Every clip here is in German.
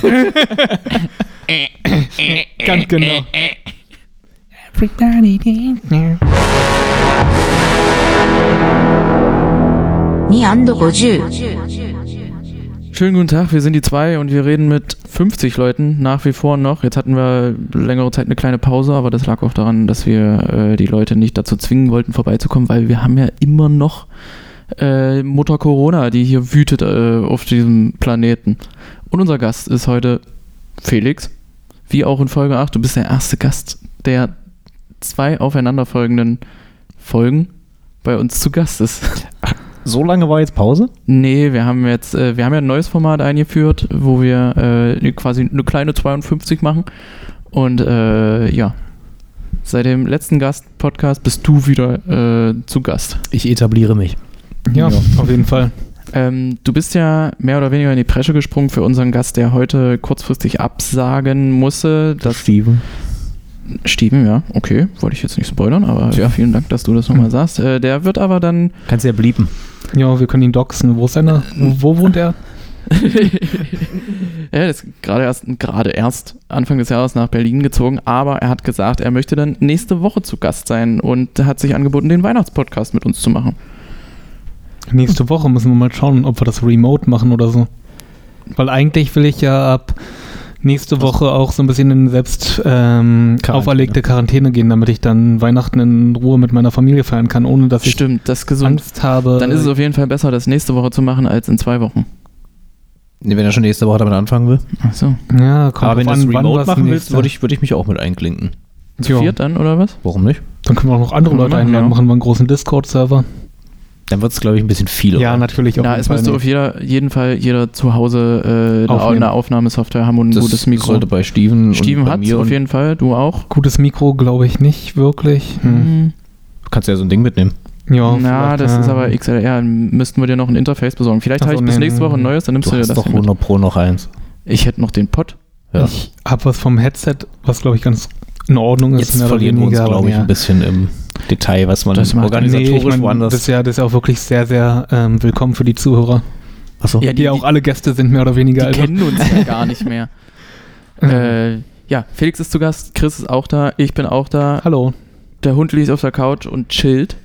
Ganz genau. Schönen guten Tag, wir sind die zwei und wir reden mit 50 Leuten nach wie vor noch. Jetzt hatten wir längere Zeit eine kleine Pause, aber das lag auch daran, dass wir äh, die Leute nicht dazu zwingen wollten, vorbeizukommen, weil wir haben ja immer noch äh, Mutter Corona, die hier wütet äh, auf diesem Planeten. Und unser Gast ist heute Felix, wie auch in Folge 8. Du bist der erste Gast der zwei aufeinanderfolgenden Folgen bei uns zu Gast ist. So lange war jetzt Pause? Nee, wir haben jetzt, äh, wir haben ja ein neues Format eingeführt, wo wir äh, quasi eine kleine 52 machen. Und äh, ja, seit dem letzten Gast-Podcast bist du wieder äh, zu Gast. Ich etabliere mich. Ja, auf jeden Fall. Ähm, du bist ja mehr oder weniger in die Presche gesprungen für unseren Gast, der heute kurzfristig absagen musste. Das Steven. Steven, ja, okay, wollte ich jetzt nicht spoilern, aber ja, vielen Dank, dass du das nochmal sagst. Äh, der wird aber dann. Kannst ja blieben. Ja, wir können ihn doxen. Wo ist er? Wo wohnt er? er ist gerade erst, gerade erst Anfang des Jahres nach Berlin gezogen, aber er hat gesagt, er möchte dann nächste Woche zu Gast sein und hat sich angeboten, den Weihnachtspodcast mit uns zu machen. Nächste Woche müssen wir mal schauen, ob wir das remote machen oder so. Weil eigentlich will ich ja ab nächste Woche auch so ein bisschen in selbst ähm, auferlegte Quarantäne gehen, damit ich dann Weihnachten in Ruhe mit meiner Familie feiern kann, ohne dass ich Stimmt, das ist gesund. Angst habe. Dann ist es auf jeden Fall besser, das nächste Woche zu machen, als in zwei Wochen. Nee, wenn er schon nächste Woche damit anfangen will. Ach so. Ja, kommt Aber wenn du es remote was machen willst, würde ich, würde ich mich auch mit einklinken. Zu viert dann, oder was? Warum nicht? Dann können wir auch noch andere Leute einladen, ja. machen wir einen großen Discord-Server. Dann wird es, glaube ich, ein bisschen viel. Ja, oder? natürlich. auf Ja, jeden es Fall müsste auf jeder, jeden Fall jeder zu Hause äh, eine, Aufnahmesoftware haben und ein das gutes Mikro. sollte bei Steven, Steven hat auf jeden Fall, du auch. Gutes Mikro glaube ich nicht wirklich. Hm. Hm. du kannst ja so ein Ding mitnehmen. Ja, Na, das ist äh, aber XLR. Müssten wir dir noch ein Interface besorgen. Vielleicht Ach habe ich bis nächste Woche ein neues, dann nimmst Du du dir hast das doch hier mit. 100 Pro noch eins. Ich hätte noch den Pod. Ja. Ich habe was vom Headset, was glaube ich ganz in Ordnung ist. Jetzt verlieren wir uns, glaube ich, mehr. ein bisschen im Detail, was man Das organisatorisch Nee, ich mein, woanders. das, ist ja, das ist ja auch wirklich sehr, sehr ähm, willkommen für die Zuhörer. Achso. Ja, Die, auch alle Gäste sind mehr oder weniger. Die also- kennen uns ja gar nicht mehr. äh, ja, Felix ist zu Gast, Chris ist auch da, ich bin auch da. Hallo. Der Hund liegt auf der Couch und chillt.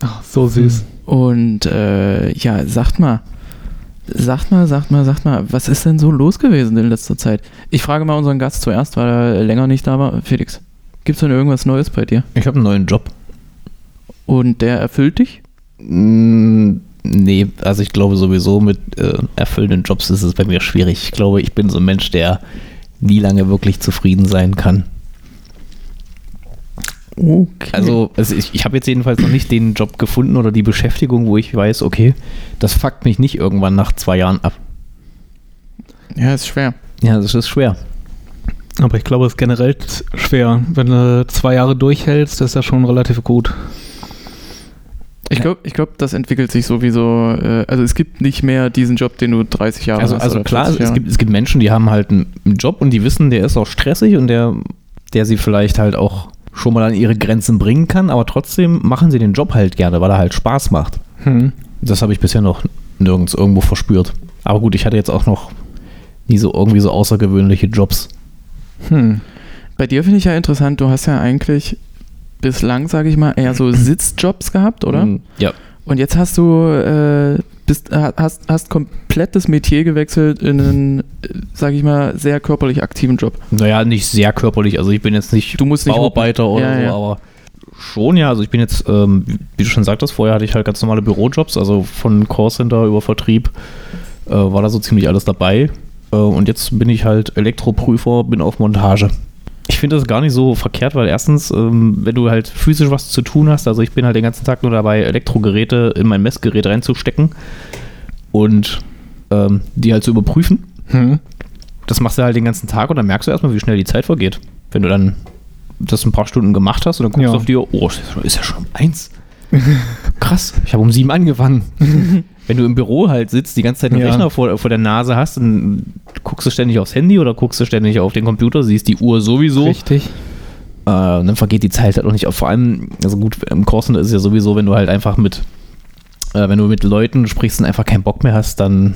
Ach, so süß. Und äh, ja, sagt mal, sagt mal, sagt mal, sagt mal, was ist denn so los gewesen in letzter Zeit? Ich frage mal unseren Gast zuerst, weil er länger nicht da war. Felix, gibt es denn irgendwas Neues bei dir? Ich habe einen neuen Job. Und der erfüllt dich? Mm, Nee, also ich glaube sowieso mit äh, erfüllenden Jobs ist es bei mir schwierig. Ich glaube, ich bin so ein Mensch, der nie lange wirklich zufrieden sein kann. Okay. Also, also ich, ich habe jetzt jedenfalls noch nicht den Job gefunden oder die Beschäftigung, wo ich weiß, okay, das fuckt mich nicht irgendwann nach zwei Jahren ab. ja, ist schwer. Ja, das ist schwer. Aber ich glaube, es ist generell schwer. Wenn du zwei Jahre durchhältst, ist das schon relativ gut. Ich glaube, ich glaub, das entwickelt sich sowieso. Äh, also es gibt nicht mehr diesen Job, den du 30 Jahre Also, hast. also klar, 40 es gibt, es gibt Menschen, die haben halt einen, einen Job und die wissen, der ist auch stressig und der, der sie vielleicht halt auch schon mal an ihre Grenzen bringen kann, aber trotzdem machen sie den Job halt gerne, weil er halt Spaß macht. Hm. Das habe ich bisher noch nirgends irgendwo verspürt. Aber gut, ich hatte jetzt auch noch nie so irgendwie so außergewöhnliche Jobs. Hm. Bei dir finde ich ja interessant, du hast ja eigentlich bislang, sage ich mal, eher so Sitzjobs gehabt, oder? Mm, Ja. Und jetzt hast du äh, bist, ha- hast, hast komplett das Metier gewechselt in einen, sage ich mal, sehr körperlich aktiven Job. Naja, nicht sehr körperlich. Also ich bin jetzt nicht Du musst nicht Bauarbeiter oder Ja, so, ja. aber schon ja. Also ich bin jetzt, ähm, wie du schon sagtest, vorher hatte ich halt ganz normale Bürojobs, also von Callcenter über Vertrieb äh, war da so ziemlich alles dabei. Äh, und jetzt bin ich halt Elektroprüfer, bin auf Montage. Ich finde das gar nicht so verkehrt, weil erstens, ähm, wenn du halt physisch was zu tun hast, also ich bin halt den ganzen Tag nur dabei, Elektrogeräte in mein Messgerät reinzustecken und ähm, die halt zu überprüfen Hm. das machst du halt den ganzen Tag und dann merkst du erstmal, wie schnell die Zeit vergeht. Wenn du dann das ein paar Stunden gemacht hast und dann guckst Ja. du auf die Uhr, oh, ist ja schon- ist ja schon um eins. Krass, ich habe um sieben angefangen. Wenn du im Büro halt sitzt, die ganze Zeit einen Ja. Rechner vor, vor der Nase hast, dann guckst du ständig aufs Handy oder guckst du ständig auf den Computer, siehst die Uhr sowieso. Richtig. Äh, und dann vergeht die Zeit halt auch nicht. Vor allem, also gut, im Callcenter ist es ja sowieso, wenn du halt einfach mit, äh, wenn du mit Leuten sprichst und einfach keinen Bock mehr hast, dann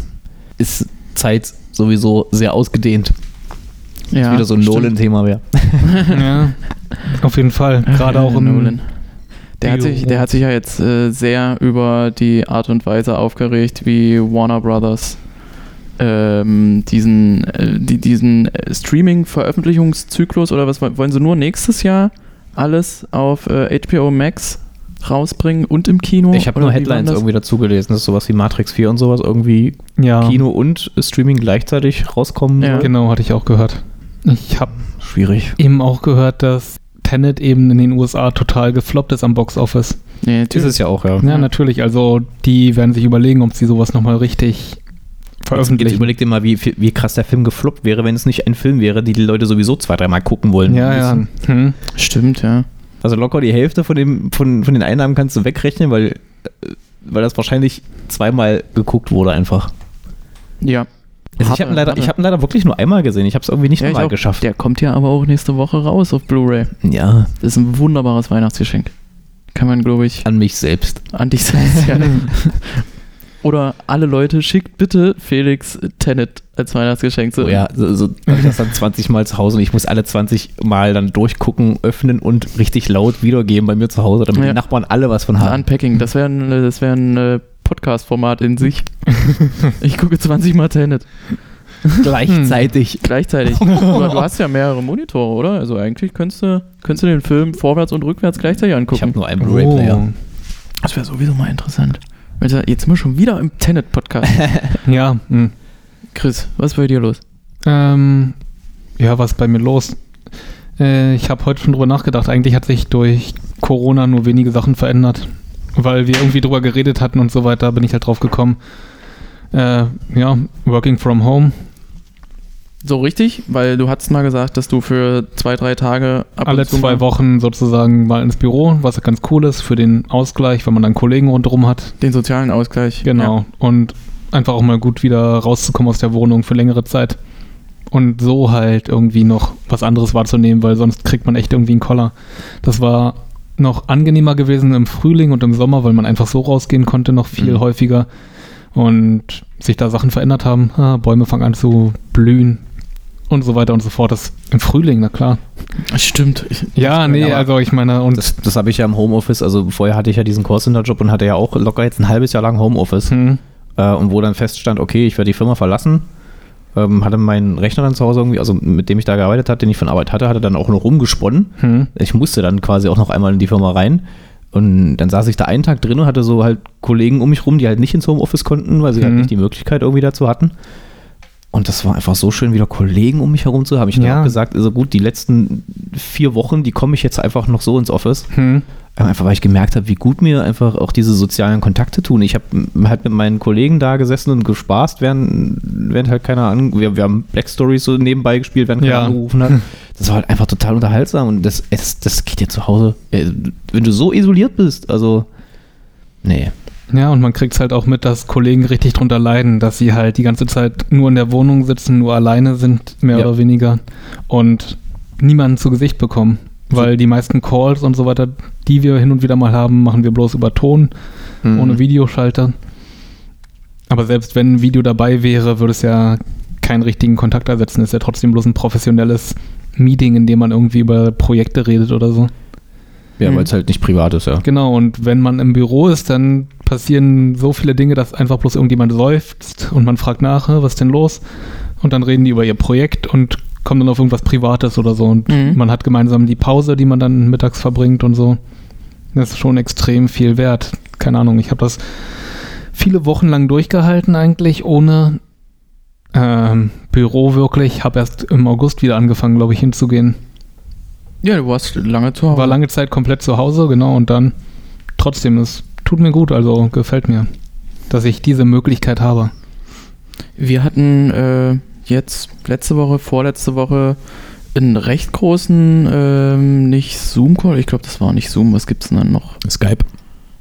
ist Zeit sowieso sehr ausgedehnt. Ja, das wieder so ein. Nolan-Thema wäre. ja, auf jeden Fall. Gerade auch im Nolan. Der hat, sich, der hat sich ja jetzt äh, sehr über die Art und Weise aufgeregt, wie Warner Brothers ähm, diesen, äh, die, diesen äh, Streaming-Veröffentlichungszyklus oder was wollen sie nur nächstes Jahr alles auf äh, HBO Max rausbringen und im Kino? Ich habe nur Headlines das? irgendwie dazu gelesen, dass sowas wie Matrix 4 und sowas irgendwie ja, Kino und Streaming gleichzeitig rauskommen Ja. genau, hatte ich auch gehört. Ich habe Schwierig. eben auch gehört, dass Tenet eben in den USA total gefloppt ist am Box Office. Nee, Ist es ja auch, ja. Ja, natürlich. Also die werden sich überlegen, ob sie sowas nochmal richtig Jetzt veröffentlichen. überleg dir mal, wie, wie krass der Film gefloppt wäre, wenn es nicht ein Film wäre, die die Leute sowieso zwei, dreimal gucken wollen. Ja, ja. Hm. Stimmt, ja. Also locker die Hälfte von, dem, von, von den Einnahmen kannst du wegrechnen, weil, äh, weil das wahrscheinlich zweimal geguckt wurde einfach. Ja. Also ich habe ihn, leider- ich hab ihn leider wirklich nur einmal gesehen. Ich habe es irgendwie nicht ja, nochmal geschafft. Der kommt ja aber auch nächste Woche raus auf Blu-ray. Ja, Das ist ein wunderbares Weihnachtsgeschenk. Kann man, glaube ich, an mich selbst. an dich selbst. ja. Oder alle Leute, schickt bitte Felix Tenet als Weihnachtsgeschenk. So, So, ja, so, so ich das dann 20 Mal zu Hause und ich muss alle 20 Mal dann durchgucken, öffnen und richtig laut wiedergeben bei mir zu Hause, damit Ja. die Nachbarn alle was von Ein haben. Unpacking, das wäre ein, das wär ein äh, Podcast-Format in sich. ich gucke 20 Mal Tenet. Gleichzeitig. Gleichzeitig. Aber du hast ja mehrere Monitore, oder? Also eigentlich könntest du, könntest du den Film vorwärts und rückwärts gleichzeitig Ich angucken. habe nur einen Blu-ray-Player. Oh. Das wäre sowieso mal interessant. Alter, Jetzt sind wir schon wieder im Tenet-Podcast. Ja, hm. Chris, was ist bei dir los? Ähm, ja, was ist bei mir los? Äh, ich habe heute schon drüber nachgedacht. Eigentlich hat sich durch Corona nur wenige Sachen verändert. Weil wir irgendwie drüber geredet hatten und so weiter, bin ich halt drauf gekommen. Äh, ja, Working from Home. So richtig? Weil du hattest mal gesagt, dass du für zwei, drei Tage ab Alle zwei Wochen sozusagen mal ins Büro, was ja ganz cool ist für den Ausgleich, wenn man dann Kollegen rundherum hat. den sozialen Ausgleich. Genau. Und einfach auch mal gut wieder rauszukommen aus der Wohnung für längere Zeit. Und so halt irgendwie noch was anderes wahrzunehmen, weil sonst kriegt man echt irgendwie einen Koller. Das war noch angenehmer gewesen im Frühling und im Sommer, weil man einfach so rausgehen konnte, noch viel Mhm. häufiger. Und sich da Sachen verändert haben. Ah, Bäume fangen an zu blühen und so weiter und so fort. Das im Frühling, na klar. Stimmt. Ich, Ja, nee, aber also ich meine, und Das, das habe ich ja im Homeoffice, also vorher hatte ich ja diesen Callcenter-Job und hatte ja auch locker jetzt ein halbes Jahr lang Homeoffice. hm, Äh, und wo dann feststand, okay, ich werde die Firma verlassen, ähm, hatte meinen Rechner dann zu Hause irgendwie, also mit dem ich da gearbeitet habe, den ich von Arbeit hatte, hatte dann auch noch rumgesponnen. hm, Ich musste dann quasi auch noch einmal in die Firma rein. Und dann saß ich da einen Tag drin und hatte so halt Kollegen um mich rum, die halt nicht ins Homeoffice konnten, weil sie halt Mhm. nicht die Möglichkeit irgendwie dazu hatten. Und das war einfach so schön, wieder Kollegen um mich herum zu haben. Ich habe Ja. gesagt, also gut, die letzten vier Wochen, die komme ich jetzt einfach noch so ins Office. hm, Ähm, Einfach weil ich gemerkt habe, wie gut mir einfach auch diese sozialen Kontakte tun. Ich habe halt mit meinen Kollegen da gesessen und gespaßt, während, während halt keiner an, wir, wir haben Black Stories so nebenbei gespielt, während keiner Ja. angerufen hat. Das war halt einfach total unterhaltsam und das, es, das geht dir zu Hause. äh, Wenn du so isoliert bist, also, nee. Ja, und man kriegt es halt auch mit, dass Kollegen richtig drunter leiden, dass sie halt die ganze Zeit nur in der Wohnung sitzen, nur alleine sind, mehr Ja. oder weniger, und niemanden zu Gesicht bekommen. Weil die meisten Calls und so weiter, die wir hin und wieder mal haben, machen wir bloß über Ton, Mhm. ohne Videoschalter. Aber selbst wenn ein Video dabei wäre, würde es ja keinen richtigen Kontakt ersetzen. Es ist ja trotzdem bloß ein professionelles Meeting, in dem man irgendwie über Projekte redet oder so. Ja, Mhm. weil es halt nicht privat ist, ja. Genau, und wenn man im Büro ist, dann passieren so viele Dinge, dass einfach bloß irgendjemand seufzt und man fragt nach, "Hä, was ist denn los? Und dann reden die über ihr Projekt und kommen dann auf irgendwas Privates oder so. Und Mhm. man hat gemeinsam die Pause, die man dann mittags verbringt und so. Das ist schon extrem viel wert. Keine Ahnung, ich habe das viele Wochen lang durchgehalten eigentlich, ohne ähm, Büro wirklich. Habe erst im August wieder angefangen, glaube ich, hinzugehen. Ja, du warst lange zu Hause. War lange Zeit komplett zu Hause, genau, und dann trotzdem, es tut mir gut, also gefällt mir, dass ich diese Möglichkeit habe. Wir hatten äh, jetzt letzte Woche, vorletzte Woche einen recht großen, ähm, nicht Zoom-Call, ich glaube, das war nicht Zoom, was gibt's denn dann noch? Skype,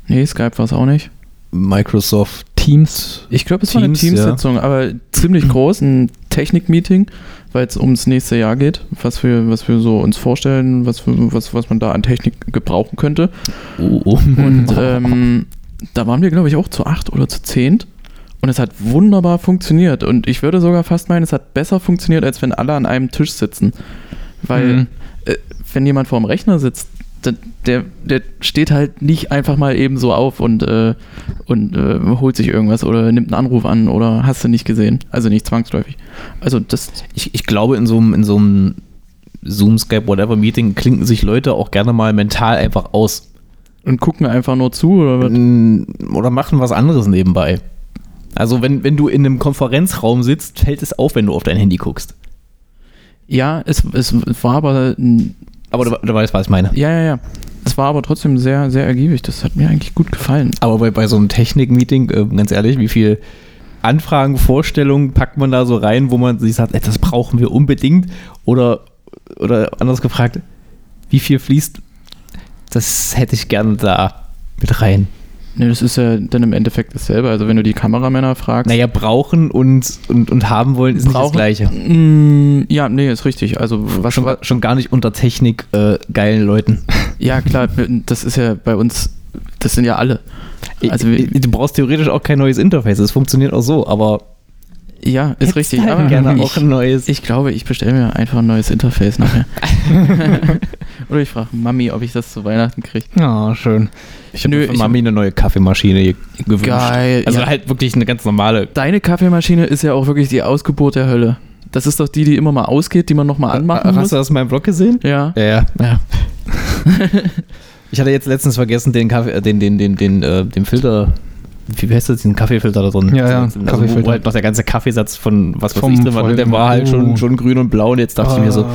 Nee, Skype war es auch nicht. Microsoft, Teams, Ich glaube, es war eine Teams, Teamsitzung, aber ziemlich groß, ein Technik-Meeting, weil es ums nächste Jahr geht, was wir, was wir so uns vorstellen, was, was, was man da an Technik gebrauchen könnte. oh, oh. Und ähm, da waren wir, glaube ich, auch zu acht oder zu zehnt. Und es hat wunderbar funktioniert. Und ich würde sogar fast meinen, es hat besser funktioniert, als wenn alle an einem Tisch sitzen. Weil, Mhm. äh, wenn jemand vorm Rechner sitzt, der, der, der steht halt nicht einfach mal eben so auf und, äh, und äh, holt sich irgendwas oder nimmt einen Anruf an oder hast du nicht gesehen. Also nicht zwangsläufig. Also das, Ich, ich glaube, in so einem, in so einem Zoom, Skype, whatever Meeting klinken sich Leute auch gerne mal mental einfach aus. und gucken einfach nur zu oder was? Mm, Oder machen was anderes nebenbei. Also wenn, wenn du in einem Konferenzraum sitzt, fällt es auf, wenn du auf dein Handy guckst. Ja, es, es war aber Aber du, du weißt, was ich meine. Ja, ja, ja. Es war aber trotzdem sehr, sehr ergiebig. Das hat mir eigentlich gut gefallen. Aber bei, bei so einem Technik-Meeting, äh, ganz ehrlich, wie viel Anfragen, Vorstellungen packt man da so rein, wo man sich sagt, ey, das brauchen wir unbedingt? Oder, oder anders gefragt, wie viel fließt, das hätte ich gerne da mit rein? Ne, das ist ja dann im Endeffekt dasselbe. Also wenn du die Kameramänner fragst. Naja, brauchen und, und, und haben wollen ist nicht das Gleiche. Mm, ja, nee, ist richtig. Also was Schon, schon gar nicht unter Technik äh, geilen Leuten. Ja, klar, das ist ja bei uns, das sind ja alle. Also du brauchst theoretisch auch kein neues Interface, es funktioniert auch so, aber Ja, ist richtig. halt Aber gerne ich, auch ein neues. ich glaube, ich bestelle mir einfach ein neues Interface nachher. Oder ich frage Mami, ob ich das zu Weihnachten kriege. Ja, schön. Ich habe ich- Mami eine neue Kaffeemaschine ge- gewünscht. Geil, Also ja. halt wirklich eine ganz normale. Deine Kaffeemaschine ist ja auch wirklich die Ausgeburt der Hölle. Das ist doch die, die immer mal ausgeht, die man nochmal anmachen Hast muss. du das in meinem Blog gesehen? Ja. Ja, ja. ja. ich hatte jetzt letztens vergessen, den Kaffee, äh, den, den, den, den, äh, den Filter. Wie heißt das, diesen Kaffeefilter da drin? Ja, ja, also, Kaffeefilter. Wo halt noch der ganze Kaffeesatz von was weiß Vom ich drin war, der Folgen- war halt Oh. schon, schon grün und blau und jetzt dachte ich mir so,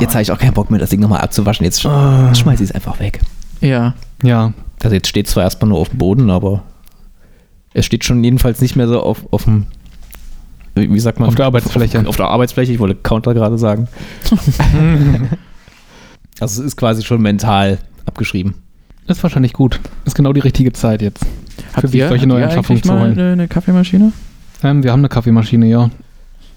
jetzt habe ich auch keinen Bock mehr, das Ding nochmal abzuwaschen, jetzt sch Ah. schmeiß ich es einfach weg. Ja. Ja, Also jetzt steht zwar erstmal nur auf dem Boden, aber es steht schon jedenfalls nicht mehr so auf, auf dem, wie wie sagt man? Auf der Arbeitsfläche. Auf, auf der Arbeitsfläche, ich wollte Counter gerade sagen. also es ist quasi schon mental abgeschrieben. Ist wahrscheinlich gut. Ist genau die richtige Zeit jetzt. Habt sich ihr, solche habt neuen ihr Anschaffungen eigentlich zu mal holen. eine, eine Kaffeemaschine? Ähm, wir haben eine Kaffeemaschine, ja.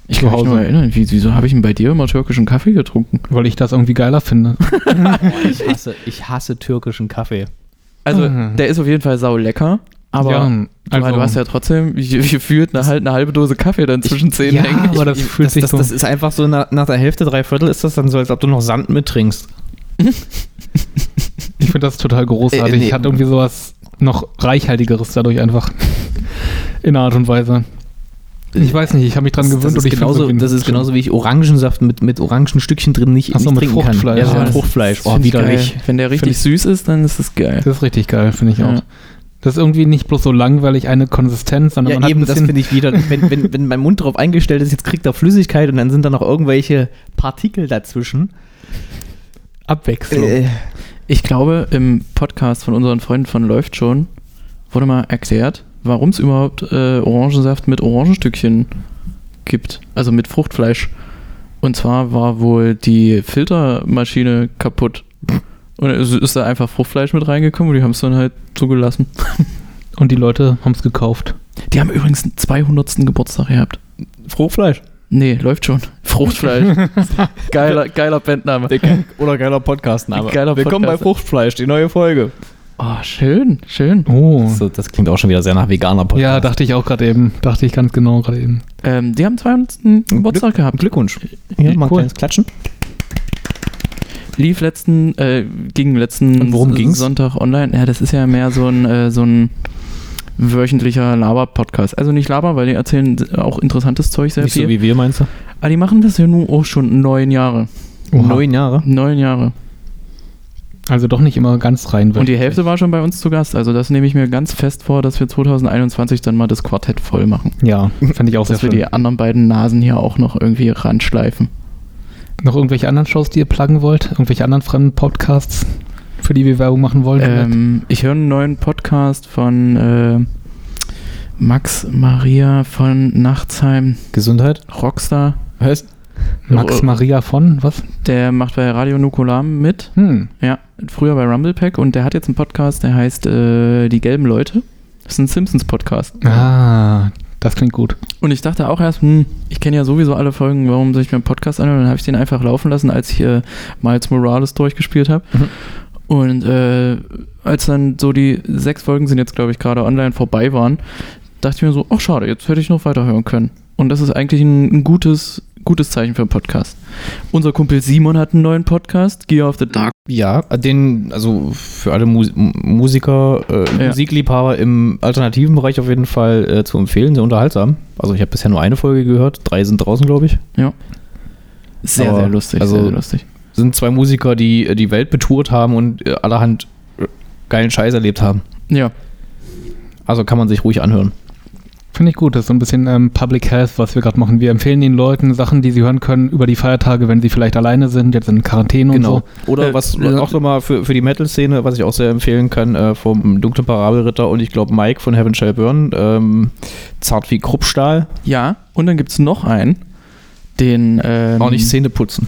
Ich kann mich Hause. nur erinnern, wie, wieso habe ich denn bei dir immer türkischen Kaffee getrunken? Weil ich das irgendwie geiler finde. Ich hasse, ich hasse türkischen Kaffee. Also, Mhm. der ist auf jeden Fall sau lecker, aber ja, du, also, du hast ja trotzdem gefühlt eine, halt eine halbe Dose Kaffee dann zwischen Zähnen ja, hängen. aber das fühlt das, sich das, so. das ist einfach so, nach, nach der Hälfte, drei Viertel ist das dann so, als ob du noch Sand mittrinkst. ich finde das total großartig. Äh, nee. Hat irgendwie sowas noch reichhaltigeres dadurch einfach. In einer Art und Weise. Ich weiß nicht, ich habe mich dran das, gewöhnt das, und ist ich genauso, das ist genauso wie ich Orangensaft mit, mit Orangenstückchen drin nicht, Ach so, nicht mit trinken Fruchtfleisch. kann. Ja, Ja, mit Fruchtfleisch. Oh, widerlich. Wenn der richtig ich- süß ist, dann ist das geil. Das ist richtig geil, finde ich Ja. auch. Das ist irgendwie nicht bloß so langweilig eine Konsistenz, sondern Ja, man hat eben, ein das finde ich wieder, wenn, wenn, wenn mein Mund darauf eingestellt ist, jetzt kriegt er Flüssigkeit und dann sind da noch irgendwelche Partikel dazwischen. Abwechslung. Äh, Ich glaube, im Podcast von unseren Freunden von Läuft schon wurde mal erklärt, warum es überhaupt äh, Orangensaft mit Orangenstückchen gibt. Also mit Fruchtfleisch. Und zwar war wohl die Filtermaschine kaputt. Und es ist da einfach Fruchtfleisch mit reingekommen und die haben es dann halt zugelassen. Und die Leute haben es gekauft. Die haben übrigens den 200. Geburtstag gehabt. Fruchtfleisch. Nee, läuft schon. Fruchtfleisch. geiler, geiler Bandname. Oder geiler Podcastname. Geiler Willkommen Podcast. bei Fruchtfleisch, die neue Folge. Oh, schön, schön. Oh. So, das klingt auch schon wieder sehr nach veganer Podcast. Ja, dachte ich auch gerade eben. Dachte ich ganz genau gerade eben. Ähm, die haben 200. Geburtstag gehabt. Glückwunsch. Hier, mal ein Cool. kleines Klatschen. lief letzten, äh, ging letzten? Sonntag online. Ja, das ist ja mehr so ein, äh, so ein wöchentlicher Laber-Podcast. Also nicht Laber, weil die erzählen auch interessantes Zeug sehr Nicht viel. so wie wir, meinst du? Aber die machen das ja nun auch schon neun Jahre. Oha. Neun Jahre. Neun Jahre. Also doch nicht immer ganz rein. Und die Hälfte war schon bei uns zu Gast. Also das nehme ich mir ganz fest vor, dass wir 2021 dann mal das Quartett voll machen. Ja, fand ich auch sehr Dass wir schön. die anderen beiden Nasen hier auch noch irgendwie ranschleifen. Noch irgendwelche anderen Shows, die ihr pluggen wollt? Irgendwelche anderen fremden Podcasts, für die wir Werbung machen wollen? Ähm, ich höre einen neuen Podcast von äh, Max Maria von Nachtsheim, Gesundheit. Rockstar. Heißt? Max Maria von, was? Der macht bei Radio Nukulam mit. Hm. Ja, früher bei Rumblepack und der hat jetzt einen Podcast, der heißt äh, Die gelben Leute. Das ist ein Simpsons-Podcast. Ah, das klingt gut. Und ich dachte auch erst, hm, ich kenne ja sowieso alle Folgen, warum soll ich mir einen Podcast anhören? Dann habe ich den einfach laufen lassen, als ich äh, Miles Morales durchgespielt habe. Mhm. Und äh, als dann so die sechs Folgen sind jetzt, glaube ich, gerade online vorbei waren, dachte ich mir so, ach schade, jetzt hätte ich noch weiterhören können. Und das ist eigentlich ein, ein gutes, gutes Zeichen für einen Podcast. Unser Kumpel Simon hat einen neuen Podcast, Gear of the Dark. Ja, den, also für alle Mus Musiker, äh, Ja. Musikliebhaber im alternativen Bereich auf jeden Fall äh, zu empfehlen, sehr unterhaltsam. Also ich habe bisher nur eine Folge gehört, drei sind draußen, glaube ich. Sehr, Aber, sehr lustig, also- sehr, sehr lustig. Sind zwei Musiker, die äh, die Welt betourt haben und äh, allerhand äh, geilen Scheiß erlebt haben. Ja, Also kann man sich ruhig anhören. Finde ich gut, das ist so ein bisschen ähm, Public Health, was wir gerade machen. Wir empfehlen den Leuten Sachen, die sie hören können über die Feiertage, wenn sie vielleicht alleine sind, jetzt in Quarantäne und so. Oder was äh, auch nochmal für, für die Metal-Szene, was ich auch sehr empfehlen kann, äh, vom Dunklen Parabelritter und ich glaube Mike von Heaven Shall Burn, ähm, Zart wie Kruppstahl, ja. Und dann gibt es noch einen, den ähm, auch nicht Szene putzen.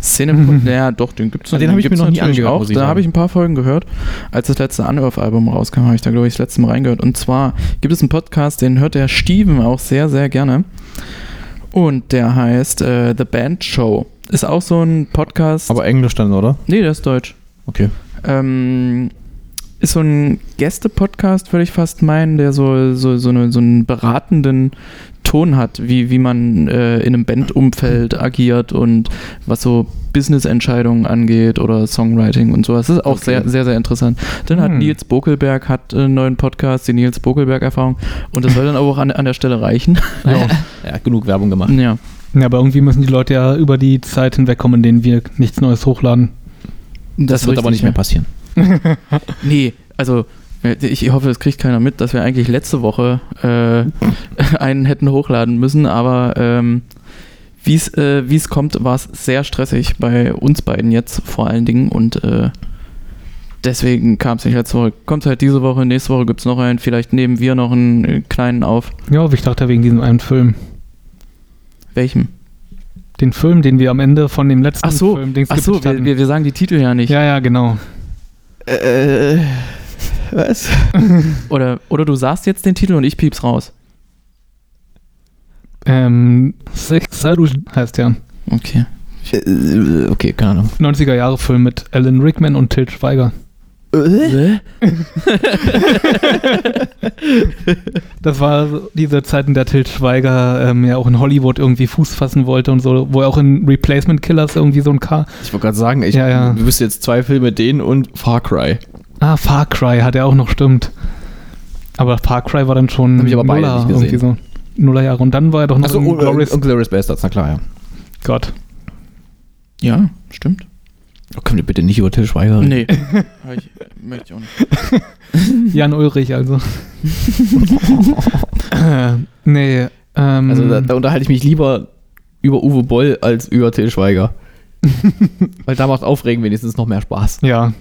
Szene, ja doch, den gibt es Ah, den hab ich mir noch nie angehört, auch. Da habe ich ein paar Folgen gehört. Als das letzte Unearth-Album rauskam, habe ich da, glaube ich, das letzte Mal reingehört. Und zwar gibt es einen Podcast, den hört der Steven auch sehr, sehr gerne. Und der heißt äh, The Band Show. Ist auch so ein Podcast. Aber Englisch dann, oder? nee, der ist deutsch. Okay. Ähm, ist so ein Gäste-Podcast, würde ich fast meinen, der so, so, so, eine, so einen beratenden Ton hat, wie, wie man äh, in einem Bandumfeld agiert und was so Business-Entscheidungen angeht oder Songwriting und sowas. Das ist auch Okay. sehr, sehr, sehr interessant. Dann hat Hm. Nils Bokelberg hat einen neuen Podcast, die Nils Bokelberg-Erfahrung. Und das soll dann auch an, an der Stelle reichen. Ja, genug Werbung gemacht. ja. Ja, aber irgendwie müssen die Leute ja über die Zeit hinwegkommen, in denen wir nichts Neues hochladen. Das, ist wird aber nicht mehr passieren. Nee, also ich hoffe, es kriegt keiner mit, dass wir eigentlich letzte Woche äh, einen hätten hochladen müssen, aber ähm, wie es äh, es kommt, war es sehr stressig bei uns beiden jetzt vor allen Dingen und äh, deswegen kam es nicht letzte Woche. Kommt halt diese Woche, nächste Woche gibt es noch einen, vielleicht nehmen wir noch einen äh, kleinen auf. Ja, aber ich dachte wegen diesem einen Film. Welchem? Den Film, den wir am Ende von dem letzten Ach so, Film Dings Ach so, wir, wir, wir sagen die Titel ja nicht. Ja, ja, genau. Äh, was? Oder, oder du sagst jetzt den Titel und ich piep's raus. Ähm, Six heißt der. Okay. Äh, okay, keine Ahnung. 90er Jahre Film mit Alan Rickman und Til Schweiger. Hä? Das war diese Zeit, in der Til Schweiger ähm, ja auch in Hollywood irgendwie Fuß fassen wollte und so, wo er auch in Replacement Killers irgendwie so ein K. Ich wollte gerade sagen, ich Ja, ja. wüsste jetzt zwei Filme, den und Far Cry. Ah, Far Cry hat er auch noch, stimmt. Aber Far Cry war dann schon Hab ich aber beide Nuller, nicht gesehen. irgendwie so. Nullerjahre. Und dann war er doch noch Achso, in und, Glorious und Glorious Bastards, na klar, ja. Gott. Ja, stimmt. Oh, können wir bitte nicht über Till Schweiger reden? Nee. Ich, möchte ich auch nicht. Jan Ulrich also. äh, nee, ähm, Also da, da unterhalte ich mich lieber über Uwe Boll als über Till Schweiger. Weil da macht Aufregen wenigstens noch mehr Spaß. Ja.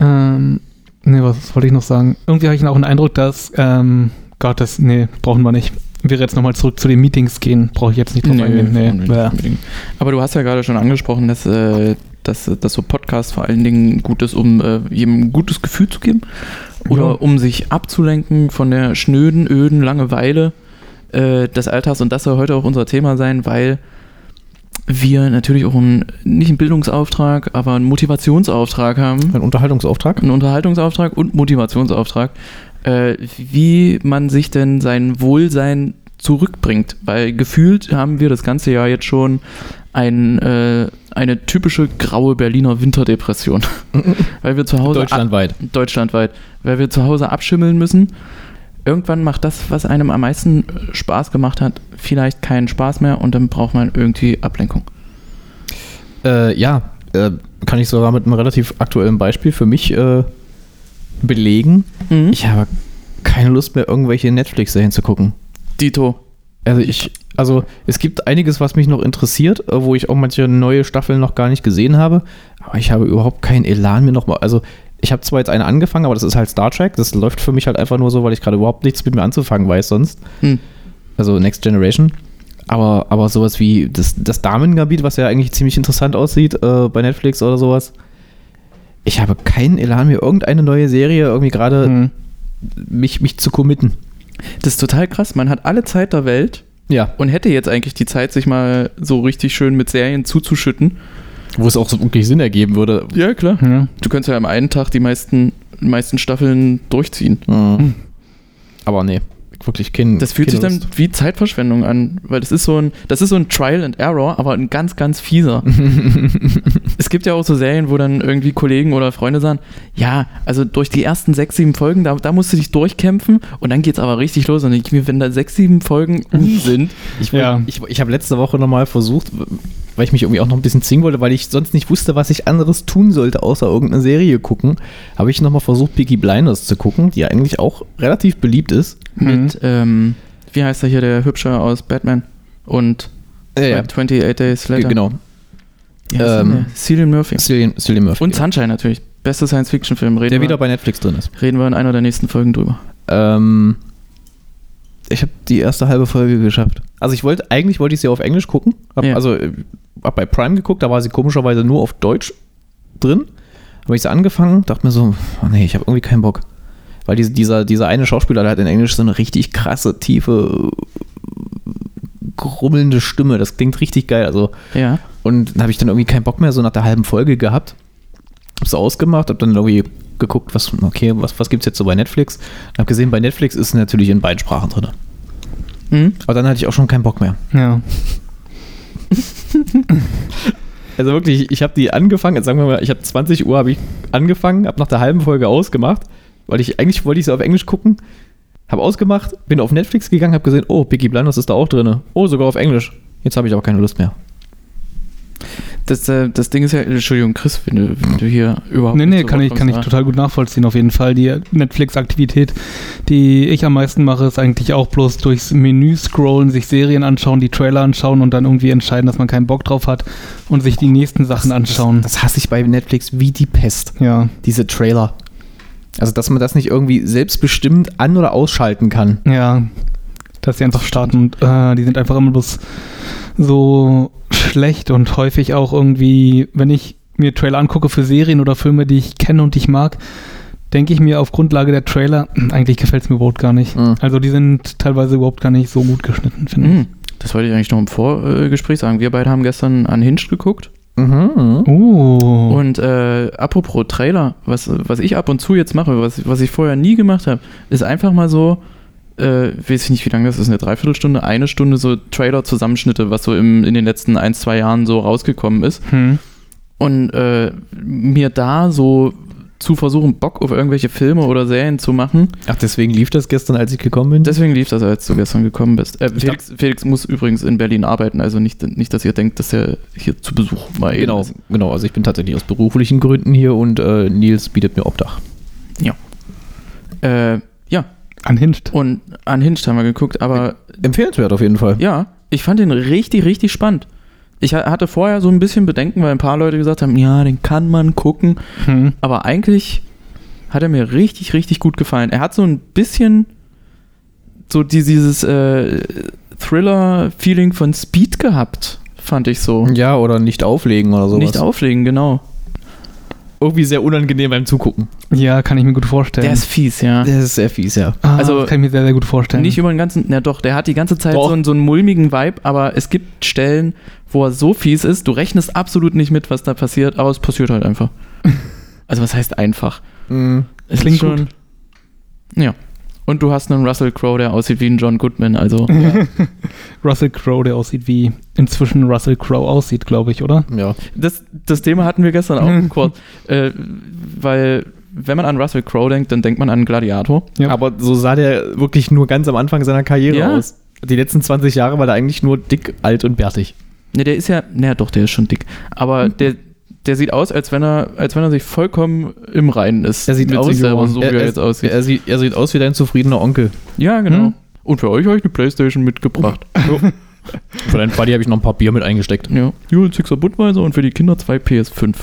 Ähm, nee, was wollte ich noch sagen? Irgendwie habe ich auch den Eindruck, dass, ähm, Gott, das, nee, brauchen wir nicht. Wäre jetzt nochmal zurück zu den Meetings gehen, brauche ich jetzt nicht drauf eingehen. Nee, unbedingt, bäh. unbedingt. Aber du hast ja gerade schon angesprochen, dass, äh, dass, dass so Podcasts vor allen Dingen gut ist, um äh, jedem ein gutes Gefühl zu geben oder Ja. um sich abzulenken von der schnöden, öden Langeweile äh, des Alltags. Und das soll heute auch unser Thema sein, weil wir natürlich auch einen, nicht einen Bildungsauftrag, aber einen Motivationsauftrag haben. Ein Unterhaltungsauftrag? einen Unterhaltungsauftrag und Motivationsauftrag, äh, wie man sich denn sein Wohlsein zurückbringt. Weil gefühlt haben wir das ganze Jahr jetzt schon ein, äh, eine typische graue Berliner Winterdepression. weil wir zu Hause Deutschlandweit. deutschlandweit, weil wir zu Hause abschimmeln müssen. Irgendwann macht das, was einem am meisten äh, Spaß gemacht hat, vielleicht keinen Spaß mehr und dann braucht man irgendwie Ablenkung. Äh, ja, äh, kann ich sogar mit einem relativ aktuellen Beispiel für mich äh, belegen. Mhm. Ich habe keine Lust mehr, irgendwelche Netflix-Serien zu gucken. Dito. Also ich, also es gibt einiges, was mich noch interessiert, äh, wo ich auch manche neue Staffeln noch gar nicht gesehen habe, aber ich habe überhaupt keinen Elan mir nochmal. Also ich habe zwar jetzt eine angefangen, aber das ist halt Star Trek. Das läuft für mich halt einfach nur so, weil ich gerade überhaupt nichts mit mir anzufangen weiß sonst. Hm. Also Next Generation. Aber, aber sowas wie das, das Damengebiet, was ja eigentlich ziemlich interessant aussieht äh, bei Netflix oder sowas. Ich habe keinen Elan, mir irgendeine neue Serie irgendwie gerade Mhm. mich, mich zu committen. Das ist total krass. Man hat alle Zeit der Welt Ja. und hätte jetzt eigentlich die Zeit, sich mal so richtig schön mit Serien zuzuschütten. Wo es auch so wirklich Sinn ergeben würde. Ja, klar. Ja. Du könntest ja am einen Tag die meisten, meisten Staffeln durchziehen. Mhm. Aber nee, wirklich kein. Das fühlt sich dann Lust. wie Zeitverschwendung an, weil das ist so ein, das ist so ein Trial and Error, aber ein ganz, ganz fieser. es gibt ja auch so Serien, wo dann irgendwie Kollegen oder Freunde sagen, ja, also durch die ersten sechs, sieben Folgen, da, da musst du dich durchkämpfen und dann geht's aber richtig los. Und ich mir, wenn da sechs, sieben Folgen um sind, Ich, Ja. ich, ich habe letzte Woche nochmal versucht, weil ich mich irgendwie auch noch ein bisschen zwingen wollte, weil ich sonst nicht wusste, was ich anderes tun sollte, außer irgendeine Serie gucken, habe ich nochmal versucht, Peaky Blinders zu gucken, die eigentlich auch relativ beliebt ist. mit, ähm, wie heißt er hier, der Hübsche aus Batman und Ja, 28 Days Later. genau. Heißt Ähm? Cillian Murphy. Cillian, Cillian Murphy. Und Sunshine natürlich. Bester Science-Fiction-Film. Reden, der wir- wieder bei Netflix drin ist. reden wir in einer der nächsten Folgen drüber. Ähm, ich habe die erste halbe Folge geschafft. Also ich wollte, eigentlich wollte ich sie auf Englisch gucken. Hab, Ja. Also äh, hab bei Prime geguckt, da war sie komischerweise nur auf Deutsch drin. Habe ich sie angefangen, dachte mir so, oh nee, ich habe irgendwie keinen Bock. Weil diese, dieser, dieser eine Schauspieler, der hat in Englisch so eine richtig krasse, tiefe, grummelnde Stimme. Das klingt richtig geil. Also, Ja. und dann habe ich dann irgendwie keinen Bock mehr so nach der halben Folge gehabt. Hab's ausgemacht, hab dann irgendwie geguckt, was, okay, was, was gibt's jetzt so bei Netflix? Hab gesehen, bei Netflix ist natürlich in beiden Sprachen drin. Mhm. Aber dann hatte ich auch schon keinen Bock mehr. Ja. Also wirklich, ich habe die angefangen, jetzt sagen wir mal, ich habe 20 Uhr habe ich angefangen, habe nach der halben Folge ausgemacht, weil ich eigentlich wollte ich sie auf Englisch gucken, habe ausgemacht, bin auf Netflix gegangen, habe gesehen, oh, Peaky Blinders ist da auch drin. Oh, sogar auf Englisch. Jetzt habe ich aber keine Lust mehr. Das, äh, das Ding ist ja, Entschuldigung, Chris, wenn du, wenn du hier überhaupt Nee, nee, kann ich, kann ich total gut nachvollziehen, auf jeden Fall. Die Netflix-Aktivität, die ich am meisten mache, ist eigentlich auch bloß durchs Menü scrollen, sich Serien anschauen, die Trailer anschauen und dann irgendwie entscheiden, dass man keinen Bock drauf hat und sich die nächsten Sachen anschauen. Das hasse ich bei Netflix wie die Pest. ja, Diese Trailer. Also, dass man das nicht irgendwie selbstbestimmt an- oder ausschalten kann. ja, dass sie einfach starten und äh, die sind einfach immer bloß so schlecht und häufig auch irgendwie, wenn ich mir Trailer angucke für Serien oder Filme, die ich kenne und die ich mag, denke ich mir auf Grundlage der Trailer, eigentlich gefällt es mir überhaupt gar nicht. Mhm. Also die sind teilweise überhaupt gar nicht so gut geschnitten, finde ich. Mhm. Das wollte ich eigentlich noch im Vorgespräch sagen. Wir beide haben gestern an Hinge geguckt. Mhm. Oh. Und äh, apropos Trailer, was, was ich ab und zu jetzt mache, was, was ich vorher nie gemacht habe, ist einfach mal so, äh, weiß ich nicht, wie lange das ist, eine Dreiviertelstunde, eine Stunde so Trailer-Zusammenschnitte, was so im, in den letzten ein, zwei Jahren so rausgekommen ist. hm. Und äh, mir da so zu versuchen, Bock auf irgendwelche Filme oder Serien zu machen. Ach, deswegen lief das gestern, als ich gekommen bin? Deswegen lief das, als du gestern gekommen bist. Äh, Felix, Felix muss übrigens in Berlin arbeiten, also nicht, nicht dass ihr denkt, dass er hier zu Besuch eben genau, ist. genau. Also, ich bin tatsächlich aus beruflichen Gründen hier und äh, Nils bietet mir Obdach. Äh, ja, Unhinged. und an Hinge haben wir geguckt, aber Empfehlenswert auf jeden Fall. ja, ich fand den richtig, richtig spannend. Ich ha- hatte vorher so ein bisschen Bedenken, weil ein paar Leute gesagt haben, ja, den kann man gucken, Hm. aber eigentlich hat er mir richtig, richtig gut gefallen. Er hat so ein bisschen so die- dieses äh, Thriller-Feeling von Speed gehabt, fand ich so. Ja, oder nicht auflegen oder sowas. Nicht auflegen, genau. Irgendwie sehr unangenehm beim Zugucken. Ja, kann ich mir gut vorstellen. Der ist fies, ja. Das ist sehr fies, ja. ah, also- das kann ich mir sehr, sehr gut vorstellen. Nicht über den ganzen, na doch, der hat die ganze Zeit Doch. so einen, so einen mulmigen Vibe, aber es gibt Stellen, wo er so fies ist, du rechnest absolut nicht mit, was da passiert, aber es passiert halt einfach. also was heißt einfach? Mhm. Es Klingt schon, Ja. Und du hast einen Russell Crowe, der aussieht wie ein John Goodman, also Russell Crowe, der aussieht wie inzwischen Russell Crowe aussieht, glaube ich, oder? Ja. das, das Thema hatten wir gestern auch kurz, äh, weil wenn man an Russell Crowe denkt, dann denkt man an Gladiator. Ja. Aber so sah der wirklich nur ganz am Anfang seiner Karriere Ja. aus. Die letzten 20 Jahre war der eigentlich nur dick, alt und bärtig. Ne, der ist ja, naja doch, der ist schon dick, aber der, der sieht aus, als wenn er, als wenn er sich vollkommen im Reinen ist. Er sieht aus, sich selber, so er, wie er er, jetzt aussieht. Er sieht, er sieht aus wie dein zufriedener Onkel. Ja, genau. Hm? Und für euch habe ich eine Playstation mitgebracht. Für deinen Buddy habe ich noch ein paar Bier mit eingesteckt. ja. Jules Sixer Budweiser und für die Kinder zwei PS5.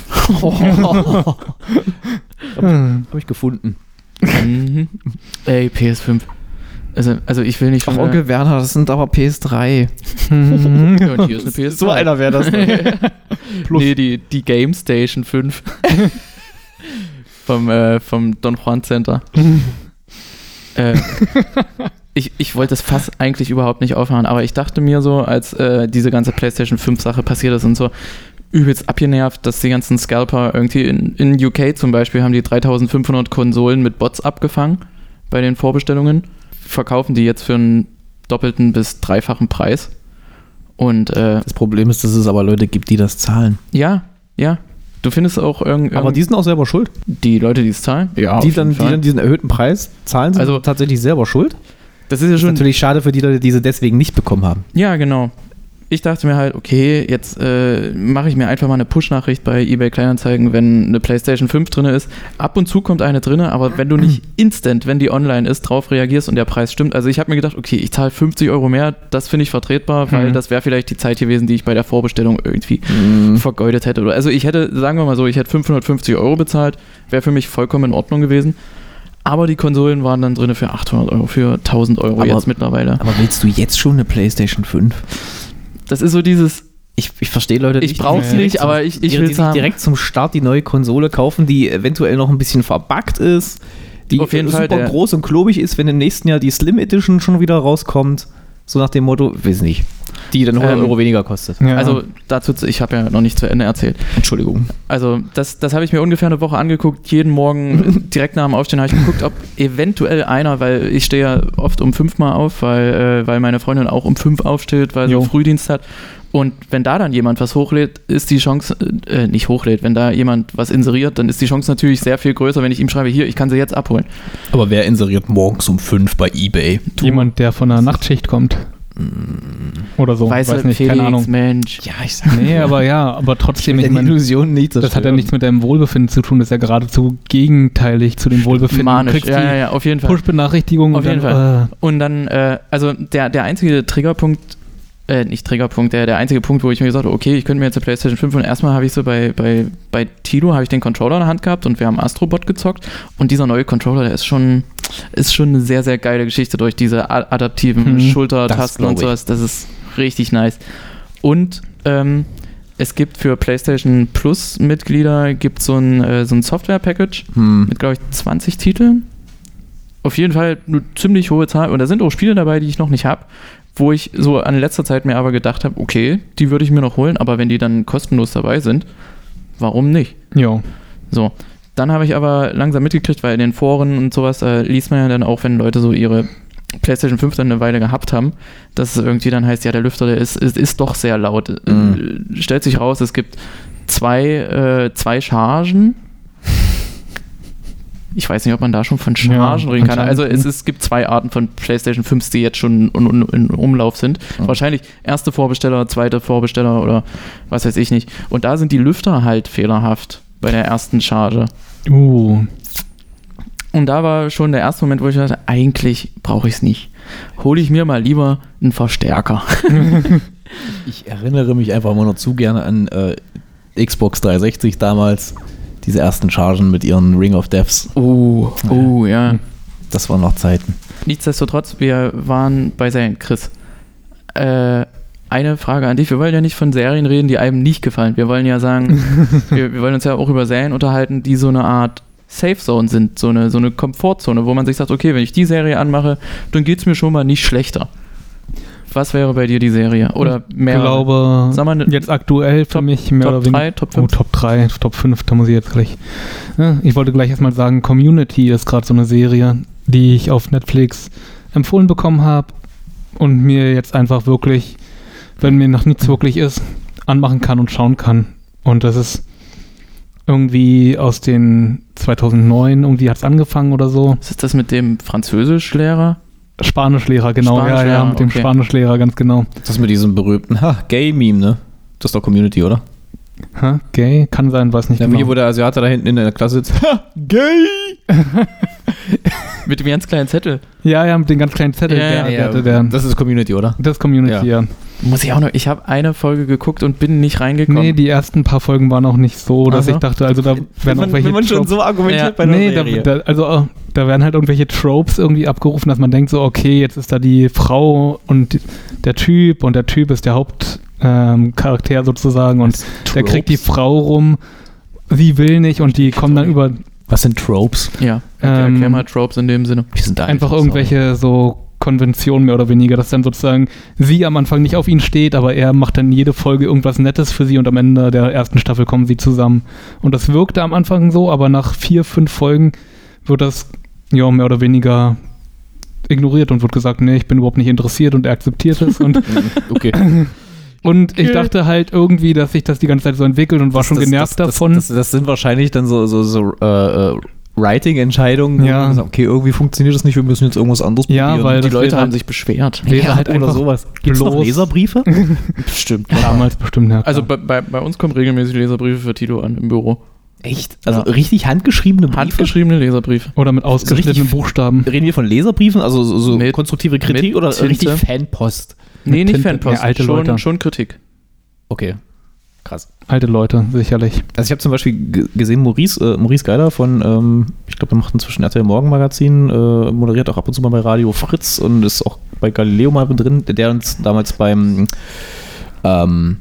Hm. Habe ich gefunden. mhm. Ey, PS5. Also, also ich will nicht Ach, Onkel Werner, das sind aber PS3. Ja, und hier ist eine PS5. So einer wäre das. Plus. Nee, die, die Game Station 5. vom, äh, vom Don Juan Center. äh, ich, ich wollte das Fass eigentlich überhaupt nicht aufhören, aber ich dachte mir so, als äh, diese ganze PlayStation 5 Sache passiert ist und so, übelst abgenervt, dass die ganzen Scalper irgendwie in, in UK zum Beispiel haben die 3500 Konsolen mit Bots abgefangen bei den Vorbestellungen. Verkaufen die jetzt für einen doppelten bis dreifachen Preis. Und äh, Das Problem ist, dass es aber Leute gibt, die das zahlen. ja, ja. Du findest auch irgendwie Aber die sind auch selber schuld. die Leute, die es zahlen. Ja, die, dann, die dann diesen erhöhten Preis zahlen, sind Also- tatsächlich selber schuld. das ist ja Das ist schon natürlich schade für die Leute, die sie deswegen nicht bekommen haben. Ja, genau. Ich dachte mir halt, okay, jetzt äh, mache ich mir einfach mal eine Push-Nachricht bei eBay Kleinanzeigen, wenn eine PlayStation 5 drin ist. Ab und zu kommt eine drin, aber wenn du nicht instant, wenn die online ist, drauf reagierst und der Preis stimmt. Also ich habe mir gedacht, okay, ich zahle 50 Euro mehr, das finde ich vertretbar, weil Mhm. das wäre vielleicht die Zeit gewesen, die ich bei der Vorbestellung irgendwie vergeudet hätte. Also ich hätte, sagen wir mal so, ich hätte 550 Euro bezahlt, wäre für mich vollkommen in Ordnung gewesen. Aber die Konsolen waren dann drin für 800 Euro, für 1000 Euro Aber- jetzt mittlerweile. Aber willst du jetzt schon eine PlayStation 5? Das ist so dieses, Ich, ich verstehe Leute Ich nicht, die direkt nicht, zum- aber ich- ich will's sich haben. direkt zum Start die neue Konsole kaufen, die eventuell noch ein bisschen verbuggt ist, die Auf jeden super Fall, groß und klobig ist, wenn im nächsten Jahr die Slim Edition schon wieder rauskommt. So nach dem Motto, weiß nicht. Die dann 100 Ähm, Euro weniger kostet. Ja. Also dazu, ich habe ja noch nicht zu Ende erzählt. Entschuldigung. Also das, das habe ich mir ungefähr eine Woche angeguckt. Jeden Morgen direkt nach dem Aufstehen habe ich geguckt, ob eventuell einer, weil ich stehe ja oft um fünf mal auf, weil, äh, weil meine Freundin auch um fünf aufsteht, weil sie Jo. Frühdienst hat. Und wenn da dann jemand was hochlädt, ist die Chance, äh, nicht hochlädt, wenn da jemand was inseriert, dann ist die Chance natürlich sehr viel größer, wenn ich ihm schreibe, hier, ich kann sie jetzt abholen. Aber wer inseriert morgens um 5 bei Ebay? Jemand, der von der Nachtschicht kommt. Oder so. Weißt weiß nicht, Felix, keine Ahnung. Mensch. Ja, ich sag Nee, aber ja, aber trotzdem, ich meine, Illusion nicht. das hat ja nichts mit deinem Wohlbefinden zu tun, das ist ja geradezu gegenteilig zu dem Wohlbefinden. Manisch. Ja, ja, ja, auf jeden Fall. Push-Benachrichtigung Auf und jeden dann, Und dann, äh, also der, der einzige Triggerpunkt, äh, nicht Triggerpunkt, der, der einzige Punkt, wo ich mir gesagt habe, okay, ich könnte mir jetzt eine PlayStation 5 und erstmal habe ich so bei, bei, bei Tilo habe ich den Controller in der Hand gehabt und wir haben Astrobot gezockt und dieser neue Controller, der ist schon, ist schon eine sehr, sehr geile Geschichte durch diese adaptiven Mhm, Schultertasten und sowas. Das ist richtig nice. Und ähm, es gibt für PlayStation Plus Mitglieder gibt so ein, äh, so ein Software-Package, Hm. mit, glaube ich, 20 Titeln. Auf jeden Fall eine ziemlich hohe Zahl. Und da sind auch Spiele dabei, die ich noch nicht habe, wo ich so an letzter Zeit mir aber gedacht habe, okay, die würde ich mir noch holen, aber wenn die dann kostenlos dabei sind, warum nicht? jo. So. Dann habe ich aber langsam mitgekriegt, weil in den Foren und sowas äh, liest man ja dann auch, wenn Leute so ihre PlayStation 5 dann eine Weile gehabt haben, dass es irgendwie dann heißt, ja, der Lüfter, der ist, ist, ist doch sehr laut. Mhm. Äh, stellt sich raus, es gibt zwei, äh, zwei Chargen. Ich weiß nicht, ob man da schon von Chargen Ja, reden kann. Also es, es gibt zwei Arten von PlayStation 5, die jetzt schon in, in, in Umlauf sind. Mhm. Wahrscheinlich erste Vorbesteller, zweite Vorbesteller oder was weiß ich nicht. Und da sind die Lüfter halt fehlerhaft bei der ersten Charge. Uh. Und da war schon der erste Moment, wo ich dachte, eigentlich brauche ich es nicht. Hole ich mir mal lieber einen Verstärker. Ich erinnere mich einfach immer noch zu gerne an äh, Xbox 360 damals. Diese ersten Chargen mit ihren Ring of Deaths. Oh, oh, ja. Das waren noch Zeiten. Nichtsdestotrotz, wir waren bei Serien. Chris, äh, eine Frage an dich. Wir wollen ja nicht von Serien reden, die einem nicht gefallen. Wir wollen ja sagen, wir, wir wollen uns ja auch über Serien unterhalten, die so eine Art Safe Zone sind, so eine, so eine Komfortzone, wo man sich sagt, okay, wenn ich die Serie anmache, dann geht es mir schon mal nicht schlechter. Was wäre bei dir die Serie? Oder mehr? Ich glaube, Sag mal, ne- jetzt aktuell für Top- mich mehr Top oder weniger. 3, Top Oh, 5? Top 3, Top 5, da muss ich jetzt gleich. Ja, ich wollte gleich erstmal sagen, Community ist gerade so eine Serie, die ich auf Netflix empfohlen bekommen habe und mir jetzt einfach wirklich, wenn mir noch nichts wirklich ist, anmachen kann und schauen kann. Und das ist irgendwie aus den 2009, irgendwie hat es angefangen oder so. Ist das mit dem Französischlehrer? Spanischlehrer, genau, ja, ja, Spanischlehrer, mit dem okay. Spanischlehrer, ganz genau. Das mit diesem berühmten ha, Gay-Meme, ne? Das ist doch Community, oder? Hä? Gay? Kann sein, weiß nicht Ja, genau. Hier, wo der Asiate da hinten in der Klasse sitzt. Ha, gay! Mit dem ganz kleinen Zettel. Ja, ja, mit den ganz kleinen Zettel. Ja, der, ja, der, der, der, Das ist Community, oder? das ist Community, ja. Muss ich auch noch. Ich habe eine Folge geguckt und bin nicht reingekommen. Nee, die ersten paar Folgen waren auch nicht so, dass Ach so. ich dachte, also da werden auch welche Tropes- argumentiert Ja. bei einer Nee, da, Serie. da, also äh, da werden halt irgendwelche Tropes irgendwie abgerufen, dass man denkt so, okay, jetzt ist da die Frau und der Typ und der Typ ist der Hauptcharakter ähm, sozusagen und der kriegt die Frau rum, sie will nicht und die kommen dann über Was sind Tropes? Ja, erklär, Ähm, erklär mal Tropes in dem Sinne. Wir sind da einfach irgendwelche so Konventionen mehr oder weniger, dass dann sozusagen sie am Anfang nicht auf ihn steht, aber er macht dann jede Folge irgendwas Nettes für sie und am Ende der ersten Staffel kommen sie zusammen. Und das wirkte am Anfang so, aber nach vier, fünf Folgen wird das ja mehr oder weniger ignoriert und wurde gesagt, nee, ich bin überhaupt nicht interessiert und er akzeptiert es und Okay. Und ich dachte halt irgendwie, dass sich das die ganze Zeit so entwickelt und war schon genervt das, davon. Das, das, das sind wahrscheinlich dann so, so, so äh, äh, Writing-Entscheidungen. wo Ja. man sagt, Okay, irgendwie funktioniert das nicht, wir müssen jetzt irgendwas anderes Ja, weil Die das Leute haben halt- sich beschwert. wäre Ja, halt oder sowas. Gibt es noch bloß- Leserbriefe? Bestimmt. damals bestimmt, ja. Also bei, bei, bei uns kommen regelmäßig Leserbriefe für Tito an im Büro. Echt? Also Ja. richtig handgeschriebene Briefe? Handgeschriebene Leserbriefe. oder mit ausgeschnittenen richtig- Buchstaben. Reden wir von Leserbriefen, also so, so Mit- konstruktive Kritik oder Tinte. richtig Fanpost? Nee, nicht Tinte. Fanpost. Ja, alte schon, Leute. schon Kritik. Okay. Krass. Alte Leute, sicherlich. Also ich habe zum Beispiel ge- gesehen, Maurice, äh, Maurice Geiler von, ähm, ich glaube, der macht inzwischen RTL Morgenmagazin, äh, moderiert auch ab und zu mal bei Radio Fritz und ist auch bei Galileo mal drin, der uns damals beim ähm,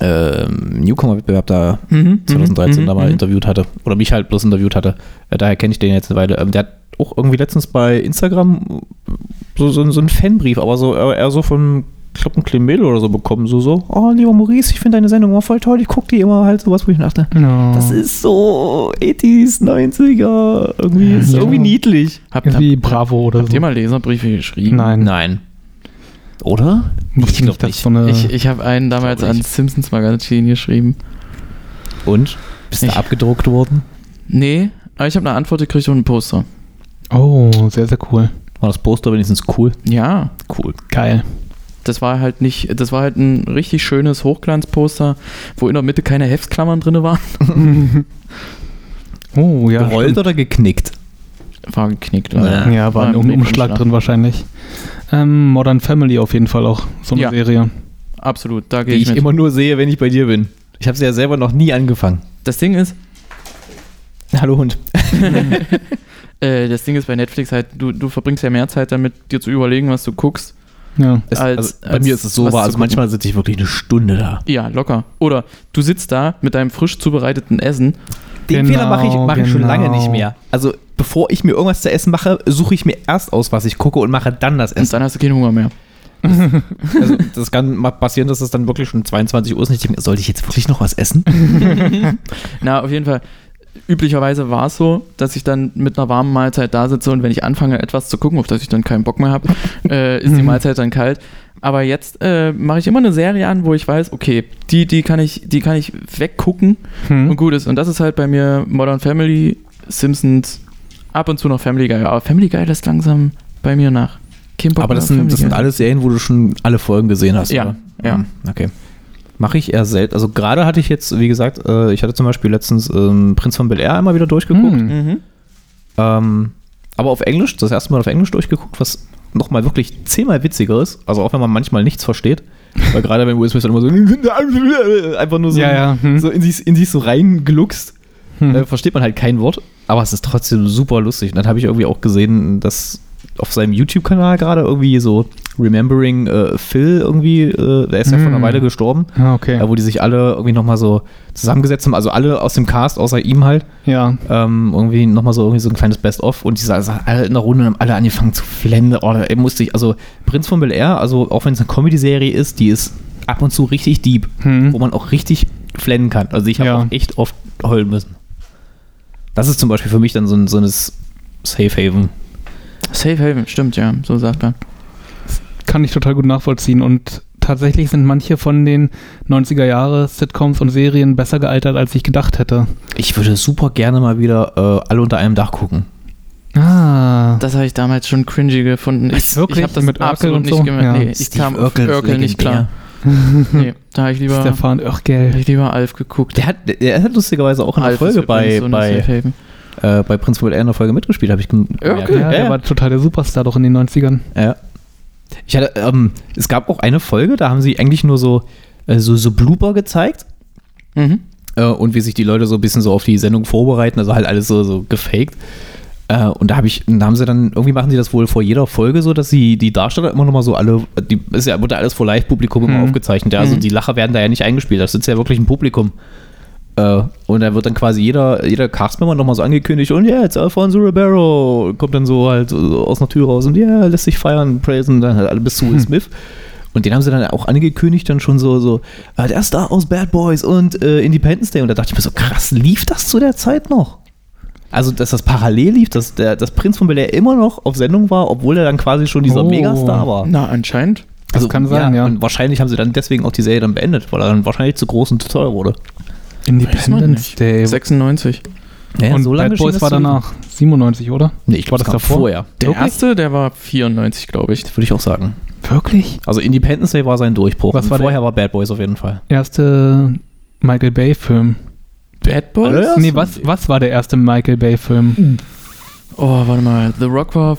ähm, Newcomer-Wettbewerb da Mhm, 2013 mhm, da mal mhm. interviewt hatte. Oder mich halt bloß interviewt hatte. Äh, daher kenne ich den jetzt eine Weile. Ähm, der hat auch irgendwie letztens bei Instagram so, so, so einen Fanbrief, aber so eher so von, ich glaube, ein Klimel oder so bekommen. So, so, oh, lieber Maurice, ich finde deine Sendung immer voll toll. Ich gucke die immer halt sowas, wo ich dachte, Ja. das ist so 80s, 90er. Irgendwie ist Ja. irgendwie niedlich. Habt, habt, Irgendwie Bravo oder habt so. ihr mal Leserbriefe geschrieben? Nein. Nein. Oder? Ich nicht, nicht. so. Ich, ich habe einen damals an. Simpsons Magazin geschrieben. Und? Bist du Ich- abgedruckt worden? Nee, aber ich habe eine Antwort gekriegt und ein Poster. Oh, sehr, sehr cool. War das Poster wenigstens cool? Ja, Cool. Geil. das war halt nicht, das war halt ein richtig schönes Hochglanzposter, wo in der Mitte keine Heftsklammern drin waren. oh, ja. Gerollt stimmt. oder geknickt? War geknickt. Ja, Ja, war ein Um- Umschlag drin wahrscheinlich. Ähm, Modern Family auf jeden Fall auch. So eine Ja. Serie. Absolut, da Die gehe ich, ich mit. immer nur sehe, wenn ich bei dir bin. Ich habe sie ja selber noch nie angefangen. Das Ding ist, Hallo Hund. äh, das Ding ist bei Netflix halt, du, du verbringst ja mehr Zeit damit, dir zu überlegen, was du guckst. Ja. Als- also bei als mir ist es so, wahr, also manchmal sitze ich wirklich eine Stunde da. Ja, locker. Oder du sitzt da mit deinem frisch zubereiteten Essen. Den Genau, Fehler mache ich, mach ich schon lange genau. nicht mehr. Also bevor ich mir irgendwas zu essen mache, suche ich mir erst aus, was ich gucke und mache dann das Und Essen. dann hast du keinen Hunger mehr. Also das kann mal passieren, dass es dann wirklich schon 22 Uhr ist und ich denke, sollte ich jetzt wirklich noch was essen? Na, auf jeden Fall. Üblicherweise war es so, dass ich dann mit einer warmen Mahlzeit da sitze und wenn ich anfange, etwas zu gucken, auf das ich dann keinen Bock mehr habe, äh, ist die Mahlzeit dann kalt. Aber jetzt äh, mache ich immer eine Serie an, wo ich weiß, okay, die, die kann ich, die kann ich weggucken Hm. und gut ist. Und das ist halt bei mir Modern Family, Simpsons, ab und zu noch Family Guy. Aber Family Guy lässt langsam bei mir nach. Aber das sind, das sind alles Serien, wo du schon alle Folgen gesehen hast, Ja, oder? ja. Hm, Okay. Mache ich eher selten. Also gerade hatte ich jetzt, wie gesagt, äh, ich hatte zum Beispiel letztens ähm, Prinz von Bel Air einmal wieder durchgeguckt. Hm. Mhm. Ähm, aber auf Englisch, das erste Mal auf Englisch durchgeguckt, was nochmal wirklich zehnmal witziger ist. Also auch wenn man manchmal nichts versteht. Weil gerade wenn Will Smith dann immer so einfach nur so, Ja, ja. Hm. so in, sich, in sich so reingluckst, Hm. äh, versteht man halt kein Wort. Aber es ist trotzdem super lustig. Und dann habe ich irgendwie auch gesehen, dass auf seinem YouTube-Kanal gerade irgendwie so Remembering äh, Phil irgendwie, äh, der ist ja vor einer Hm. Weile gestorben, Ah, okay. äh, wo die sich alle irgendwie nochmal so zusammengesetzt haben, also alle aus dem Cast, außer ihm halt, Ja. ähm, irgendwie nochmal so, irgendwie so ein kleines Best-of und die saßen alle in der Runde und haben alle angefangen zu flennen. Oh, da musste ich, also Prinz von Bel Air, also auch wenn es eine Comedy-Serie ist, die ist ab und zu richtig deep, Hm. wo man auch richtig flennen kann. Also ich habe Ja. auch echt oft heulen müssen. Das ist zum Beispiel für mich dann so ein, so ein Safe Haven. Safe Haven, stimmt, ja, so sagt man. Kann ich total gut nachvollziehen. Und tatsächlich sind manche von den 90er Jahre Sitcoms und Serien besser gealtert, als ich gedacht hätte. Ich würde super gerne mal wieder äh, alle unter einem Dach gucken. Ah. Das habe ich damals schon cringy gefunden. Ich, Wirklich? ich habe das Mit Urkel absolut und nicht so? gemerkt. Ja. Nee, ich kam auf Urkel nicht klar. Nee, da habe ich lieber, hab Stefan Oergel. ich lieber Alf geguckt. Der hat, der hat lustigerweise auch in der Folge bei, bei, äh, bei Prinz Air in der Folge mitgespielt, habe ich gem- gemerkt. Okay. Ja, der ja. war total der Superstar doch in den 90ern. Ja. Ich hatte, ähm, es gab auch eine Folge, da haben sie eigentlich nur so, äh, so, so Blooper gezeigt Mhm. äh, und wie sich die Leute so ein bisschen so auf die Sendung vorbereiten, also halt alles so, so gefaked. Äh, und da habe ich, da haben sie dann, irgendwie machen sie das wohl vor jeder Folge so, dass sie die Darsteller immer nochmal so alle, die ist ja, wird ja alles vor Live-Publikum immer Mhm. aufgezeichnet. Ja, also Mhm. die Lacher werden da ja nicht eingespielt, das sitzt ja wirklich ein Publikum. Äh, und da wird dann quasi jeder, jeder Castmember nochmal so angekündigt und ja, jetzt Alfonso Ribeiro kommt dann so halt aus einer Tür raus und ja, lässt sich feiern, praisen, dann halt alle bis zu Will Smith. Und den haben sie dann auch angekündigt, dann schon so, so, äh, der Star aus Bad Boys und äh, Independence Day. Und da dachte ich mir so, krass, lief das zu der Zeit noch? Also, dass das parallel lief, dass der, das Prinz von Bel-Air immer noch auf Sendung war, obwohl er dann quasi schon dieser Oh. Megastar war. Na, anscheinend. Das kann sein, ja. Und wahrscheinlich haben sie dann deswegen auch die Serie dann beendet, weil er dann wahrscheinlich zu groß und zu teuer wurde. Independence. Day. 96. Ja, und so lange Bad Boys war danach. 97, oder? Nee, ich glaube, das davor? vorher. Der Wirklich? erste, der war 94, glaube ich. Würde ich auch sagen. Wirklich? Also Independence Day war sein Durchbruch. Was war der- vorher war Bad Boys auf jeden Fall. Erste Michael Bay-Film. Bad Boys? Ja. Nee, was, was war der erste Michael Bay-Film? Oh, warte mal. The Rock war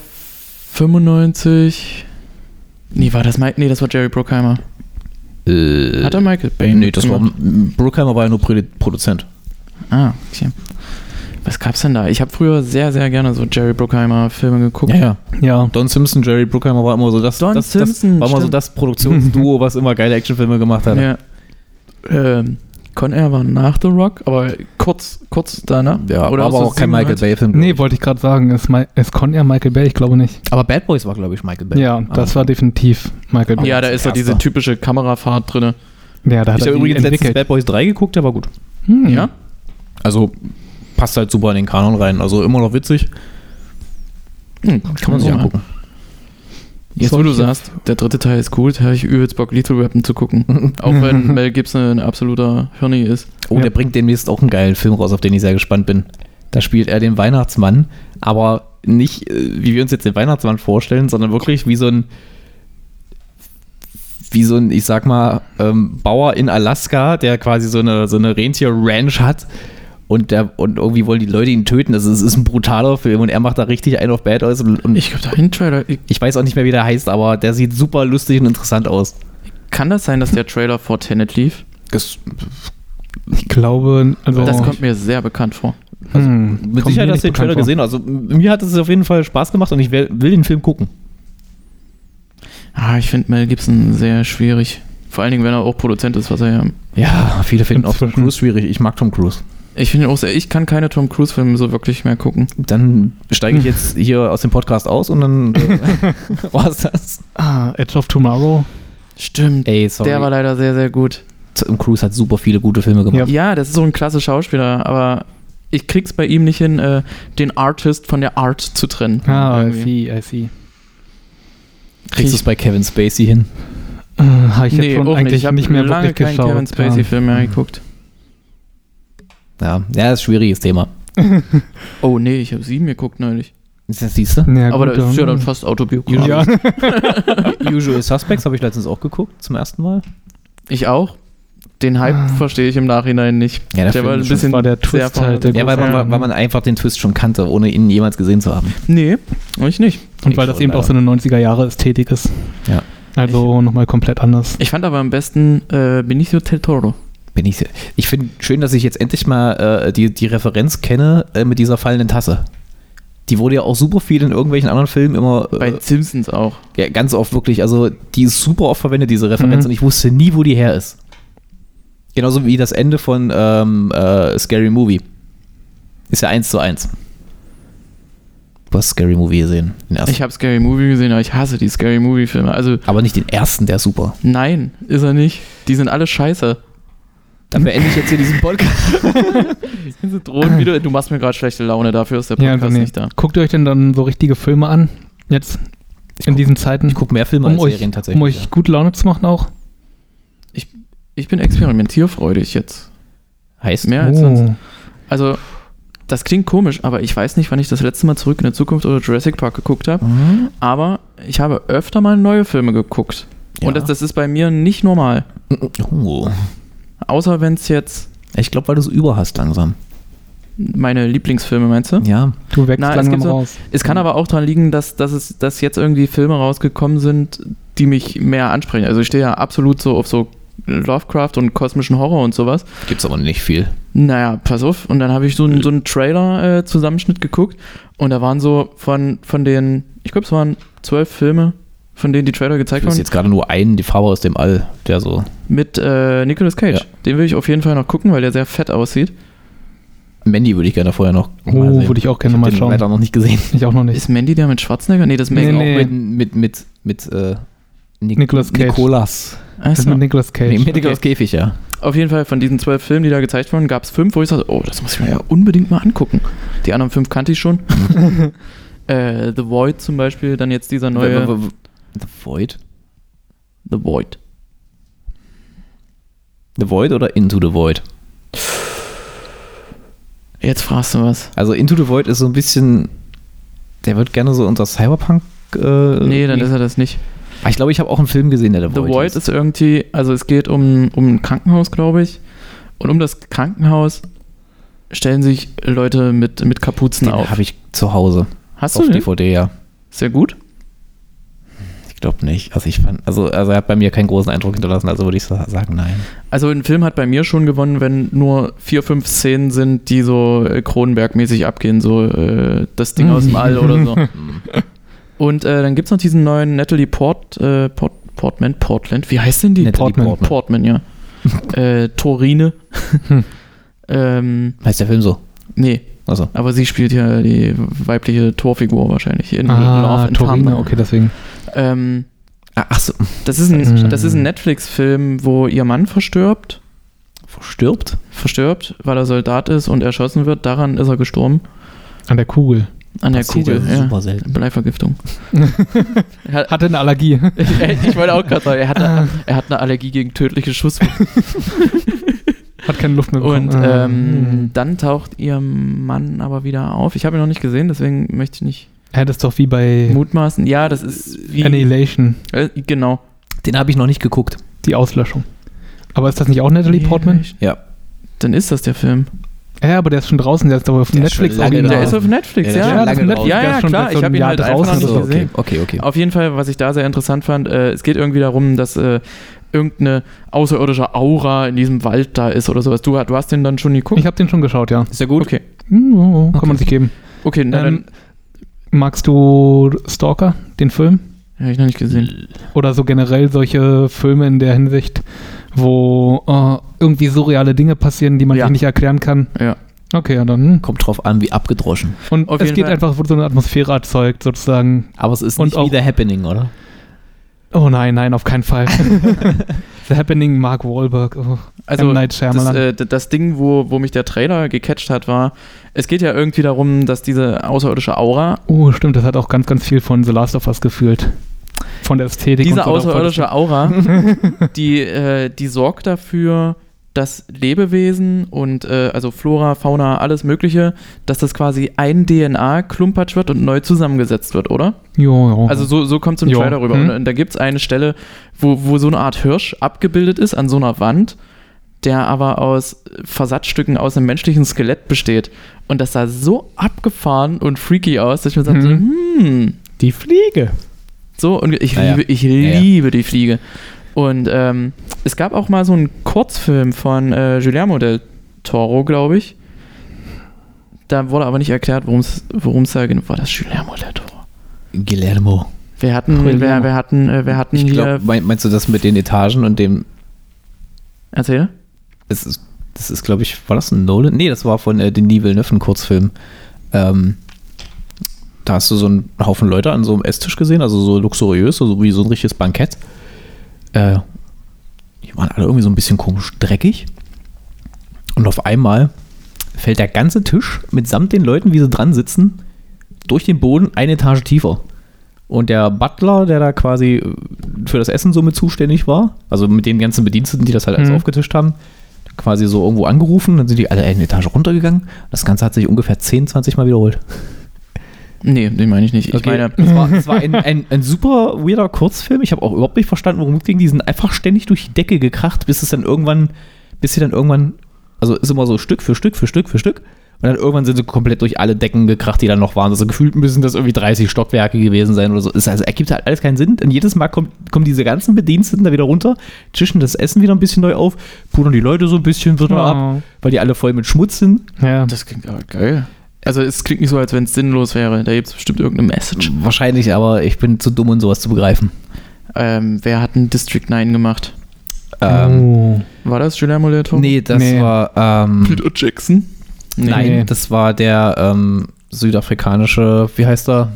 95. Nee, war das Mike? Nee, das war Jerry Bruckheimer. Äh, Hat er Michael Bay? nee, das war. gemacht? Bruckheimer war ja nur Produ- Produzent. Ah, okay. Was gab's denn da? Ich habe früher sehr, sehr gerne so Jerry Bruckheimer Filme geguckt. ja. Ja. Don Simpson, Jerry Bruckheimer war immer so das. Don das, Simpson, das war immer so das Produktionsduo, was immer geile Actionfilme gemacht hat. Ja. Ähm, Con Air war nach The Rock, aber kurz, kurz danach. Ja, Oder war aber auch kein Michael 97? Bay-Film. Nee, wollte ich gerade sagen. Ist, Mi- ist Con Air Michael Bay? Ich glaube nicht. Aber Bad Boys war, glaube ich, Michael Bay. Ja, das war definitiv Michael Bay. Ja, da ist ja diese typische Kamerafahrt drin. Ja, da hat Ich er habe übrigens letztens entwickelt. Bad Boys 3 geguckt, der war gut. Hm. Ja? Also passt halt super in den Kanon rein. Also immer noch witzig. Hm, Kann man sich mal. angucken. Jetzt, wo du sagst, der dritte Teil ist gut, habe ich übelst Bock, Lethal Weapon zu gucken. Auch wenn Mel Gibson ein absoluter Hirni ist. Oh, Ja. der bringt demnächst auch einen geilen Film raus, auf den ich sehr gespannt bin. Da spielt er den Weihnachtsmann, aber nicht, äh, wie wir uns jetzt den Weihnachtsmann vorstellen, sondern wirklich wie so ein, wie so ein, ich sag mal, ähm, Bauer in Alaska, der quasi so eine, so eine Rentier-Ranch hat. Und, der, und irgendwie wollen die Leute ihn töten. Das ist, es ist ein brutaler Film und er macht da richtig einen auf Bad aus. Und, und Ich glaube, da ein Trailer. Ich, ich weiß auch nicht mehr, wie der heißt, aber der sieht super lustig und interessant aus. kann das sein, dass der Trailer vor Tenet lief? Das, Ich glaube, also. Das kommt mir sehr bekannt vor. hm, mit Sicherheit hast du den Trailer bekannt gesehen. Also mir hat es auf jeden Fall Spaß gemacht und ich will, will den Film gucken. Ah, ich finde Mel Gibson sehr schwierig. Vor allen Dingen, wenn er auch Produzent ist, was er ja. Ja, viele finden auch Tom. Cruise schwierig. Ich mag Tom Cruise. Ich finde auch sehr. Ich kann keine Tom Cruise-Filme so wirklich mehr gucken. Dann steige ich jetzt hier aus dem Podcast aus und dann äh, war's das. Ah, Edge of Tomorrow. Stimmt. Ey, sorry. Der war leider sehr, sehr gut. Tom Cruise hat super viele gute Filme gemacht. Ja, das ist so ein klasse Schauspieler, aber ich krieg's bei ihm nicht hin, äh, den Artist von der Art zu trennen. Ah, I Irgendwie. see, I see. Kriegst du es bei Kevin Spacey hin? Äh, Habe ich jetzt Nee, schon auch nicht. eigentlich Ich habe nicht mehr lange wirklich keinen geschaut. Kevin Spacey-Film mehr geguckt. Ja, ja, ist ein schwieriges Thema. Oh nee, ich habe sieben geguckt neulich. Das siehst du? Ja, aber gut, das ist ja dann fast autobiografisch. Ja. Usual Suspects habe ich letztens auch geguckt, zum ersten Mal. Ich auch. Den Hype Ah. verstehe ich im Nachhinein nicht. Ja, der war ein bisschen war der Twist halt, der Ja, weil man, weil man einfach den Twist schon kannte, ohne ihn jemals gesehen zu haben. Nee, ich nicht. Und weil das eben auch so eine 90er-Jahre-Ästhetik ist. Ja. Also nochmal komplett anders. Ich fand aber am besten äh, Benicio del Toro. Bin ich ich finde schön, dass ich jetzt endlich mal äh, die, die Referenz kenne äh, mit dieser fallenden Tasse. Die wurde ja auch super viel in irgendwelchen anderen Filmen immer Bei äh, Simpsons auch. ja, ganz oft wirklich, also die ist super oft verwendet, diese Referenz, Mhm. und ich wusste nie, wo die her ist. Genauso wie das Ende von ähm, äh, Scary Movie. Ist ja eins zu eins. Du hast Scary Movie gesehen. Ich habe Scary Movie gesehen, aber ich hasse die Scary Movie-Filme. Also Aber nicht den ersten, der ist super. nein, ist er nicht. Die sind alle scheiße. Dann beende ich jetzt hier diesen Podcast. Diese drohen wieder. Du machst mir gerade schlechte Laune, dafür ist der Ja, Podcast also nee. nicht da. Guckt ihr euch denn dann so richtige Filme an? Jetzt in diesen Zeiten? Ich gucke mehr Filme um als euch, Serien tatsächlich. um euch gute Laune zu machen auch? Ich bin experimentierfreudig jetzt. heißt Mehr als sonst. Also, das klingt komisch, aber ich weiß nicht, wann ich das letzte Mal zurück in der Zukunft oder Jurassic Park geguckt habe. Mhm. Aber ich habe öfter mal neue Filme geguckt. Ja. Und das, das ist bei mir nicht normal. Oh. Außer wenn es jetzt Ich glaube, weil du es über hast langsam. meine Lieblingsfilme meinst du? Ja. Du wächst Na, es langsam gibt so- raus. Es kann aber auch daran liegen, dass, dass, es, dass jetzt irgendwie Filme rausgekommen sind, die mich mehr ansprechen. Also ich stehe ja absolut so auf so Lovecraft und kosmischen Horror und sowas. Gibt's aber nicht viel. Naja, pass auf. Und dann habe ich so einen, so einen Trailer-Zusammenschnitt geguckt und da waren so von, von den, ich glaube, es waren zwölf Filme, von denen die Trailer Ich gezeigt wüsste wurden, jetzt gerade nur einen, die Farbe aus dem All, der so. mit äh, Nicolas Cage. Ja. Den will ich auf jeden Fall noch gucken, weil der sehr fett aussieht. Mandy würde ich gerne vorher noch. Oh, mal sehen. würde ich auch gerne ich mal den schauen. leider noch nicht gesehen. Ich auch noch nicht. Ist Mandy der mit Schwarzenegger? Nee, das ist Nee, Megan. nee. Mit, mit, mit, mit, äh, Nic Nicolas Cage. Nicolas. Das ist mit Nicolas Cage. Nee, mit Nicolas Okay. Käfig, ja. Auf jeden Fall von diesen zwölf Filmen, die da gezeigt wurden, gab es fünf, wo ich sagte, oh, das muss ich mir ja unbedingt mal angucken. Die anderen fünf kannte ich schon. äh, The Void zum Beispiel, dann jetzt dieser neue The Void? The Void. The Void oder Into the Void? Jetzt fragst du was. Also Into the Void ist so ein bisschen, der wird gerne so unter Cyberpunk. Äh, Nee, dann ist er das nicht. Ah, ich glaube, ich habe auch einen Film gesehen, der The, The Void ist irgendwie, also es geht um, um ein Krankenhaus, glaube ich. Und um das Krankenhaus stellen sich Leute mit, mit Kapuzen Den auf. habe ich zu Hause Hast auf du den? DVD, ja. Sehr gut. Ich glaube nicht. Also ich fand, also, also er hat bei mir keinen großen Eindruck hinterlassen, also würde ich sa- sagen, nein. Also ein Film hat bei mir schon gewonnen, wenn nur vier, fünf Szenen sind, die so äh, Kronenberg-mäßig abgehen, so äh, das Ding aus dem All oder so. Und äh, dann gibt es noch diesen neuen Natalie Port, äh, Port, Portman, Portland, wie heißt denn die? Natalie Portman. Portman. Portman, ja. äh, Torine. ähm, Heißt der Film so? nee, Also. aber sie spielt ja die weibliche Torfigur wahrscheinlich in Ah, Love Thunder. okay, deswegen. Ähm, Ach so. das ist ein, Mhm. das ist ein Netflix-Film, wo ihr Mann verstirbt. Verstirbt? verstirbt, weil er Soldat ist und erschossen wird. Daran ist er gestorben. An der Kugel. An der Passiert Kugel. ja super selten. Bleivergiftung. er hat, Hatte eine Allergie. ich wollte auch gerade sagen, er hat, eine, er hat eine Allergie gegen tödliche Schusswaffen. Hat keine Luft mehr bekommen. Und Ah, ähm, hm. dann taucht ihr Mann aber wieder auf. Ich habe ihn noch nicht gesehen, deswegen möchte ich nicht Ja, das ist doch wie bei mutmaßen. Ja, das ist wie. Annihilation, Äh, genau. Den habe ich noch nicht geguckt. die Auslöschung. Aber ist das nicht auch Natalie Portman? Ja. Dann ist das der Film. Ja, aber der ist schon draußen, der ist doch auf Der ist Netflix original. Der ist auf Netflix, Ja, der ist ja. lange ist Netflix. Ja, ja, ist klar, ich so hab einem ihn halt draußen. noch nicht so. gesehen. Okay, okay, okay. Auf jeden Fall, was ich da sehr interessant fand, äh, es geht irgendwie darum, dass äh, irgendeine außerirdische Aura in diesem Wald da ist oder sowas. Du, du hast den dann schon geguckt? Ich habe den schon geschaut, ja. Ist ja gut. Okay, Hm, oh, oh, Kann Okay. man sich geben. okay, na, Ähm, magst du Stalker, den Film? habe ich noch nicht gesehen. Oder so generell solche Filme in der Hinsicht, wo äh, irgendwie surreale Dinge passieren, die man Ja. sich nicht erklären kann? Ja. Okay, ja dann. Kommt drauf an, wie abgedroschen. Und Auf es geht Fall. einfach, wo so eine Atmosphäre erzeugt, sozusagen. Aber es ist Und nicht auch- wie The Happening, oder? Oh nein, nein, auf keinen Fall. The Happening, Mark Wahlberg. Oh. Also M. Night das, äh, das Ding, wo, wo mich der Trailer gecatcht hat, war, es geht ja irgendwie darum, dass diese außerirdische Aura, Oh, stimmt, das hat auch ganz, ganz viel von The Last of Us gefühlt. Von der Ästhetik. diese so, außerirdische Aura, die, äh, die sorgt dafür, dass Lebewesen und äh, also Flora, Fauna, alles Mögliche, dass das quasi ein DNA-Klumpatsch wird und neu zusammengesetzt wird, oder? Jo, jo. Also so, so kommt es im Jo. Trailer rüber. Hm. Und, da gibt es eine Stelle, wo, wo so eine Art Hirsch abgebildet ist an so einer Wand, der aber aus Versatzstücken aus einem menschlichen Skelett besteht. Und das sah so abgefahren und freaky aus, dass ich mir sagte, Mhm. hm, die Fliege. so, und ich Ja, ja. liebe, ich ja. liebe die Fliege. Und ähm, es gab auch mal so einen Kurzfilm von äh, Guillermo del Toro, glaube ich. Da wurde aber nicht erklärt, worum es da genau war. Das Guillermo del Toro. Guillermo. Wir hatten, Guillermo. wir, wir hatten, äh, wir hatten Ich hier. glaube, mein, meinst du das mit den Etagen und dem. Erzähl. Das ist, das ist glaube ich, war das ein Nolan? Nee, das war von äh, Denis Villeneuve, ein Kurzfilm. Ähm, da hast du so einen Haufen Leute an so einem Esstisch gesehen, also so luxuriös, so wie so ein richtiges Bankett. Äh, die waren alle irgendwie so ein bisschen komisch dreckig. Und auf einmal fällt der ganze Tisch mitsamt den Leuten, wie sie dran sitzen, durch den Boden eine Etage tiefer. Und der Butler, der da quasi äh, für das Essen so mit zuständig war, also mit den ganzen Bediensteten, die das halt alles Mhm. aufgetischt haben, quasi so irgendwo angerufen, dann sind die alle eine Etage runtergegangen. Das Ganze hat sich ungefähr 10, 20 Mal wiederholt. Nee, den meine ich nicht. Ich Okay. meine, es war, es war ein, ein, ein super weirder Kurzfilm. Ich habe auch überhaupt nicht verstanden, worum es ging. Die sind einfach ständig durch die Decke gekracht, bis es dann irgendwann, bis sie dann irgendwann, also ist immer so Stück für Stück für Stück für Stück. Und dann irgendwann sind sie komplett durch alle Decken gekracht, die dann noch waren. Also gefühlt müssen das irgendwie 30 Stockwerke gewesen sein oder so. Es also ergibt halt alles keinen Sinn. Und jedes Mal kommt, kommen diese ganzen Bediensteten da wieder runter, tischen das Essen wieder ein bisschen neu auf, pudern die Leute so ein bisschen wieder ab, weil die alle voll mit Schmutz sind. Ja. das klingt aber geil. Also es klingt nicht so, als wenn es sinnlos wäre. Da gibt es bestimmt irgendeine Message. Wahrscheinlich, aber ich bin zu dumm, um sowas zu begreifen. Ähm, wer hat einen District 9 gemacht? Ähm, oh. War das Guillermo del Toro? Nee, das Nee. war. Ähm, Peter Jackson? Nee. Nein, das war der ähm, südafrikanische, wie heißt er?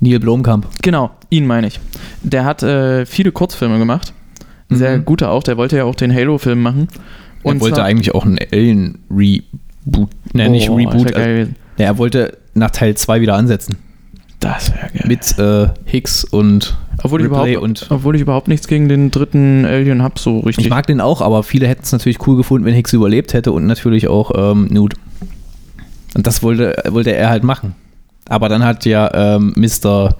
Neil Blomkamp. Genau, ihn meine ich. Der hat äh, viele Kurzfilme gemacht. Sehr Mhm. guter auch, der wollte ja auch den Halo-Film machen. Er wollte zwar- eigentlich auch einen Alien-Reboot. Ne, nicht Oh, Reboot. Also, ja, er wollte nach Teil 2 wieder ansetzen. Das wäre geil. Mit äh, Hicks und obwohl, ich Ripley überhaupt, und. obwohl ich überhaupt nichts gegen den dritten Alien hab, so richtig. Ich mag den auch, aber viele hätten es natürlich cool gefunden, wenn Hicks überlebt hätte und natürlich auch ähm, Newt. Und das wollte, wollte er halt machen. Aber dann hat ja ähm, Mr.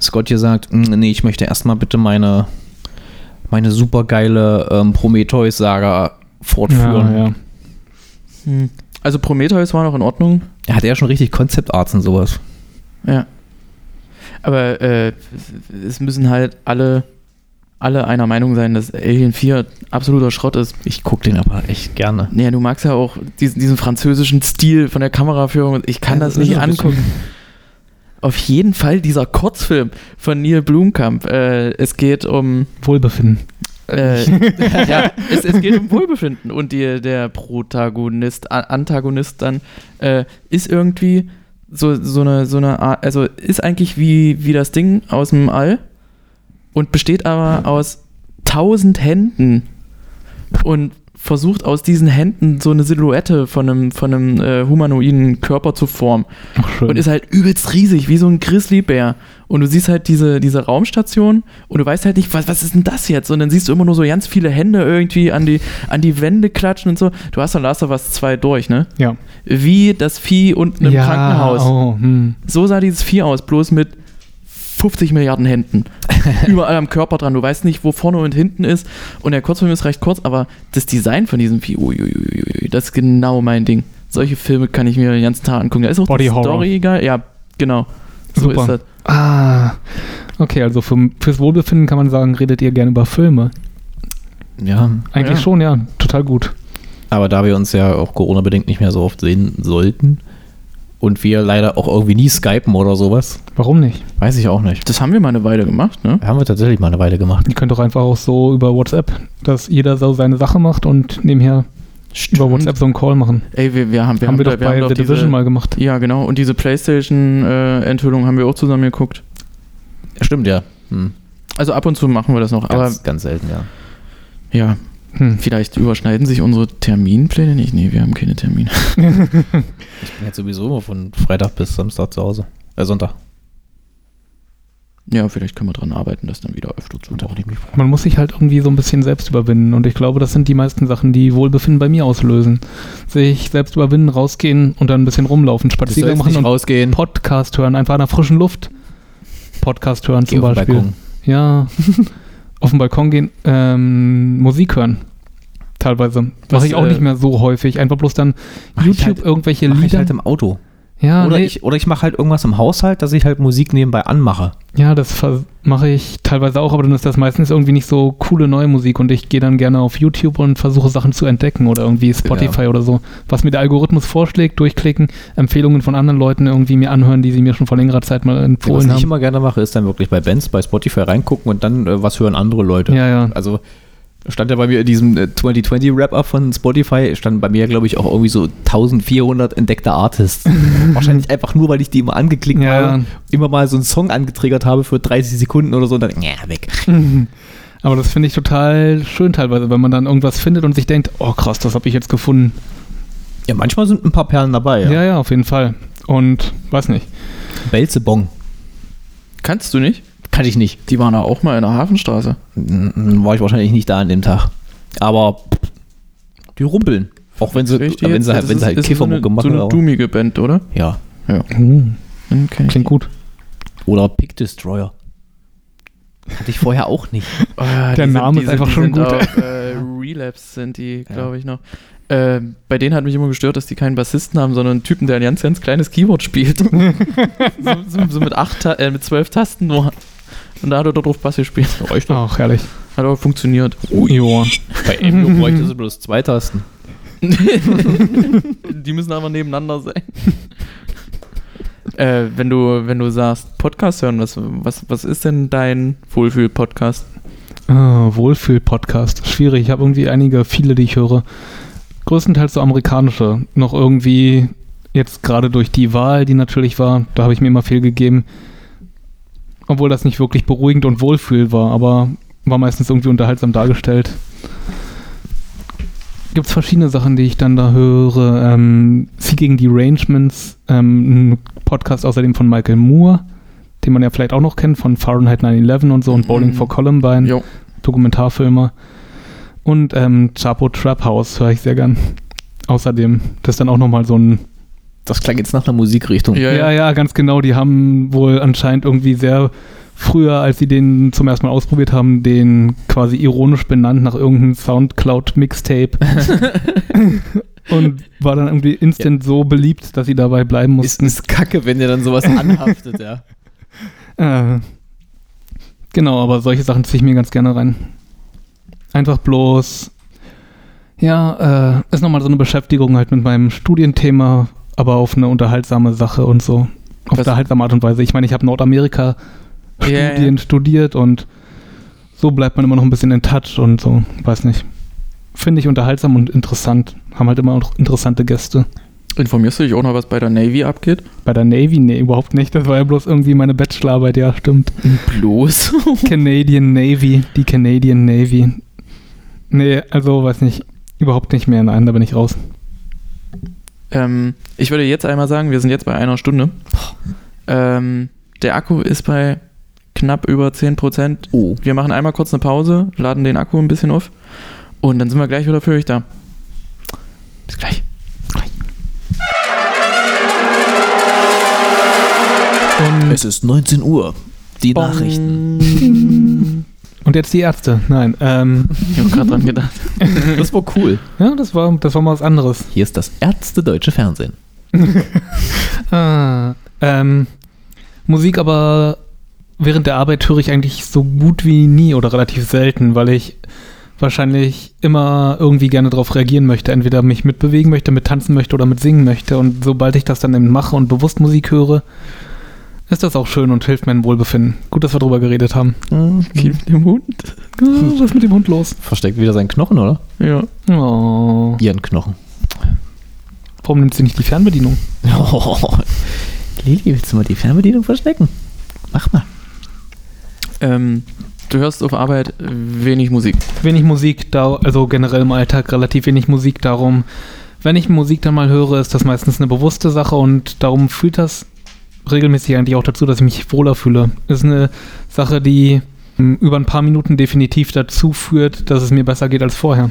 Scott gesagt, "Mm, nee, ich möchte erstmal bitte meine, meine supergeile ähm, Prometheus-Saga fortführen. Ja, ja. Hm. Also Prometheus war noch in Ordnung. Er hat ja schon richtig Concept Arts und sowas. Ja. Aber äh, es müssen halt alle, alle einer Meinung sein, dass Alien 4 absoluter Schrott ist. Ich gucke den aber echt gerne. Naja, du magst ja auch diesen, diesen französischen Stil von der Kameraführung. Ich kann Ja, das das nicht bisschen- angucken. Auf jeden Fall dieser Kurzfilm von Neil Blomkamp. Äh, es geht um Wohlbefinden. Äh, ja, es, es geht um Wohlbefinden und die, der Protagonist, A- Antagonist dann äh, ist irgendwie so, so eine, so eine Art, also ist eigentlich wie, wie das Ding aus dem All und besteht aber aus tausend Händen. Und versucht aus diesen Händen so eine Silhouette von einem, von einem äh, humanoiden Körper zu formen. Ach. Und ist halt übelst riesig, wie so ein Grizzlybär. Und du siehst halt diese, diese Raumstation und du weißt halt nicht, was, was ist denn das jetzt? Und dann siehst du immer nur so ganz viele Hände irgendwie an die, an die Wände klatschen und so. Du hast dann Last of Us 2 durch, ne? ja. Wie das Vieh unten im ja, Krankenhaus. Oh, hm. So sah dieses Vieh aus, bloß mit 50 Milliarden Händen. Überall am Körper dran. Du weißt nicht, wo vorne und hinten ist. Und der Kurzfilm ist recht kurz, aber das Design von diesem Vieh, uiuiui, das ist genau mein Ding. Solche Filme kann ich mir den ganzen Tag angucken. Da ist auch Body die Horror. Story egal. Ja, genau. So Super. ist das. Ah, okay, also für, fürs Wohlbefinden kann man sagen, redet ihr gerne über Filme. Ja, Eigentlich Ja. schon, ja, total gut. aber da wir uns ja auch Corona-bedingt nicht mehr so oft sehen sollten und wir leider auch irgendwie nie skypen oder sowas, Warum nicht? weiß ich auch nicht. Das haben wir mal eine Weile gemacht, ne? Haben wir tatsächlich mal eine Weile gemacht. Ihr könnt doch einfach auch so über WhatsApp, dass jeder so seine Sache macht und nebenher über WhatsApp so einen Call machen. Ey, wir, wir haben, wir haben wir da- doch bei The diese- Division mal gemacht. Ja, genau. Und diese PlayStation-Enthüllung haben wir auch zusammen geguckt. Stimmt, ja. Hm. Also ab und zu machen wir das noch. Ganz, Aber ganz selten, ja. ja, Hm. vielleicht überschneiden sich unsere Terminpläne nicht. Nee, wir haben keine Termine. Ich bin jetzt sowieso immer von Freitag bis Samstag zu Hause. Äh, Sonntag. Ja, vielleicht können wir dran arbeiten, das dann wieder öfter zu machen. Man muss sich halt irgendwie so ein bisschen selbst überwinden und ich glaube, das sind die meisten Sachen, die Wohlbefinden bei mir auslösen. Sich selbst überwinden, rausgehen und dann ein bisschen rumlaufen, Spaziergang machen und rausgehen. Podcast hören, einfach an der frischen Luft. Podcast hören Geh zum auf den Beispiel. Balkon. Ja, auf den Balkon gehen, ähm, Musik hören. Teilweise. Was, Mache ich auch äh, nicht mehr so häufig. Einfach bloß dann ich YouTube halt- irgendwelche Mach ich Lieder. halt im Auto. ja, oder, nee, ich, oder ich mache halt irgendwas im Haushalt, dass ich halt Musik nebenbei anmache. ja, das mache ich teilweise auch, aber dann ist das meistens irgendwie nicht so coole neue Musik und ich gehe dann gerne auf YouTube und versuche Sachen zu entdecken oder irgendwie Spotify oder so. Was mir der Algorithmus vorschlägt, durchklicken, Empfehlungen von anderen Leuten irgendwie mir anhören, die sie mir schon vor längerer Zeit mal Was empfohlen ich haben. immer gerne mache, ist dann wirklich bei Bands, bei Spotify reingucken und dann, äh, was hören andere Leute. Ja, ja. Also stand ja bei mir in diesem äh, 2020 Wrap-Up von Spotify, stand bei mir, glaube ich, auch irgendwie so 1400 entdeckte Artists. Wahrscheinlich einfach nur, weil ich die immer angeklickt Ja, habe, ja. immer mal so einen Song angetriggert habe für 30 Sekunden oder so und dann, ja, weg. Aber das finde ich total schön teilweise, wenn man dann irgendwas findet und sich denkt, oh krass, das habe ich jetzt gefunden. Ja, manchmal sind ein paar Perlen dabei. Ja, ja, auf jeden Fall. Und weiß nicht. Belzebong. Kannst du nicht? Kann ich nicht. Die waren da auch mal in der Hafenstraße. War ich wahrscheinlich nicht da an dem Tag. Aber die rumpeln. Auch wenn sie, Richtig wenn sie, halt, Das wenn ist- sie halt ist Kiffermucke so eine, machen. So eine dummige Band, oder? ja. Uh, Hm, kenn ich klingt gut. Oder Pick Destroyer. Hatte ich vorher auch nicht. Oh, Der Name die ist einfach schon sind gut. Auf, äh, Relapse sind die, Ja. glaube ich, noch. Äh, bei denen hat mich immer gestört, dass die keinen Bassisten haben, sondern einen Typen, der ein ganz, ganz kleines Keyboard spielt. so, so, so mit, acht, äh, mit zwölf Tasten nur. Und da hat er dort drauf Bass gespielt. Doch. Ach, herrlich. Hat aber funktioniert. Joa. Bei Emio bräuchte sie bloß zwei Tasten. die müssen aber nebeneinander sein. äh, wenn, du, wenn du sagst, Podcast hören, was, was, was ist denn dein Wohlfühl-Podcast? Ah, Wohlfühl-Podcast. Schwierig. Ich habe irgendwie einige, viele, die ich höre. Größtenteils so amerikanische. Noch irgendwie jetzt gerade durch die Wahl, die natürlich war, da habe ich mir immer viel gegeben. Obwohl das nicht wirklich beruhigend und Wohlfühl war, aber war meistens irgendwie unterhaltsam dargestellt. Gibt es verschiedene Sachen, die ich dann da höre. Ähm, gegen Derangements, ähm, ein Podcast außerdem von Michael Moore, den man ja vielleicht auch noch kennt, von Fahrenheit 9-11 und so und Bowling Mhm. for Columbine, Jo. Dokumentarfilmer. Und ähm, Chapo Trap House höre ich sehr gern. Außerdem, das ist dann auch nochmal so ein Das klang jetzt nach einer Musikrichtung. Ja, ja, ja, ganz genau. Die haben wohl anscheinend irgendwie sehr früher, als sie den zum ersten Mal ausprobiert haben, den quasi ironisch benannt nach irgendeinem Soundcloud-Mixtape. und war dann irgendwie instant so beliebt, dass sie dabei bleiben Ist, mussten. ist kacke, wenn dir dann sowas anhaftet, ja. Äh, genau, aber solche Sachen ziehe ich mir ganz gerne rein. Einfach bloß, ja, äh, ist nochmal so eine Beschäftigung halt mit meinem Studienthema, aber auf eine unterhaltsame Sache und so. Auf Was- unterhaltsame Art und Weise. Ich meine, ich habe Nordamerika Ja, Studien studiert und so bleibt man immer noch ein bisschen in Touch und so, weiß nicht. Finde ich unterhaltsam und interessant. Haben halt immer noch interessante Gäste. Informierst du dich auch noch, was bei der Navy abgeht? Bei der Navy, nee, überhaupt nicht. Das war ja bloß irgendwie meine Bachelorarbeit, ja, stimmt. Bloß. Canadian Navy, die Canadian Navy. Nee, also weiß nicht, überhaupt nicht mehr. Nein, da bin ich raus. Ähm, ich würde jetzt einmal sagen, wir sind jetzt bei einer Stunde. Ähm, der Akku ist bei knapp über 10%. Oh. Wir machen einmal kurz eine Pause, laden den Akku ein bisschen auf und dann sind wir gleich wieder für euch da. Bis gleich. Und, Es ist 19 Uhr. Die Nachrichten. Und jetzt die Ärzte. Nein, ähm, Ich habe gerade dran gedacht. Das war cool. ja, das war, das war mal was anderes. Hier ist das Ärzte Deutsche Fernsehen. Ah, ähm, Musik aber während der Arbeit höre ich eigentlich so gut wie nie oder relativ selten, weil ich wahrscheinlich immer irgendwie gerne darauf reagieren möchte. Entweder mich mitbewegen möchte, mit tanzen möchte oder mit singen möchte. Und sobald ich das dann eben mache und bewusst Musik höre, ist das auch schön und hilft meinem Wohlbefinden. Gut, dass wir drüber geredet haben. Gib dem Hund. Was ist mit dem Hund los? Versteckt wieder seinen Knochen, oder? Ja. Oh, Ihren Knochen. warum nimmt sie nicht die Fernbedienung? Oh. Lili, willst du mal die Fernbedienung verstecken? Mach mal. Ähm, du hörst auf Arbeit wenig Musik. Wenig Musik, da, also generell im Alltag relativ wenig Musik. Darum, wenn ich Musik dann mal höre, ist das meistens eine bewusste Sache und darum fühlt das regelmäßig eigentlich auch dazu, dass ich mich wohler fühle. Ist eine Sache, die m, über ein paar Minuten definitiv dazu führt, dass es mir besser geht als vorher.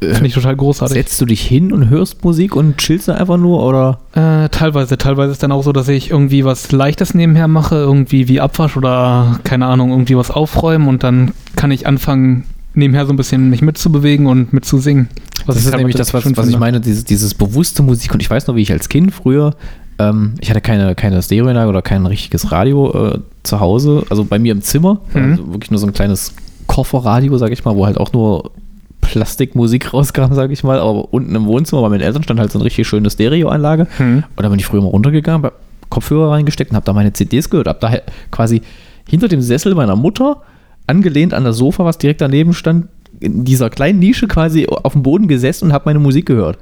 Finde ich total großartig. Setzt du dich hin und hörst Musik und chillst da einfach nur, oder? Äh, teilweise, teilweise ist dann auch so, dass ich irgendwie was Leichtes nebenher mache, irgendwie wie Abwasch oder keine Ahnung, irgendwie was aufräumen und dann kann ich anfangen, nebenher so ein bisschen mich mitzubewegen und mitzusingen. Was das ist teilweise nämlich das, was, was ich meine, dieses, dieses bewusste Musik. Und ich weiß noch, wie ich als Kind früher, ähm, ich hatte keine, keine Stereoanlage oder kein richtiges Radio äh, zu Hause, also bei mir im Zimmer, Mhm. also wirklich nur so ein kleines Kofferradio, sag ich mal, wo halt auch nur Plastikmusik rauskam, sag ich mal, aber unten im Wohnzimmer bei meinen Eltern stand halt so eine richtig schöne Stereoanlage. Hm. Und da bin ich früher mal runtergegangen, Kopfhörer reingesteckt und habe da meine CDs gehört. Hab da halt quasi hinter dem Sessel meiner Mutter, angelehnt an das Sofa, was direkt daneben stand, in dieser kleinen Nische quasi auf dem Boden gesessen und habe meine Musik gehört.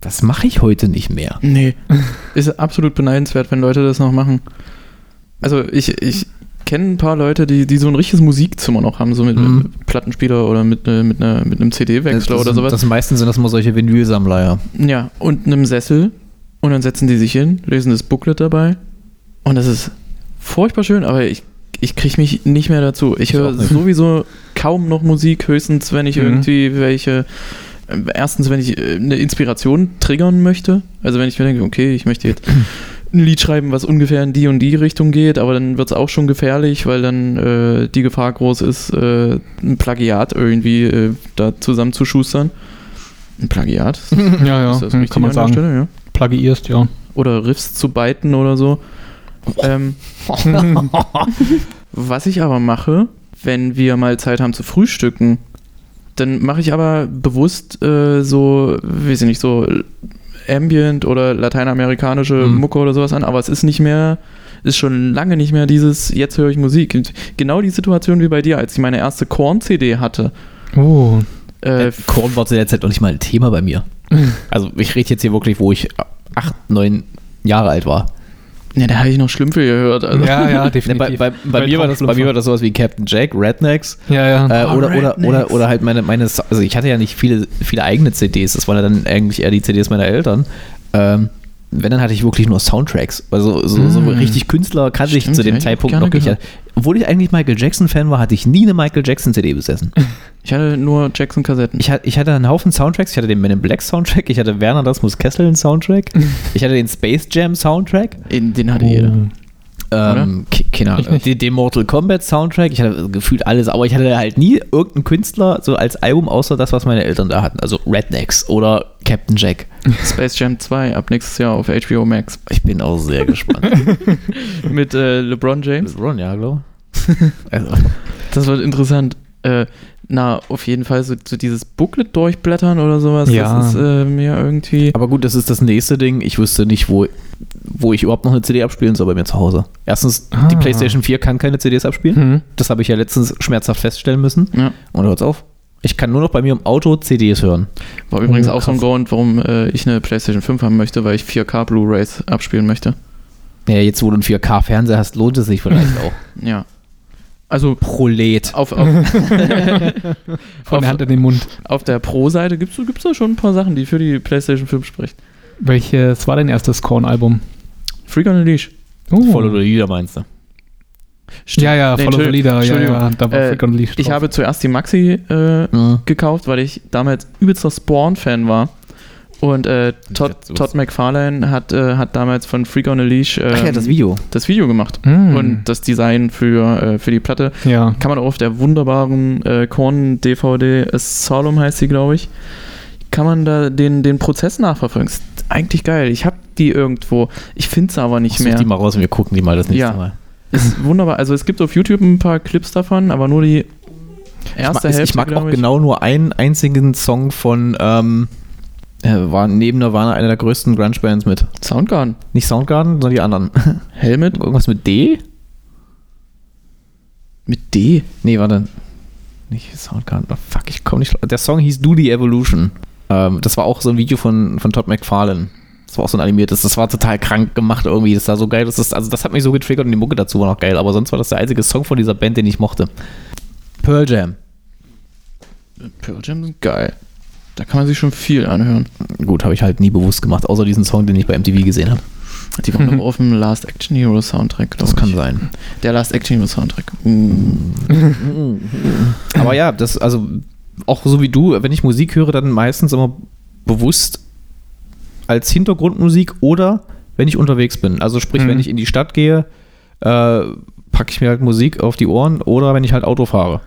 Das mache ich heute nicht mehr. Nee. Ist absolut beneidenswert, wenn Leute das noch machen. Also ich, ich kenne ein paar Leute, die, die so ein richtiges Musikzimmer noch haben, so mit Mhm. einem Plattenspieler oder mit, äh, mit, einer, mit einem CD-Wechsler oder sowas. Das meistens sind das immer solche Vinylsammler, ja. Ja, und einem Sessel. Und dann setzen die sich hin, lesen das Booklet dabei. Und das ist furchtbar schön, aber ich, ich kriege mich nicht mehr dazu. Ich Ich höre sowieso kaum noch Musik, höchstens, wenn ich Mhm. irgendwie welche. äh, Erstens, wenn ich äh, eine Inspiration triggern möchte. Also, wenn ich mir denke, okay, ich möchte jetzt ein Lied schreiben, was ungefähr in die und die Richtung geht, aber dann wird es auch schon gefährlich, weil dann äh, die Gefahr groß ist, äh, ein Plagiat irgendwie äh, da zusammenzuschustern. Ein Plagiat? Ja, ja, Ist das kann man sagen. Stelle, ja? Plagiierst, ja. Oder Riffs zu biten oder so. Ähm, was ich aber mache, wenn wir mal Zeit haben zu frühstücken, dann mache ich aber bewusst äh, so, weiß ich nicht, so Ambient oder lateinamerikanische Mhm. Mucke oder sowas an, aber es ist nicht mehr, ist schon lange nicht mehr dieses, jetzt höre ich Musik. Und Genau die Situation wie bei dir, als ich meine erste Korn-CD hatte. Oh, Äh, Korn war zu der Zeit auch nicht mal ein Thema bei mir. Also ich rede jetzt hier wirklich, wo ich acht, neun Jahre alt war. Ja, da habe ich noch Schlümpfe gehört. Also. Ja, ja, Ne, definitiv. bei, bei, bei, mir war das, bei mir war das sowas wie Captain Jack, Rednecks. ja, ja. Äh, Oh, oder, oder, Rednecks. oder, oder halt meine, meine, also ich hatte ja nicht viele, viele eigene CDs, das waren ja dann eigentlich eher die CDs meiner Eltern. Ähm, wenn, dann hatte ich wirklich nur Soundtracks. Also so, so Mm. richtig Künstler kannte ich zu dem ja, Zeitpunkt noch nicht. Obwohl ich eigentlich Michael Jackson-Fan war, hatte ich nie eine Michael Jackson-CD besessen. Ich hatte nur Jackson-Kassetten. Ich, hatte- ich hatte einen Haufen Soundtracks. Ich hatte den Men in Black Soundtrack, ich hatte Werner Das muss Kesseln Soundtrack, ich hatte den Space Jam Soundtrack, In- Den hatte jeder. ähm, ke- keine Ahnung, den Mortal Kombat Soundtrack. Ich hatte gefühlt alles, aber ich hatte halt nie irgendeinen Künstler so als Album, außer das, was meine Eltern da hatten. Also Rednecks oder Captain Jack. Space Jam 2 ab nächstes Jahr auf HBO Max. Ich bin auch sehr gespannt. Mit äh, LeBron James. LeBron, ja, glaube also, Das wird interessant. Äh, na, auf jeden Fall so, so dieses Booklet durchblättern oder sowas. Ja. Das ist äh, mir irgendwie. Aber gut, das ist das nächste Ding. Ich wüsste nicht, wo, wo ich überhaupt noch eine CD abspielen soll bei mir zu Hause. Erstens, die Ah. PlayStation 4 kann keine CDs abspielen. Hm. Das habe ich ja letztens schmerzhaft feststellen müssen. Ja. Und hört's auf. Ich kann nur noch bei mir im Auto CDs hören. War übrigens Oh, auch so ein. Grund, warum äh, ich eine PlayStation 5 haben möchte, weil ich 4K Blu-Rays abspielen möchte. Ja, jetzt wo du einen 4K-Fernseher hast, lohnt es sich vielleicht auch. Ja. Also Prolet. auf, auf, Von der Hand in den Mund. auf der Pro-Seite gibt es gibt's da schon ein paar Sachen, die für die PlayStation 5 sprechen. Welches war dein erstes Korn-Album? Freak on a Leash. Oh. Voll oder Lieder meinst du? Ja, ja, Nee, Follow the Leader. Ja, Entschuldigung. ja, da war Äh, Freak on the Leash Ich habe zuerst die Maxi äh, Mhm. gekauft, weil ich damals übelster Spawn-Fan war. Und äh, Todd, Todd McFarlane hat, äh, hat damals von Freak on a Leash ähm, Ach ja, das Video. das Video gemacht. Hm. Und das Design für, äh, für die Platte ja. kann man auch auf der wunderbaren äh, Korn-DVD, Solemn heißt sie, glaube ich, kann man da den, den Prozess nachverfolgen. Ist eigentlich geil. Ich habe die irgendwo. Ich finde sie aber nicht Such mehr. die mal raus und wir gucken die mal das nächste Ja. Mal. Ist wunderbar. Also es gibt auf YouTube ein paar Clips davon, aber nur die erste ich, mag- Hälfte. ich mag auch glaub genau nur einen einzigen Song von, ähm, äh, war neben Nirvana einer der größten Grunge-Bands mit. Soundgarden. Nicht Soundgarden, sondern die anderen. Helmet Irgendwas mit D? mit D. Nee, warte. Nicht Soundgarden. Oh, fuck, ich komme nicht. Der Song hieß Do the Evolution. Ähm, das war auch so ein Video von, von Todd McFarlane. Das war auch so ein animiertes. Das war total krank gemacht irgendwie. Das war so geil. Das ist, also, das hat mich so getriggert und die Mucke dazu war noch geil. Aber sonst war das der einzige Song von dieser Band, den ich mochte. Pearl Jam. Pearl Jam sind geil. Da kann man sich schon viel anhören. Gut, habe ich halt nie bewusst gemacht, außer diesen Song, den ich bei MTV gesehen habe. Die waren noch auf dem Last Action Hero Soundtrack, Das ich. kann sein. Der Last Action Hero Soundtrack. Mm. Aber ja, das, also auch so wie du, wenn ich Musik höre, dann meistens immer bewusst als Hintergrundmusik oder wenn ich unterwegs bin. Also sprich, Mhm. wenn ich in die Stadt gehe, äh, packe ich mir halt Musik auf die Ohren oder wenn ich halt Auto fahre.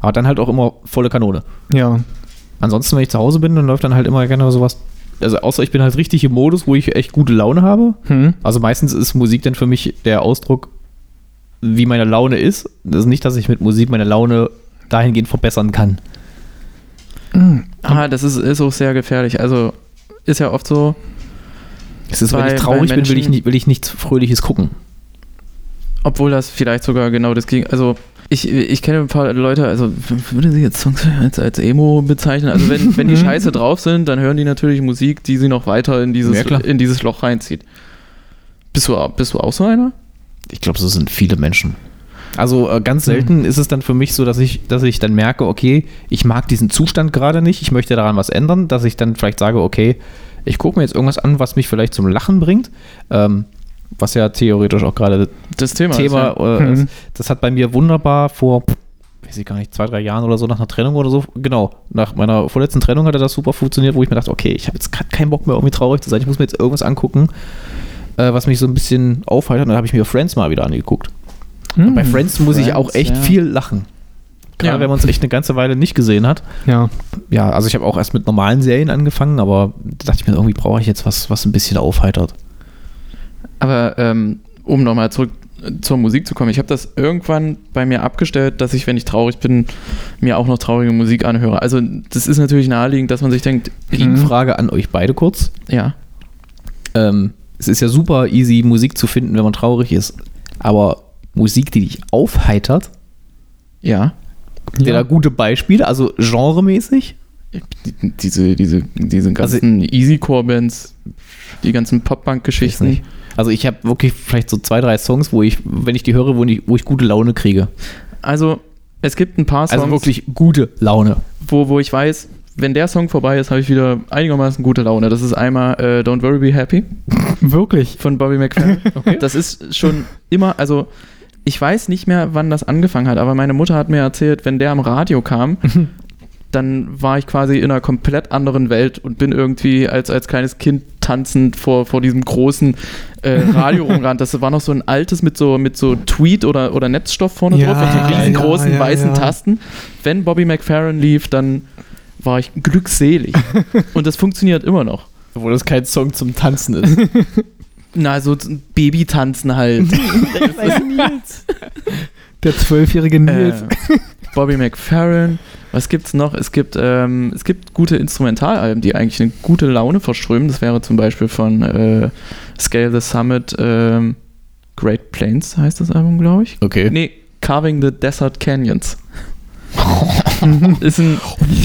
Aber dann halt auch immer volle Kanone. Ja. Ansonsten, wenn ich zu Hause bin, dann läuft dann halt immer gerne sowas. Also außer ich bin halt richtig im Modus, wo ich echt gute Laune habe. Hm. Also meistens ist Musik dann für mich der Ausdruck, wie meine Laune ist. Das ist nicht, dass ich mit Musik meine Laune dahingehend verbessern kann. Ah, das ist, ist auch sehr gefährlich. Also ist ja oft so, Es ist, Bei- wenn ich traurig bei bin, will ich, Menschen- nicht, will ich nichts Fröhliches gucken. obwohl das vielleicht sogar genau das Gegen. Also ich, ich kenne ein paar Leute, also würde sie jetzt Songs als, als Emo bezeichnen. Also wenn, wenn die scheiße drauf sind, dann hören die natürlich Musik, die sie noch weiter in dieses, Ja, in dieses Loch reinzieht. Bist du, bist du auch so einer? Ich glaube, das sind viele Menschen. Also äh, ganz selten ist es dann für mich so, dass ich, dass ich dann merke, okay, ich mag diesen Zustand gerade nicht, ich möchte daran was ändern, dass ich dann vielleicht sage, okay, ich gucke mir jetzt irgendwas an, was mich vielleicht zum Lachen bringt. Ähm, was ja theoretisch auch gerade Das Thema. Thema, Ist ja, äh, Mhm. das hat bei mir wunderbar vor, weiß ich gar nicht, zwei, drei Jahren oder so nach einer Trennung oder so, genau, nach meiner vorletzten Trennung hatte das super funktioniert, wo ich mir dachte, okay, ich habe jetzt gerade keinen Bock mehr irgendwie traurig zu sein, ich muss mir jetzt irgendwas angucken, äh, was mich so ein bisschen aufheitert. Und dann habe ich mir Friends mal wieder angeguckt. Und bei Friends muss ich auch Friends, echt ja. viel lachen. Gerade Ja. wenn man es echt eine ganze Weile nicht gesehen hat. Ja. Ja, also ich habe auch erst mit normalen Serien angefangen, aber da dachte ich mir, irgendwie brauche ich jetzt was, was ein bisschen aufheitert. Aber ähm, um nochmal zurück zur Musik zu kommen, ich habe das irgendwann bei mir abgestellt, dass ich, wenn ich traurig bin, mir auch noch traurige Musik anhöre. Also das ist natürlich naheliegend, dass man sich denkt, Mhm. Gegenfrage an euch beide kurz. ja, ähm, es ist ja super easy, Musik zu finden, wenn man traurig ist. Aber Musik, die dich aufheitert, ja. habt ihr da gute Beispiele, also genremäßig? Diese, diese, diese ganzen Easycore-Bands, die ganzen Pop-Punk-Geschichten. Also ich habe wirklich vielleicht so zwei, drei Songs, wo ich, wenn ich die höre, wo ich, wo ich gute Laune kriege. Also, es gibt ein paar Songs, Also wirklich gute Laune. wo, wo ich weiß, wenn der Song vorbei ist, habe ich wieder einigermaßen gute Laune. Das ist einmal äh, Don't Worry Be Happy Wirklich? von Bobby McFerrin. Das ist schon immer, also ich weiß nicht mehr, wann das angefangen hat, aber meine Mutter hat mir erzählt, wenn der am Radio kam, dann war ich quasi in einer komplett anderen Welt und bin irgendwie als, als kleines Kind tanzend vor, vor diesem großen äh, Radio rumgerannt. Das war noch so ein altes mit so, mit so Tweet oder, oder Netzstoff vorne Ja, drauf und so riesengroßen ja, ja, weißen. Tasten. Wenn Bobby McFerrin lief, dann war ich glückselig. und das funktioniert immer noch. Obwohl das kein Song zum Tanzen ist. Na, so Babytanzen halt. Der zwölfjährige Nils. Äh, Bobby McFerrin. Was gibt's noch? Es gibt, ähm, es gibt gute Instrumentalalben, die eigentlich eine gute Laune verströmen. Das wäre zum Beispiel von äh, Scale the Summit ähm, Great Plains heißt das Album, glaube ich. Okay. Nee, Carving the Desert Canyons. ist ein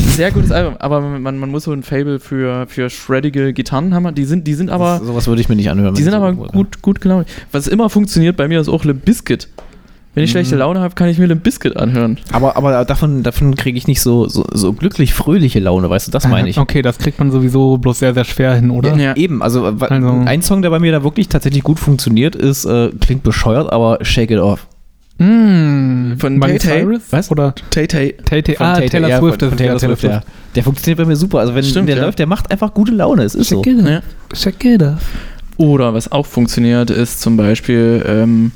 sehr gutes Album, aber man, man muss so ein Fable für, für shreddige Gitarren haben. Die sind, die sind aber, Das, sowas würde ich mir nicht anhören. die sind ich aber so irgendwo- gut, gut gelaunt. Was immer funktioniert bei mir ist auch Limp Bizkit. Wenn ich Mhm. schlechte Laune habe, kann ich mir Limp Bizkit anhören. Aber, aber davon, davon kriege ich nicht so, so, so glücklich fröhliche Laune, weißt du, das meine ich. Okay, das kriegt man sowieso bloß sehr, sehr schwer hin, oder? Ja. Eben, also, Also- ein Song, der bei mir da wirklich tatsächlich gut funktioniert, ist, äh, klingt bescheuert, aber Shake It Off. Mm, Von Miley Tay-Tay? Cyrus? Was? Oder Tay-Tay. Tay Tay, Von ah, Tay-Tay, Taylor ja, Swift. von, das von ist Taylor Swift, ja. Der funktioniert bei mir super. Also wenn Stimmt, der ja. läuft, der macht einfach gute Laune. Es ist so. Check it Ja. Oder was auch funktioniert, ist zum Beispiel ähm,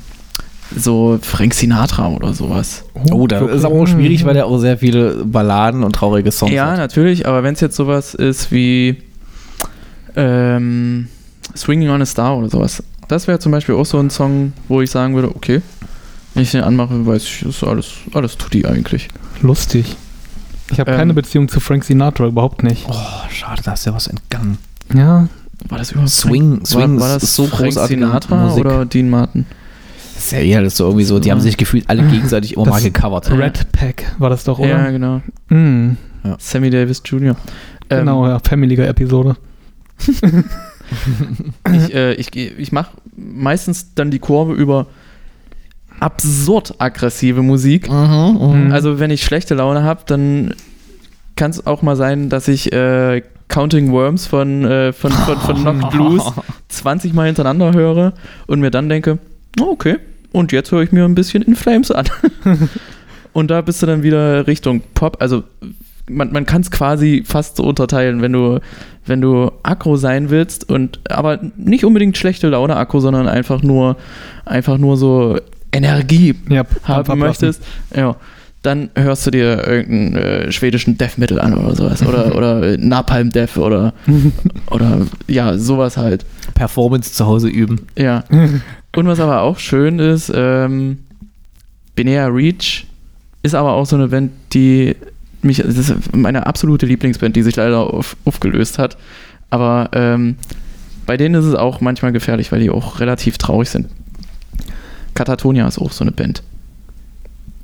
so Frank Sinatra oder sowas. Oh, da ist aber auch schwierig, weil der auch sehr viele Balladen und traurige Songs ja, hat. natürlich, aber wenn es jetzt sowas ist wie ähm, Swinging on a Star oder sowas, das wäre zum Beispiel auch so ein Song, wo ich sagen würde, okay, wenn ich den anmache, weiß ich, ist alles, alles tutti eigentlich. Lustig. Ich habe Ähm. keine Beziehung zu Frank Sinatra, überhaupt nicht. Oh, schade, da ist ja was entgangen. Ja, War das überhaupt Swing, Frank, Swing war, war das so Frank Sinatra Musik. oder Dean Martin? Das ist ja eher das so irgendwie so, die haben sich gefühlt alle gegenseitig immer Das- mal gecovert. Red Pack war das doch, oder? Ja, genau. Mm, Sammy Davis Jr. Ähm, genau, ja, Family Guy Episode. Ich, äh, ich, ich mache meistens dann die Kurve über absurd aggressive Musik. Mhm, Mhm. Also wenn ich schlechte Laune habe, dann kann es auch mal sein, dass ich äh, Counting Worms von, äh, von, von, von Knock Blues 20 Mal hintereinander höre und mir dann denke, oh, okay, und jetzt höre ich mir ein bisschen In Flames an. und da bist du dann wieder Richtung Pop. Also man, man kann es quasi fast so unterteilen, wenn du, wenn du aggro sein willst und aber nicht unbedingt schlechte Laune aggro, sondern einfach nur, einfach nur so Energie Ja, haben möchtest, ja, dann hörst du dir irgendeinen äh, schwedischen Death Metal an oder sowas. Oder, oder äh, Napalm Death oder, oder ja, sowas halt. Performance zu Hause üben. Ja. Und was aber auch schön ist, ähm, Binea Reach ist aber auch so eine Band, die mich, das ist meine absolute Lieblingsband, die sich leider auf, aufgelöst hat. Aber ähm, bei denen ist es auch manchmal gefährlich, weil die auch relativ traurig sind. Katatonia ist auch so eine Band.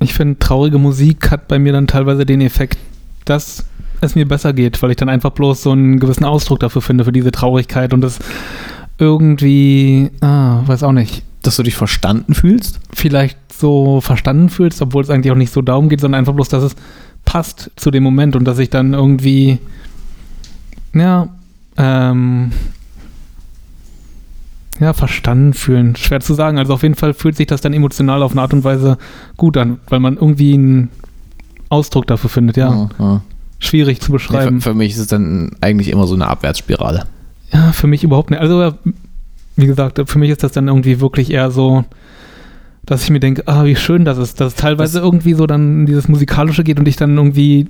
Ich finde, traurige Musik hat bei mir dann teilweise den Effekt, dass es mir besser geht, weil ich dann einfach bloß so einen gewissen Ausdruck dafür finde, für diese Traurigkeit und es irgendwie, ah, weiß auch nicht, Dass du dich verstanden fühlst? vielleicht so verstanden fühlst, obwohl es eigentlich auch nicht so darum geht, sondern einfach bloß, dass es passt zu dem Moment und dass ich dann irgendwie, ja, ähm, ja, verstanden fühlen. Schwer zu sagen. Also auf jeden Fall fühlt sich das dann emotional auf eine Art und Weise gut an, weil man irgendwie einen Ausdruck dafür findet, ja. ja. Schwierig zu Nee, beschreiben. für, für mich ist es dann eigentlich immer so eine Abwärtsspirale. Ja, für mich überhaupt nicht. Also, ja, wie gesagt, für mich ist das dann irgendwie wirklich eher so, dass ich mir denke, ah, wie schön das ist, dass es teilweise Das- irgendwie so dann in dieses Musikalische geht und ich dann irgendwie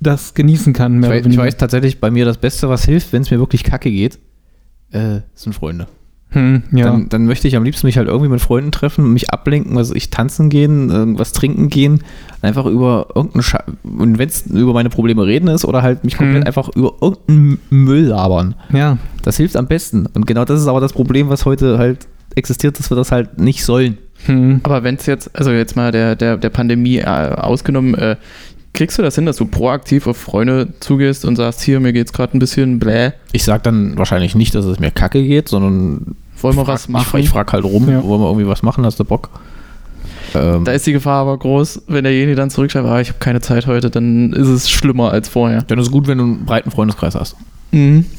das genießen kann. Ich weiß, ich weiß tatsächlich, bei mir das Beste, was hilft, wenn es mir wirklich kacke geht, äh, sind Freunde. Hm, ja. Dann, dann möchte ich am liebsten mich halt irgendwie mit Freunden treffen, mich ablenken, also ich tanzen gehen, irgendwas trinken gehen, einfach über irgendeinen Scha und wenn es über meine Probleme reden ist oder halt mich komplett Mhm. einfach über irgendeinen Müll labern. ja. Das hilft am besten. Und genau das ist aber das Problem, was heute halt existiert, dass wir das halt nicht sollen. Hm. Aber wenn es jetzt, also jetzt mal der, der, der Pandemie äh, ausgenommen, äh, kriegst du das hin, dass du proaktiv auf Freunde zugehst und sagst, hier, mir geht's gerade ein bisschen bläh. Ich sag dann wahrscheinlich nicht, dass es mir kacke geht, sondern wollen wir was machen? Ich, ich frage halt rum, Ja. wollen wir irgendwie was machen, hast du Bock? Ähm, Da ist die Gefahr aber groß, wenn derjenige dann zurückschreibt, ah, ich habe keine Zeit heute, dann ist es schlimmer als vorher. dann ist es gut, wenn du einen breiten Freundeskreis hast. Mhm.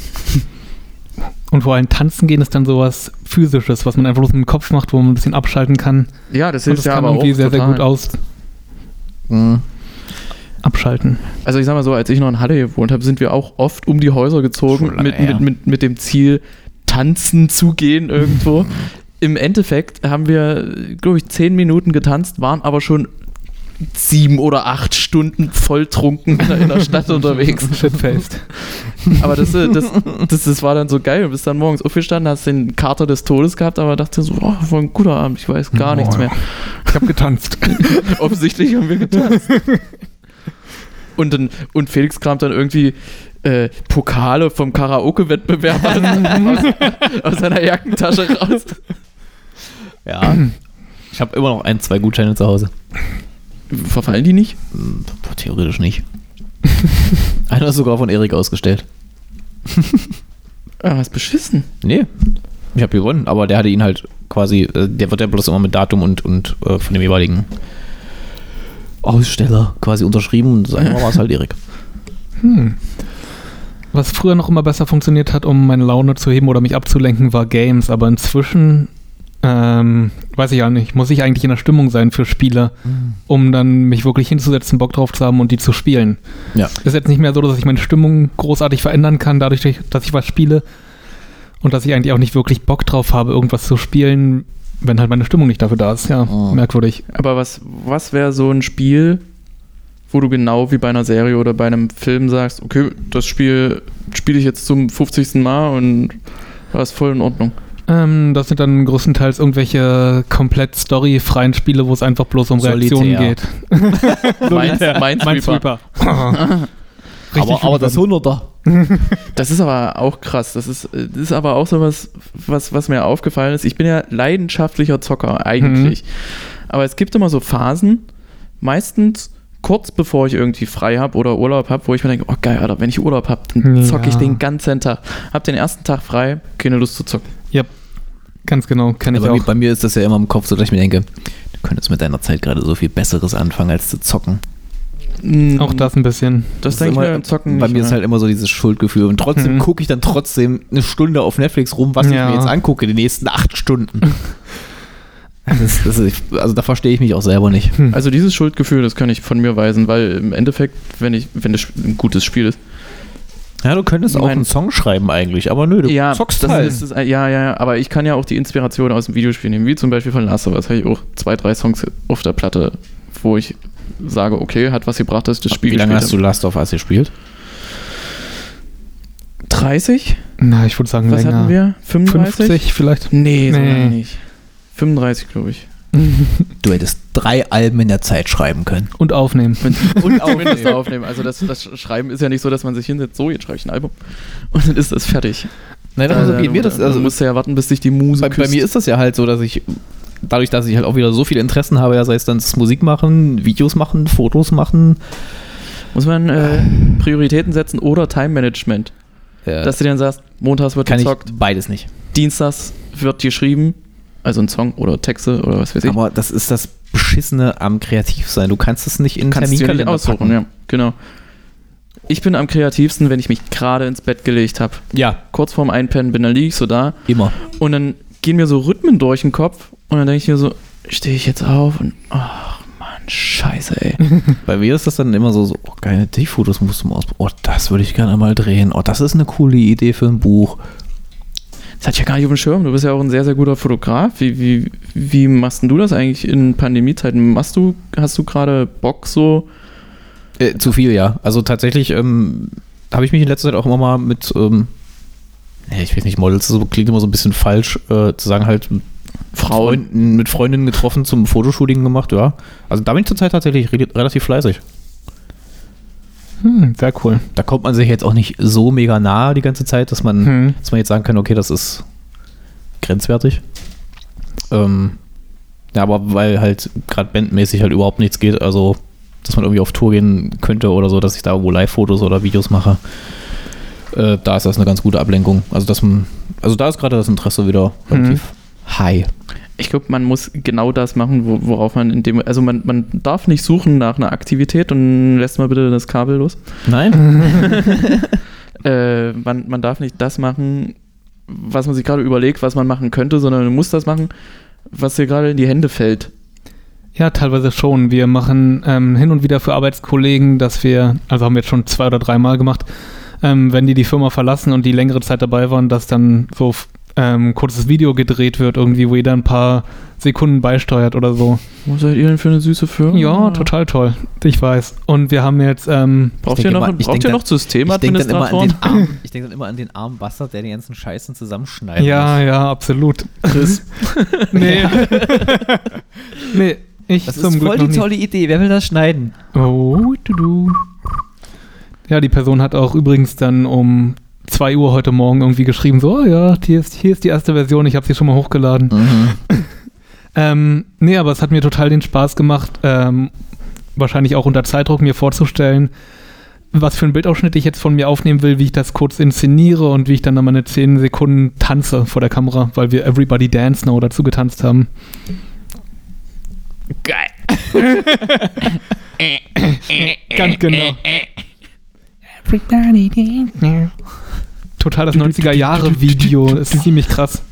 Und vor allem tanzen gehen ist dann sowas Physisches, was man einfach bloß mit dem Kopf macht, wo man ein bisschen abschalten kann. Ja, das Und hilft das ja kann aber irgendwie auch sehr, sehr total. gut aus Mhm. Abschalten. Also ich sag mal so, als ich noch in Halle gewohnt habe, sind wir auch oft um die Häuser gezogen mit, mit, mit, mit dem Ziel, tanzen zu gehen irgendwo. Im Endeffekt haben wir, glaube ich, zehn Minuten getanzt, waren aber schon sieben oder acht Stunden volltrunken in der, Stadt unterwegs. Shitfaced. Aber das, äh, das, das, das war dann so geil. Du bist dann morgens aufgestanden, hast den Kater des Todes gehabt, aber dachte so, oh, war ein guter Abend, ich weiß gar nichts Oh, mehr. Ich habe getanzt. Offensichtlich haben wir getanzt. Und, dann, und Felix kramt dann irgendwie äh, Pokale vom Karaoke-Wettbewerb aus, aus seiner Jackentasche raus. Ja. Ich habe immer noch ein, zwei Gutscheine zu Hause. Verfallen die nicht? Hm, Theoretisch nicht. Einer ist sogar von Erik ausgestellt. Ah, was beschissen. Nee. Ich habe gewonnen, aber der hatte ihn halt quasi, äh, der wird ja bloß immer mit Datum und, und äh, von dem jeweiligen Aussteller quasi unterschrieben und sagen war es halt Erik. Hm. Was früher noch immer besser funktioniert hat, um meine Laune zu heben oder mich abzulenken, war Games. Aber inzwischen, ähm, weiß ich auch nicht, muss ich eigentlich in der Stimmung sein für Spiele, um dann mich wirklich hinzusetzen, Bock drauf zu haben und die zu spielen. Ja. Ist jetzt nicht mehr so, dass ich meine Stimmung großartig verändern kann, dadurch, dass ich was spiele. Und dass ich eigentlich auch nicht wirklich Bock drauf habe, irgendwas zu spielen, wenn halt meine Stimmung nicht dafür da ist. Ja, Oh. merkwürdig. Aber was, was wäre so ein Spiel, wo du genau wie bei einer Serie oder bei einem Film sagst, okay, das Spiel spiele ich jetzt zum 50. Mal und war es voll in Ordnung. Ähm, das sind dann größtenteils irgendwelche komplett storyfreien Spiele, wo es einfach bloß um Reaktionen geht. Minesweeper. Minesweeper. Richtig aber, aber das schön. 100er. Das ist aber auch krass. Das ist, das ist aber auch so was, was, was mir aufgefallen ist. Ich bin ja leidenschaftlicher Zocker eigentlich. Aber es gibt immer so Phasen, meistens kurz bevor ich irgendwie frei habe oder Urlaub habe, wo ich mir denke, oh geil, Alter, wenn ich Urlaub habe, dann zocke ich Ja. den ganzen Tag. Hab den ersten Tag frei, keine Lust zu zocken. Ja, ganz genau, kenne ich bei, mir, auch. bei mir ist das ja immer im Kopf so, dass ich mir denke, du könntest mit deiner Zeit gerade so viel Besseres anfangen, als zu zocken. Mm, Auch das ein bisschen. Das ist denke ich mir im Zocken Bei nicht mir ist mehr. halt immer so dieses Schuldgefühl. Und trotzdem Mhm. gucke ich dann trotzdem eine Stunde auf Netflix rum, was Ja. ich mir jetzt angucke, die nächsten acht Stunden. das, das ist, also da verstehe ich mich auch selber nicht. Also dieses Schuldgefühl, das kann ich von mir weisen, weil im Endeffekt, wenn ich, wenn das ein gutes Spiel ist, Ja, du könntest auch einen Song schreiben eigentlich, aber nö, du ja, zockst das halt. ist, das, ja, ja, ja, aber ich kann ja auch die Inspiration aus dem Videospiel nehmen, wie zum Beispiel von Last of Us, habe ich auch zwei, drei Songs auf der Platte, wo ich sage, okay, hat was gebracht, dass ich das Spiel Wie lange hast du Last of Us gespielt? habe. 30? Na, ich würde sagen Was länger. hatten wir? 35? 50 vielleicht. Nee, so Nee. lange nicht. 35, glaube ich. Du hättest drei Alben in der Zeit schreiben können. Und aufnehmen. Und zumindest aufnehmen. Also das, das Schreiben ist ja nicht so, dass man sich hinsetzt, so, jetzt schreibe ich ein Album. Und dann ist das fertig. Nein, also Äh, geht mir das, du also musst ja warten, bis sich die Muse bei, bei mir ist das ja halt so, dass ich dadurch, dass ich halt auch wieder so viele Interessen habe, ja, sei es dann das Musik machen, Videos machen, Fotos machen, Muss man äh, Prioritäten setzen oder Time-Management. äh, Dass du dann sagst, montags wird kann ich gezockt, beides nicht. dienstags wird geschrieben, also ein Song oder Texte oder was weiß ich. Aber das ist das Beschissene am Kreativsein. Du kannst es nicht in Terminkalender aussuchen, ja, genau. Ich bin am kreativsten, wenn ich mich gerade ins Bett gelegt habe. Ja, Kurz vorm Einpennen bin, dann liege ich so da immer. und dann gehen mir so Rhythmen durch den Kopf und dann denke ich mir so, stehe ich jetzt auf und ach Mann, scheiße, ey. Bei mir ist das dann immer so, so oh, geil, die Fotos musst du mal ausprobieren. Oh, das würde ich gerne mal drehen. Oh, das ist eine coole Idee für ein Buch. Das hatte ich ja gar nicht auf dem Schirm. Du bist ja auch ein sehr, sehr guter Fotograf. Wie, wie, wie machst denn du das eigentlich in Pandemiezeiten? Machst du, hast du gerade Bock so? Äh, zu viel, ja. Also tatsächlich ähm, habe ich mich in letzter Zeit auch immer mal mit, ähm, ich weiß nicht, Models, das klingt immer so ein bisschen falsch, äh, zu sagen halt Frauen. Freunden, mit Freundinnen getroffen, zum Fotoshooting gemacht, ja. Also da bin ich zurzeit tatsächlich re relativ fleißig. Hm, sehr cool. Da kommt man sich jetzt auch nicht so mega nah die ganze Zeit, dass man, Hm. dass man jetzt sagen kann, okay, das ist grenzwertig. Ähm, ja, aber weil halt gerade bandmäßig halt überhaupt nichts geht, also dass man irgendwie auf Tour gehen könnte oder so, dass ich da irgendwo Live-Fotos oder Videos mache, äh, da ist das eine ganz gute Ablenkung. Also dass man Also da ist gerade das Interesse wieder relativ high. Ich glaube, man muss genau das machen, wo, worauf man in dem. Also man, man darf nicht suchen nach einer Aktivität und lässt mal bitte das Kabel los. Nein? Äh, man, man darf nicht das machen, was man sich gerade überlegt, was man machen könnte, sondern man muss das machen, was dir gerade in die Hände fällt. Ja, teilweise schon. Wir machen ähm, hin und wieder für Arbeitskollegen, dass wir, also haben wir jetzt schon zwei oder dreimal gemacht, ähm, wenn die die Firma verlassen und die längere Zeit dabei waren, dass dann so ähm, kurzes Video gedreht wird, irgendwie, wo jeder ein paar Sekunden beisteuert oder so. Was seid ihr denn für eine süße Firma? Ja, total toll. Ich weiß. Und wir haben jetzt, ähm, Braucht Ich ihr denke noch, immer- braucht denke ihr dann- noch Ich denke dann, immer an Systemadministratoren? den armen- ich denk dann immer an den armen Bastard, der die ganzen Scheißen zusammenschneidet. ja, ja, absolut. Chris. Nee. nee, ich Das zum ist Glück voll noch die nicht. tolle Idee. Wer will das schneiden? Oh, du, du. Ja, die Person hat auch übrigens dann um 2 Uhr heute Morgen irgendwie geschrieben, so, oh ja, hier ist, hier ist die erste Version, ich habe sie schon mal hochgeladen. Ähm, nee, aber es hat mir total den Spaß gemacht, ähm, wahrscheinlich auch unter Zeitdruck mir vorzustellen, was für ein Bildausschnitt ich jetzt von mir aufnehmen will, wie ich das kurz inszeniere und wie ich dann meine 10 Sekunden tanze vor der Kamera, weil wir Everybody Dance Now dazu getanzt haben. Geil. Ganz genau. Total das 90er-Jahre-Video. Das ist ziemlich krass.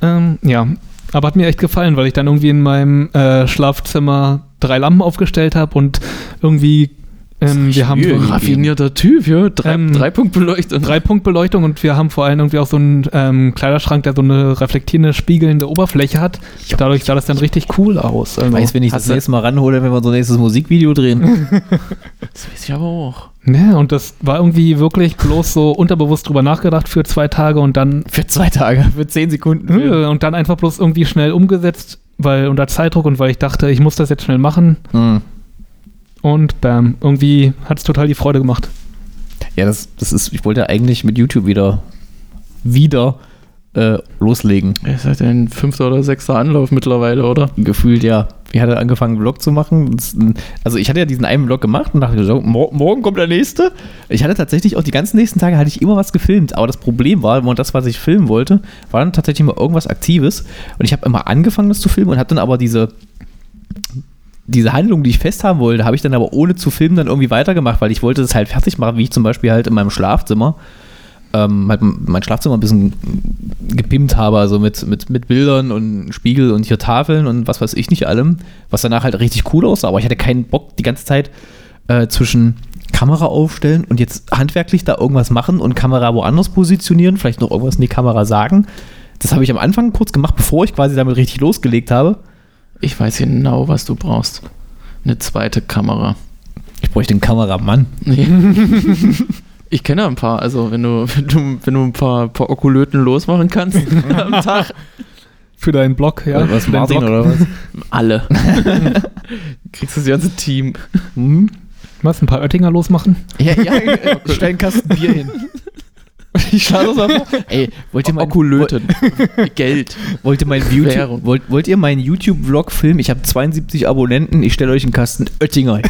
Ähm, ja, aber hat mir echt gefallen, weil ich dann irgendwie in meinem äh, Schlafzimmer drei Lampen aufgestellt habe und irgendwie ähm, wir haben so raffinierter Typ, ja. Drei, Ähm, Dreipunktbeleuchtung. drei Punktbeleuchtung und wir haben vor allem irgendwie auch so einen ähm, Kleiderschrank, der so eine reflektierende, spiegelnde Oberfläche hat. Dadurch sah das dann richtig cool aus. Also, Weiß, wenn ich das nächste Mal ranhole, wenn wir unser nächstes Musikvideo drehen. Das weiß ich aber auch. ja, und das war irgendwie wirklich bloß so unterbewusst drüber nachgedacht für zwei Tage und dann Für zwei Tage, für zehn Sekunden. Äh, Und dann einfach bloß irgendwie schnell umgesetzt, weil unter Zeitdruck und weil ich dachte, ich muss das jetzt schnell machen. Mhm. Und bam, irgendwie hat es total die Freude gemacht. Ja, das, das ist, ich wollte eigentlich mit YouTube wieder, wieder äh, loslegen. Er ist halt ein fünfter oder sechster Anlauf mittlerweile, oder? Gefühlt, ja. Ich hatte angefangen, einen Vlog zu machen. Also ich hatte ja diesen einen Vlog gemacht und dachte so, mor morgen kommt der nächste. Ich hatte tatsächlich auch die ganzen nächsten Tage hatte ich immer was gefilmt. Aber das Problem war, und das, was ich filmen wollte, war dann tatsächlich mal irgendwas Aktives. Und ich habe immer angefangen, das zu filmen und habe dann aber diese diese Handlung, die ich festhaben wollte, habe ich dann aber ohne zu filmen dann irgendwie weitergemacht, weil ich wollte das halt fertig machen, wie ich zum Beispiel halt in meinem Schlafzimmer ähm, halt mein Schlafzimmer ein bisschen gepimpt habe, also mit, mit, mit Bildern und Spiegel und hier Tafeln und was weiß ich nicht allem, was danach halt richtig cool aussah, aber ich hatte keinen Bock die ganze Zeit äh, zwischen Kamera aufstellen und jetzt handwerklich da irgendwas machen und Kamera woanders positionieren, vielleicht noch irgendwas in die Kamera sagen. Das habe ich am Anfang kurz gemacht, bevor ich quasi damit richtig losgelegt habe. Ich weiß genau, was du brauchst. Eine zweite Kamera. Ich bräuchte einen Kameramann. Ich kenne ein paar, also wenn du, wenn du, wenn du ein paar, paar Okulöten losmachen kannst am Tag, Für deinen Blog, ja. was für deinen Martin Blog. oder was? alle. Kriegst du das ganze Team. Hm? Was, ein paar Oettinger losmachen? Ja, ja, stell einen Kasten Bier hin. Ich schaue das vor. Ey, wollt ihr, mein, Okulöten. Geld. wollt ihr meinen YouTube, wollt, wollt ihr meinen YouTube-Vlog filmen? Ich habe 72 Abonnenten, ich stelle euch einen Kasten Oettinger.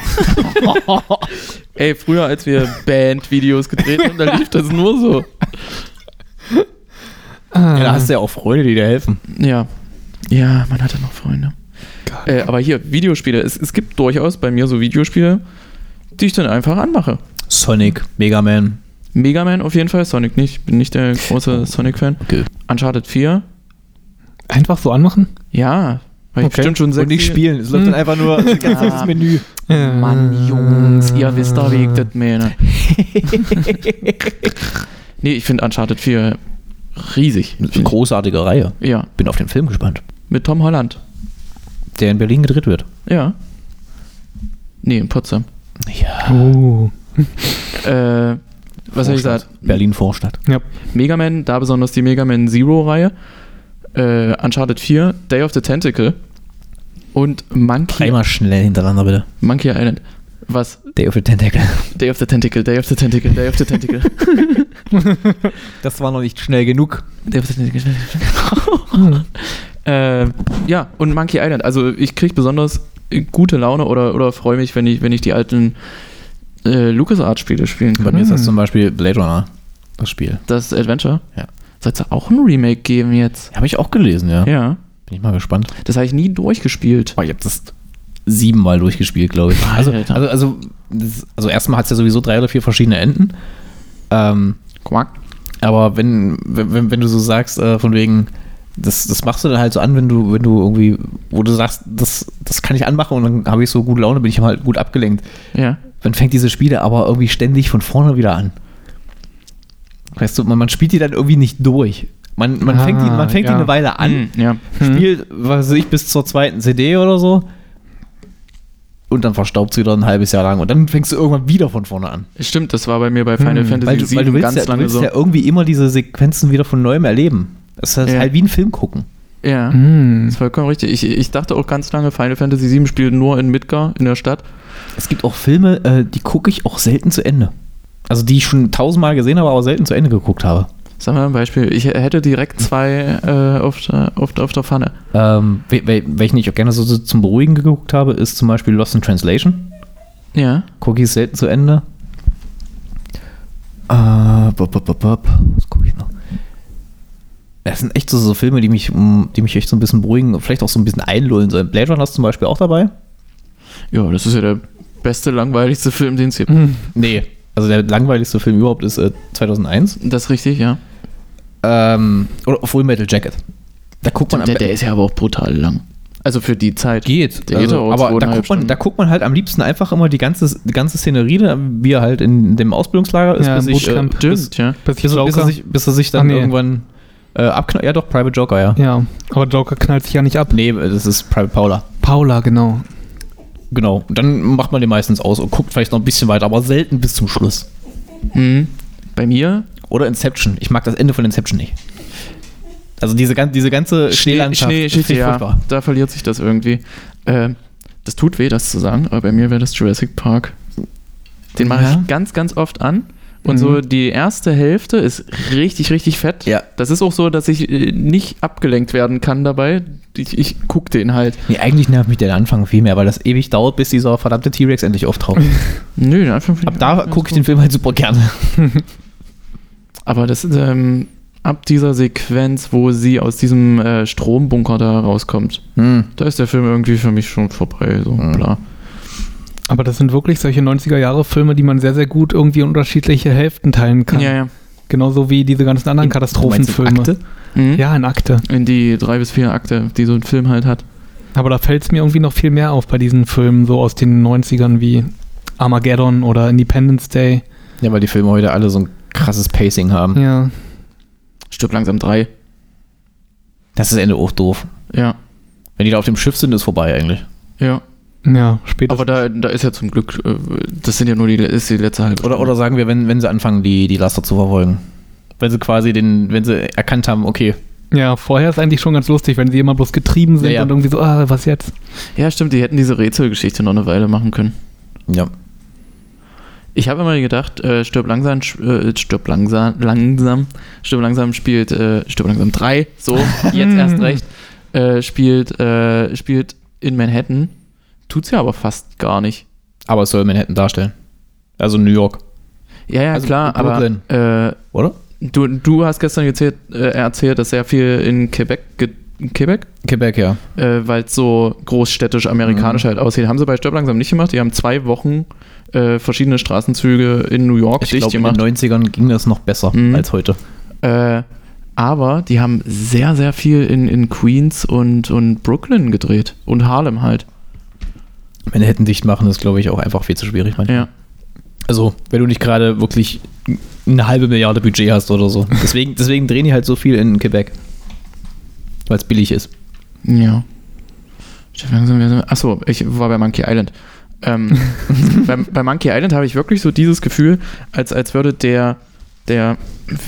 Ey, früher, als wir Band-Videos gedreht haben, da lief das nur so. Ja, da hast du ja auch Freunde, die dir helfen. Ja. Ja, man hatte noch Freunde. Äh, aber hier, Videospiele. Es, es gibt durchaus bei mir so Videospiele, die ich dann einfach anmache. Sonic, Mega Man. Mega Man auf jeden Fall, Sonic nicht. Bin nicht der große Sonic-Fan. Okay. Uncharted 4, Einfach so anmachen? ja. Weil ich Okay. bestimmt schon Und nicht spielen, es läuft Hm. dann einfach nur das ganze Ja. Menü. Mann, Jungs, ihr wisst doch, wie ich das meine. nee, ich finde Uncharted 4 riesig. Eine großartige Reihe. Ja, Bin auf den Film gespannt, mit Tom Holland. der in Berlin gedreht wird. Ja. Nee, in Potsdam. Ja. Oh. Äh, was habe ich gesagt? Berlin Vorstadt. Ja. Mega Man, da besonders die Mega Man Zero-Reihe. Äh, Uncharted 4, Day of the Tentacle und Monkey, Dreimal schnell hintereinander bitte. Monkey Island. Was? Day of the Tentacle. Day of the Tentacle, Day of the Tentacle, Day of the Tentacle. Das war noch nicht schnell genug. Day of the Tentacle. äh, ja, und Monkey Island. Also ich kriege besonders gute Laune oder, oder freue mich, wenn ich, wenn ich die alten äh, LucasArts-Spiele spielen Bei kann. mir ist das zum Beispiel Blade Runner, das Spiel. Das Adventure? Ja. Soll es auch ein Remake geben jetzt? Habe ich auch gelesen, ja. Ja. Bin ich mal gespannt. Das habe ich nie durchgespielt. Oh, ich habe das siebenmal durchgespielt, glaube ich. Also, Alter. also, also, das, also erstmal hat es ja sowieso drei oder vier verschiedene Enden. Ähm, Quack. aber wenn, wenn, wenn du so sagst, äh, von wegen, das, das machst du dann halt so an, wenn du, wenn du irgendwie, wo du sagst, das, das kann ich anmachen und dann habe ich so gute Laune, bin ich halt gut abgelenkt. Ja. Dann fängt diese Spiele aber irgendwie ständig von vorne wieder an. Weißt du, man, man spielt die dann irgendwie nicht durch. Man, man Ah, fängt, die, man fängt die ja. eine Weile an, Hm, ja. spielt, was weiß ich, bis zur zweiten CD oder so. Und dann verstaubt sie wieder ein halbes Jahr lang. Und dann fängst du irgendwann wieder von vorne an. Stimmt, das war bei mir bei Final Hm, Fantasy Weil du, weil du willst, ganz ja, du lange willst so. ja irgendwie immer diese Sequenzen wieder von neuem erleben. Das ist Ja. halt wie ein Film gucken. Ja. Das ist vollkommen richtig. Ich, ich dachte auch ganz lange, Final Fantasy VII spielt nur in Midgar, in der Stadt. Es gibt auch Filme, äh, die gucke ich auch selten zu Ende. Also die ich schon tausendmal gesehen habe, aber selten zu Ende geguckt habe. Sagen wir mal ein Beispiel. Ich hätte direkt zwei äh, auf, der, auf, der, auf der Pfanne. Ähm, wel- wel- welchen ich auch gerne so, so zum Beruhigen geguckt habe, ist zum Beispiel Lost in Translation. Ja. Gucke ich selten zu Ende. Äh, bop, bop, bop, bop. Was gucke ich noch? Das sind echt so, so Filme, die mich, mm, die mich echt so ein bisschen beruhigen und vielleicht auch so ein bisschen einlullen sollen. Blade Runner ist zum Beispiel auch dabei. Ja, das ist ja der beste, langweiligste Film, den es gibt. Hm. Nee. Also der langweiligste Film überhaupt ist äh, 2001. Das ist richtig, ja. Ähm, oder Full Metal Jacket. Da guckt man Der, der ist ja aber auch brutal lang. Also für die Zeit. Geht. Der geht also, auch aber da guckt, man, da guckt man halt am liebsten einfach immer die ganze, die ganze Szenerie, wie er halt in dem Ausbildungslager ist, Ja, bis, ich, äh, Bootcamp. bis, ja. Bis, bis, er sich, bis er sich dann Ach, nee. irgendwann äh, abknallt. Ja, doch, Private Joker, ja. ja, aber Joker knallt sich ja nicht ab. Nee, das ist Private Paula. Paula, genau. Genau. Und dann macht man den meistens aus und guckt vielleicht noch ein bisschen weiter, aber selten bis zum Schluss. Hm. Bei mir Oder Inception. Ich mag das Ende von Inception nicht. Also diese, diese ganze Schneelandschaft. Schneegeschichte, finde ich ja. furchtbar. Da verliert sich das irgendwie. Äh, das tut weh, das zu sagen, aber bei mir wäre das Jurassic Park. Den mache Ja. ich ganz, ganz oft an. Und Mhm. so die erste Hälfte ist richtig, richtig fett. Ja. Das ist auch so, dass ich äh, nicht abgelenkt werden kann dabei. Ich, ich gucke den halt. Nee, eigentlich nervt mich der Anfang viel mehr, weil das ewig dauert, bis dieser verdammte T-Rex endlich auftaucht. Nö, den Anfang Ab da gucke ich den Film halt super gerne. Aber das ist ähm, ab dieser Sequenz, wo sie aus diesem äh, Strombunker da rauskommt, Hm. da ist der Film irgendwie für mich schon vorbei. So, Mhm. bla. Aber das sind wirklich solche 90er-Jahre-Filme, die man sehr, sehr gut irgendwie in unterschiedliche Hälften teilen kann. Ja, ja. Genauso wie diese ganzen anderen in Katastrophenfilme. Akte? Mhm. Ja, in Akte. In die drei bis vier Akte, die so ein Film halt hat. Aber da fällt es mir irgendwie noch viel mehr auf bei diesen Filmen, so aus den 90ern wie Armageddon oder Independence Day. Ja, weil die Filme heute alle so ein krasses Pacing haben. Ja. Stirb langsam drei. Das ist Ende auch doof. Ja. Wenn die da auf dem Schiff sind, ist vorbei eigentlich. Ja. Ja, später. Aber da, da ist ja zum Glück, äh, das sind ja nur die, ist die letzte halbe Oder, oder sagen wir, wenn, wenn sie anfangen, die, die Laster zu verfolgen. Wenn sie quasi den, wenn sie erkannt haben, okay, ja, vorher ist eigentlich schon ganz lustig, wenn sie immer bloß getrieben sind Ja, ja. und irgendwie so, ah, was jetzt? Ja, stimmt, die hätten diese Rätselgeschichte noch eine Weile machen können. ja. Ich habe immer gedacht, äh, Stirb langsam, äh, Stirb langsam, langsam, Stirb langsam spielt, äh, Stirb langsam 3, so, jetzt erst recht, äh, spielt, äh, spielt in Manhattan. Tut's ja aber fast gar nicht. Aber es soll Manhattan darstellen. Also New York, Ja, ja, Also klar, aber Brooklyn. äh, oder? du, du hast gestern erzählt, äh, erzählt, dass sehr viel in Quebec, in Quebec Quebec, ja. äh, weil es so großstädtisch amerikanisch Mhm. halt aussieht. Haben sie bei Stirb langsam nicht gemacht. Die haben zwei Wochen äh, verschiedene Straßenzüge in New York Ich dicht glaube, in gemacht. den 90ern ging das noch besser Mhm. als heute. Äh, aber die haben sehr, sehr viel in, in Queens und, und Brooklyn gedreht. Und Harlem halt. Manhattan dicht machen ist, glaube ich, auch einfach viel zu schwierig. manchmal. Ja. Also, wenn du nicht gerade wirklich eine halbe Milliarde Budget hast oder so. Deswegen, deswegen drehen die halt so viel in Quebec. Weil es billig ist. Ja. Achso, ich war bei Monkey Island. Ähm, bei, bei Monkey Island habe ich wirklich so dieses Gefühl, als, als würde der, der,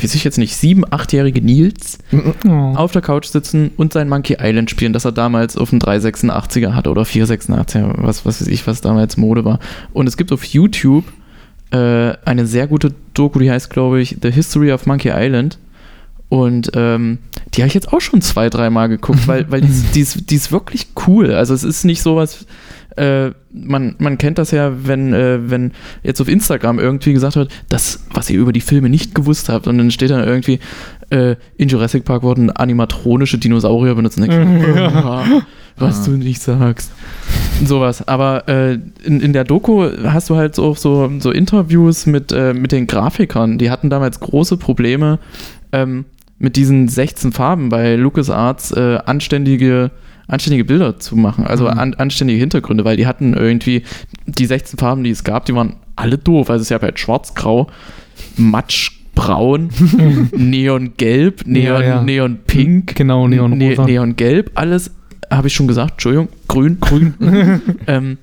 weiß ich jetzt nicht, sieben, achtjährige Nils Oh. auf der Couch sitzen und sein Monkey Island spielen, das er damals auf dem 386er hatte oder 486er, was, was weiß ich, was damals Mode war. Und es gibt auf YouTube äh, eine sehr gute Doku, die heißt, glaube ich, The History of Monkey Island. Und ähm, die habe ich jetzt auch schon zwei, dreimal geguckt, weil, weil die, ist- die, ist, die ist wirklich cool. Also es ist nicht sowas äh, man, man kennt das ja, wenn, äh, wenn jetzt auf Instagram irgendwie gesagt wird, das, was ihr über die Filme nicht gewusst habt, und dann steht dann irgendwie, äh, in Jurassic Park wurden animatronische Dinosaurier benutzt. Und dann denke ich, oh, was du nicht sagst. Sowas. Aber äh, in, in der Doku hast du halt so, so, so Interviews mit, äh, mit den Grafikern. Die hatten damals große Probleme ähm, mit diesen 16 Farben bei LucasArts äh, anständige anständige Bilder zu machen, also Mhm. an, anständige Hintergründe, weil die hatten irgendwie die 16 Farben, die es gab, die waren alle doof. Also es gab halt schwarz-grau, matschbraun, neongelb, neon, Ja, ja. neonpink, Genau, neonrosa. Ne neongelb, alles, habe ich schon gesagt, Entschuldigung, grün, grün. ähm,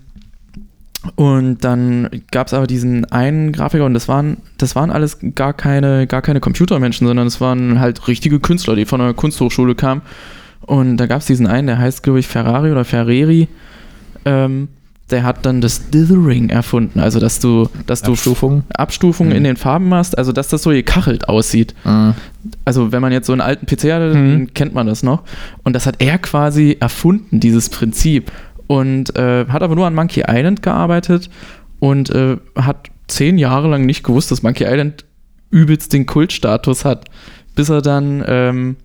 und dann gab es aber diesen einen Grafiker und das waren, das waren alles gar keine, gar keine Computermenschen, sondern es waren halt richtige Künstler, die von einer Kunsthochschule kamen. Und da gab es diesen einen, der heißt, glaube ich, Ferrari oder Ferreri. Ähm, der hat dann das Dithering erfunden, also dass du, dass du Abstufung. Abstufungen Mhm. in den Farben machst, also dass das so gekachelt aussieht. Mhm. Also wenn man jetzt so einen alten PC hat, Mhm. dann kennt man das noch. Und das hat er quasi erfunden, dieses Prinzip. Und äh, hat aber nur an Monkey Island gearbeitet und äh, hat zehn Jahre lang nicht gewusst, dass Monkey Island übelst den Kultstatus hat. Bis er dann ähm,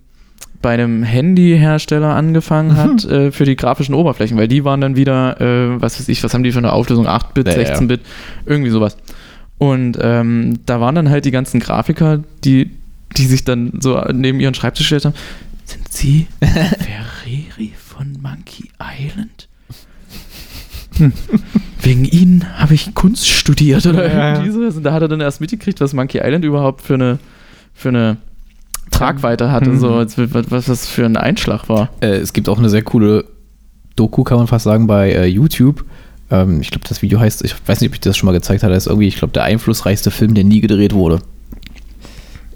bei einem Handyhersteller angefangen hat äh, für die grafischen Oberflächen, weil die waren dann wieder, äh, was weiß ich, was haben die für eine Auflösung? 8-Bit, Ja, ja. 16-Bit, irgendwie sowas. Und ähm, da waren dann halt die ganzen Grafiker, die, die sich dann so neben ihren Schreibtisch gestellt haben. Sind Sie Ferreri von Monkey Island? Wegen Ihnen habe ich Kunst studiert oder Ja, ja. irgendwie sowas. Und da hat er dann erst mitgekriegt, was Monkey Island überhaupt für eine, für eine Tragweite hatte, Mhm. so als was, was das für ein Einschlag war. Äh, es gibt auch eine sehr coole Doku, kann man fast sagen, bei äh, YouTube. Ähm, ich glaube, das Video heißt, ich weiß nicht, ob ich das schon mal gezeigt hatte, ist irgendwie, ich glaube, der einflussreichste Film, der nie gedreht wurde.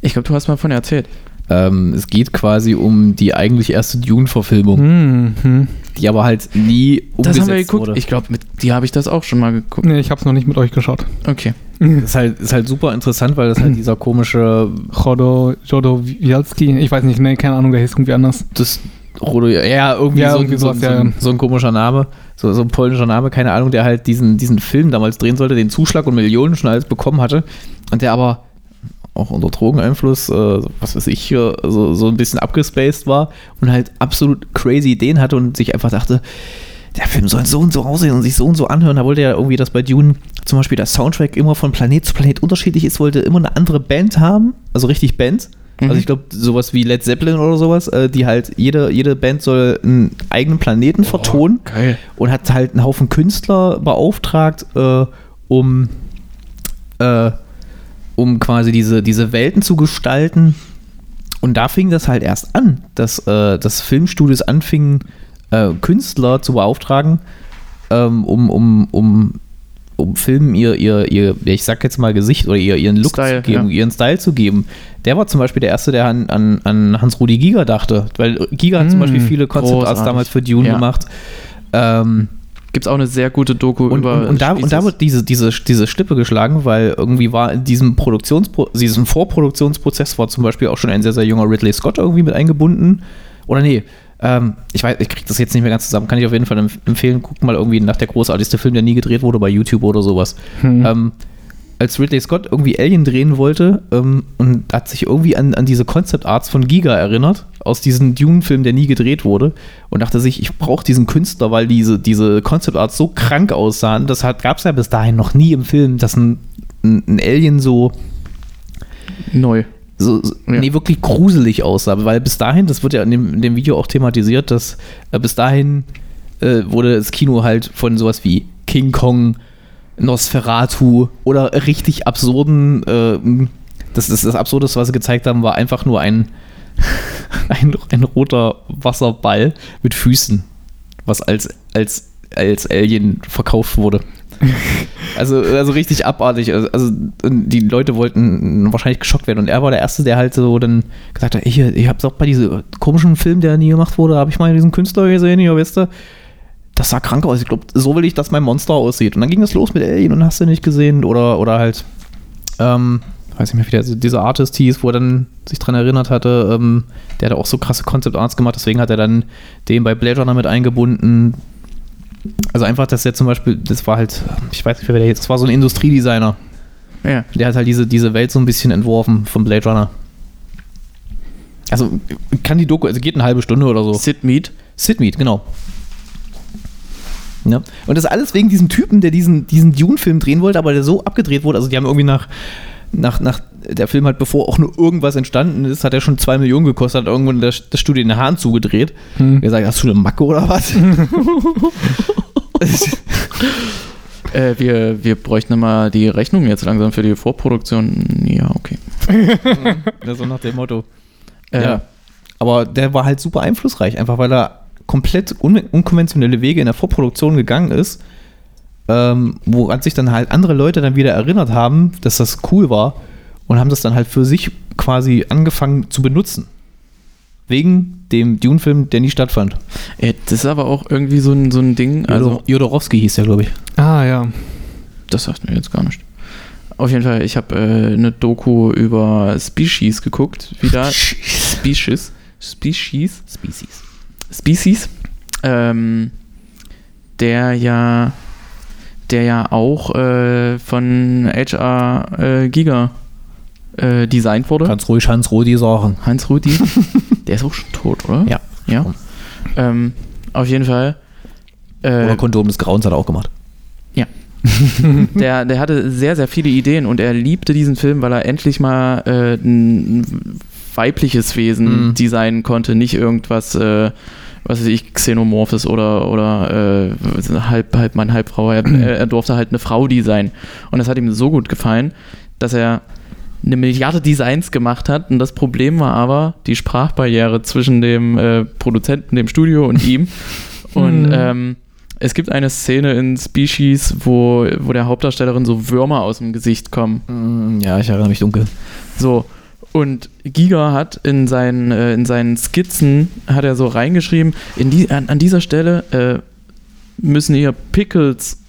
Ich glaube, du hast mal von erzählt. Ähm, es geht quasi um die eigentlich erste Dune-Verfilmung, Mhm. die aber halt nie umgesetzt Das haben wir geguckt. wurde. Ich glaube, mit dir habe ich das auch schon mal geguckt. Nee, ich hab's noch nicht mit euch geschaut. Okay. Das ist halt, ist halt super interessant, weil das halt dieser komische, Jodo, Jodo Wialski, ich weiß nicht, nee, keine Ahnung, der hieß irgendwie anders. das Rodo, ja, irgendwie, Ja, so, irgendwie so, sowas, so, ja, so ein komischer Name, so, so ein polnischer Name, keine Ahnung, der halt diesen, diesen Film damals drehen sollte, den Zuschlag und Millionen schon alles bekommen hatte und der aber auch unter Drogeneinfluss, äh, was weiß ich, hier, so, so ein bisschen abgespaced war und halt absolut crazy Ideen hatte und sich einfach dachte, der Film soll so und so aussehen und sich so und so anhören. Da wollte er irgendwie, dass bei Dune zum Beispiel der Soundtrack immer von Planet zu Planet unterschiedlich ist, wollte immer eine andere Band haben, also richtig Band. Mhm. Also ich glaube, sowas wie Led Zeppelin oder sowas, äh, die halt, jede, jede Band soll einen eigenen Planeten vertonen Geil. und hat halt einen Haufen Künstler beauftragt, äh, um, äh, um quasi diese, diese Welten zu gestalten. Und da fing das halt erst an, dass, äh, dass Filmstudios anfingen, äh, Künstler zu beauftragen, ähm, um, um, um, um Filmen ihr, ihr, ihr, ich sag jetzt mal Gesicht oder ihr, ihren Look Style, zu geben, ja. ihren Style zu geben. Der war zum Beispiel der Erste, der an, an, an Hans-Rudi Giger dachte, weil Giger hat zum Mm, Beispiel viele Concept Arts großartig. damals für Dune Ja. gemacht. Ähm, Gibt es auch eine sehr gute Doku und, über. und, und, da, und da wird diese, diese, diese Stippe geschlagen, weil irgendwie war in diesem Produktionspro diesem Vorproduktionsprozess war zum Beispiel auch schon ein sehr, sehr junger Ridley Scott irgendwie mit eingebunden. Oder nee, ähm, ich weiß, ich krieg das jetzt nicht mehr ganz zusammen, kann ich auf jeden Fall empf- empfehlen. Guckt mal irgendwie nach der großartigste Film, der nie gedreht wurde, bei YouTube oder sowas. Hm. Ähm, als Ridley Scott irgendwie Alien drehen wollte ähm, und hat sich irgendwie an, an diese Concept Arts von Giga erinnert, aus diesem Dune-Film, der nie gedreht wurde, und dachte sich, ich brauche diesen Künstler, weil diese, diese Concept Arts so krank aussahen. Das gab es ja bis dahin noch nie im Film, dass ein, ein, ein Alien so, Neu. So, Ja. nee, wirklich gruselig aussah. Weil bis dahin, das wird ja in dem, in dem Video auch thematisiert, dass äh, bis dahin äh, wurde das Kino halt von sowas wie King Kong, Nosferatu oder richtig absurden, äh, das ist das Absurdeste, was sie gezeigt haben, war einfach nur ein, ein, ein roter Wasserball mit Füßen, was als, als, als Alien verkauft wurde. Also, also richtig abartig. Also, also die Leute wollten wahrscheinlich geschockt werden. Und er war der Erste, der halt so dann gesagt hat, ich, ich hab's auch bei diesem komischen Film, der nie gemacht wurde, habe ich mal diesen Künstler gesehen, hier, weißt du, das sah krank aus. Ich glaube, so will ich, dass mein Monster aussieht. Und dann ging es los mit Alien und hast du nicht gesehen. Oder, oder halt, ähm, weiß nicht mehr, wie der, dieser Artist hieß, wo er dann sich dran erinnert hatte, ähm, der hat auch so krasse Concept Arts gemacht, deswegen hat er dann den bei Blade Runner mit eingebunden. Also einfach, dass der zum Beispiel, das war halt, ich weiß nicht, wer der jetzt, das war so ein Industriedesigner. Ja. Der hat halt diese, diese Welt so ein bisschen entworfen von Blade Runner. Also kann die Doku, also geht eine halbe Stunde oder so. Sid Mead. Sid Mead, genau. Ja. Und das alles wegen diesem Typen, der diesen, diesen Dune-Film drehen wollte, aber der so abgedreht wurde. Also die haben irgendwie nach, nach, nach der Film halt, bevor auch nur irgendwas entstanden ist, hat er schon zwei Millionen gekostet, hat irgendwann das, das Studio in den Haaren zugedreht. Hm. Er sagt, hast du eine Macke oder was? Äh, wir, wir bräuchten mal die Rechnung jetzt langsam für die Vorproduktion. Ja, okay. ja, so nach dem Motto. Äh, Ja. Aber der war halt super einflussreich, einfach weil er komplett un unkonventionelle Wege in der Vorproduktion gegangen ist, ähm, woran sich dann halt andere Leute dann wieder erinnert haben, dass das cool war und haben das dann halt für sich quasi angefangen zu benutzen. Wegen dem Dune-Film, der nie stattfand. äh, das ist aber auch irgendwie so ein, so ein Ding. Also, Jodorowsky hieß der, glaube ich. Ah, ja. das sagt mir jetzt gar nicht. Auf jeden Fall, ich habe äh, eine Doku über Species geguckt. Wieder. Species. Species. Species. Species. Ähm, der ja. Der ja auch äh, von HR äh, Giga äh, designt wurde. Kannst ruhig Hans Rodi sagen. Heinz Rudi. der ist auch schon tot, oder? Ja. Ja. Ähm, auf jeden Fall. Äh, Oder Kondom des Grauens hat er auch gemacht. der, der hatte sehr, sehr viele Ideen und er liebte diesen Film, weil er endlich mal äh, ein weibliches Wesen Mhm. designen konnte, nicht irgendwas, äh, was weiß ich, Xenomorphes oder, oder äh, halb, halb Mann, halb Frau. Er, er durfte halt eine Frau designen. Und das hat ihm so gut gefallen, dass er eine Milliarde Designs gemacht hat. Und das Problem war aber die Sprachbarriere zwischen dem äh, Produzenten, dem Studio und ihm. Und Mhm. ähm, es gibt eine Szene in Species, wo, wo der Hauptdarstellerin so Würmer aus dem Gesicht kommen. Mm, Ja, ich erinnere mich dunkel. So. Und Giga hat in seinen, äh, in seinen Skizzen, hat er so reingeschrieben, in die, an, an dieser Stelle äh, müssen hier Pickles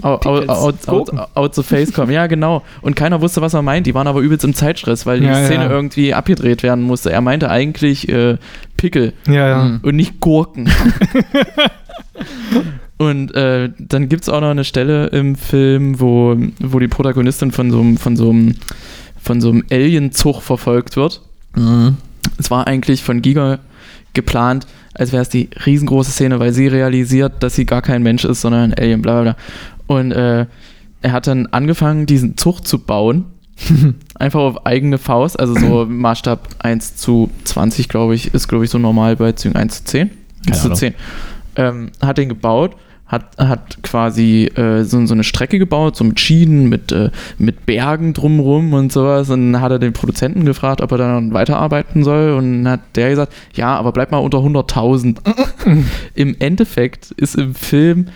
out, Pickles, out, out, out, out the face kommen. Ja, genau. Und keiner wusste, was er meint. Die waren aber übelst im Zeitstress, weil die Ja, Szene ja. irgendwie abgedreht werden musste. Er meinte eigentlich äh, Pickel Ja, ja. Mhm. und nicht Gurken. und äh, dann gibt es auch noch eine Stelle im Film, wo, wo die Protagonistin von so einem von so einem von so einem Alienzug verfolgt wird. Mhm. Es war eigentlich von Giga geplant, als wäre es die riesengroße Szene, weil sie realisiert, dass sie gar kein Mensch ist, sondern ein Alien, bla bla bla. Und äh, er hat dann angefangen, diesen Zug zu bauen. Einfach auf eigene Faust, also so Maßstab 1 zu 20, glaube ich, ist, glaube ich, so normal bei Zügen 1 zu 10. 1 zu Ahnung. 10. Ähm, hat den gebaut, hat, hat quasi äh, so, so eine Strecke gebaut, so mit Schienen, mit, äh, mit Bergen drumrum und sowas. Und dann hat er den Produzenten gefragt, ob er dann weiterarbeiten soll. Und hat der gesagt, ja, aber bleib mal unter 100.000. Im Endeffekt ist im Film,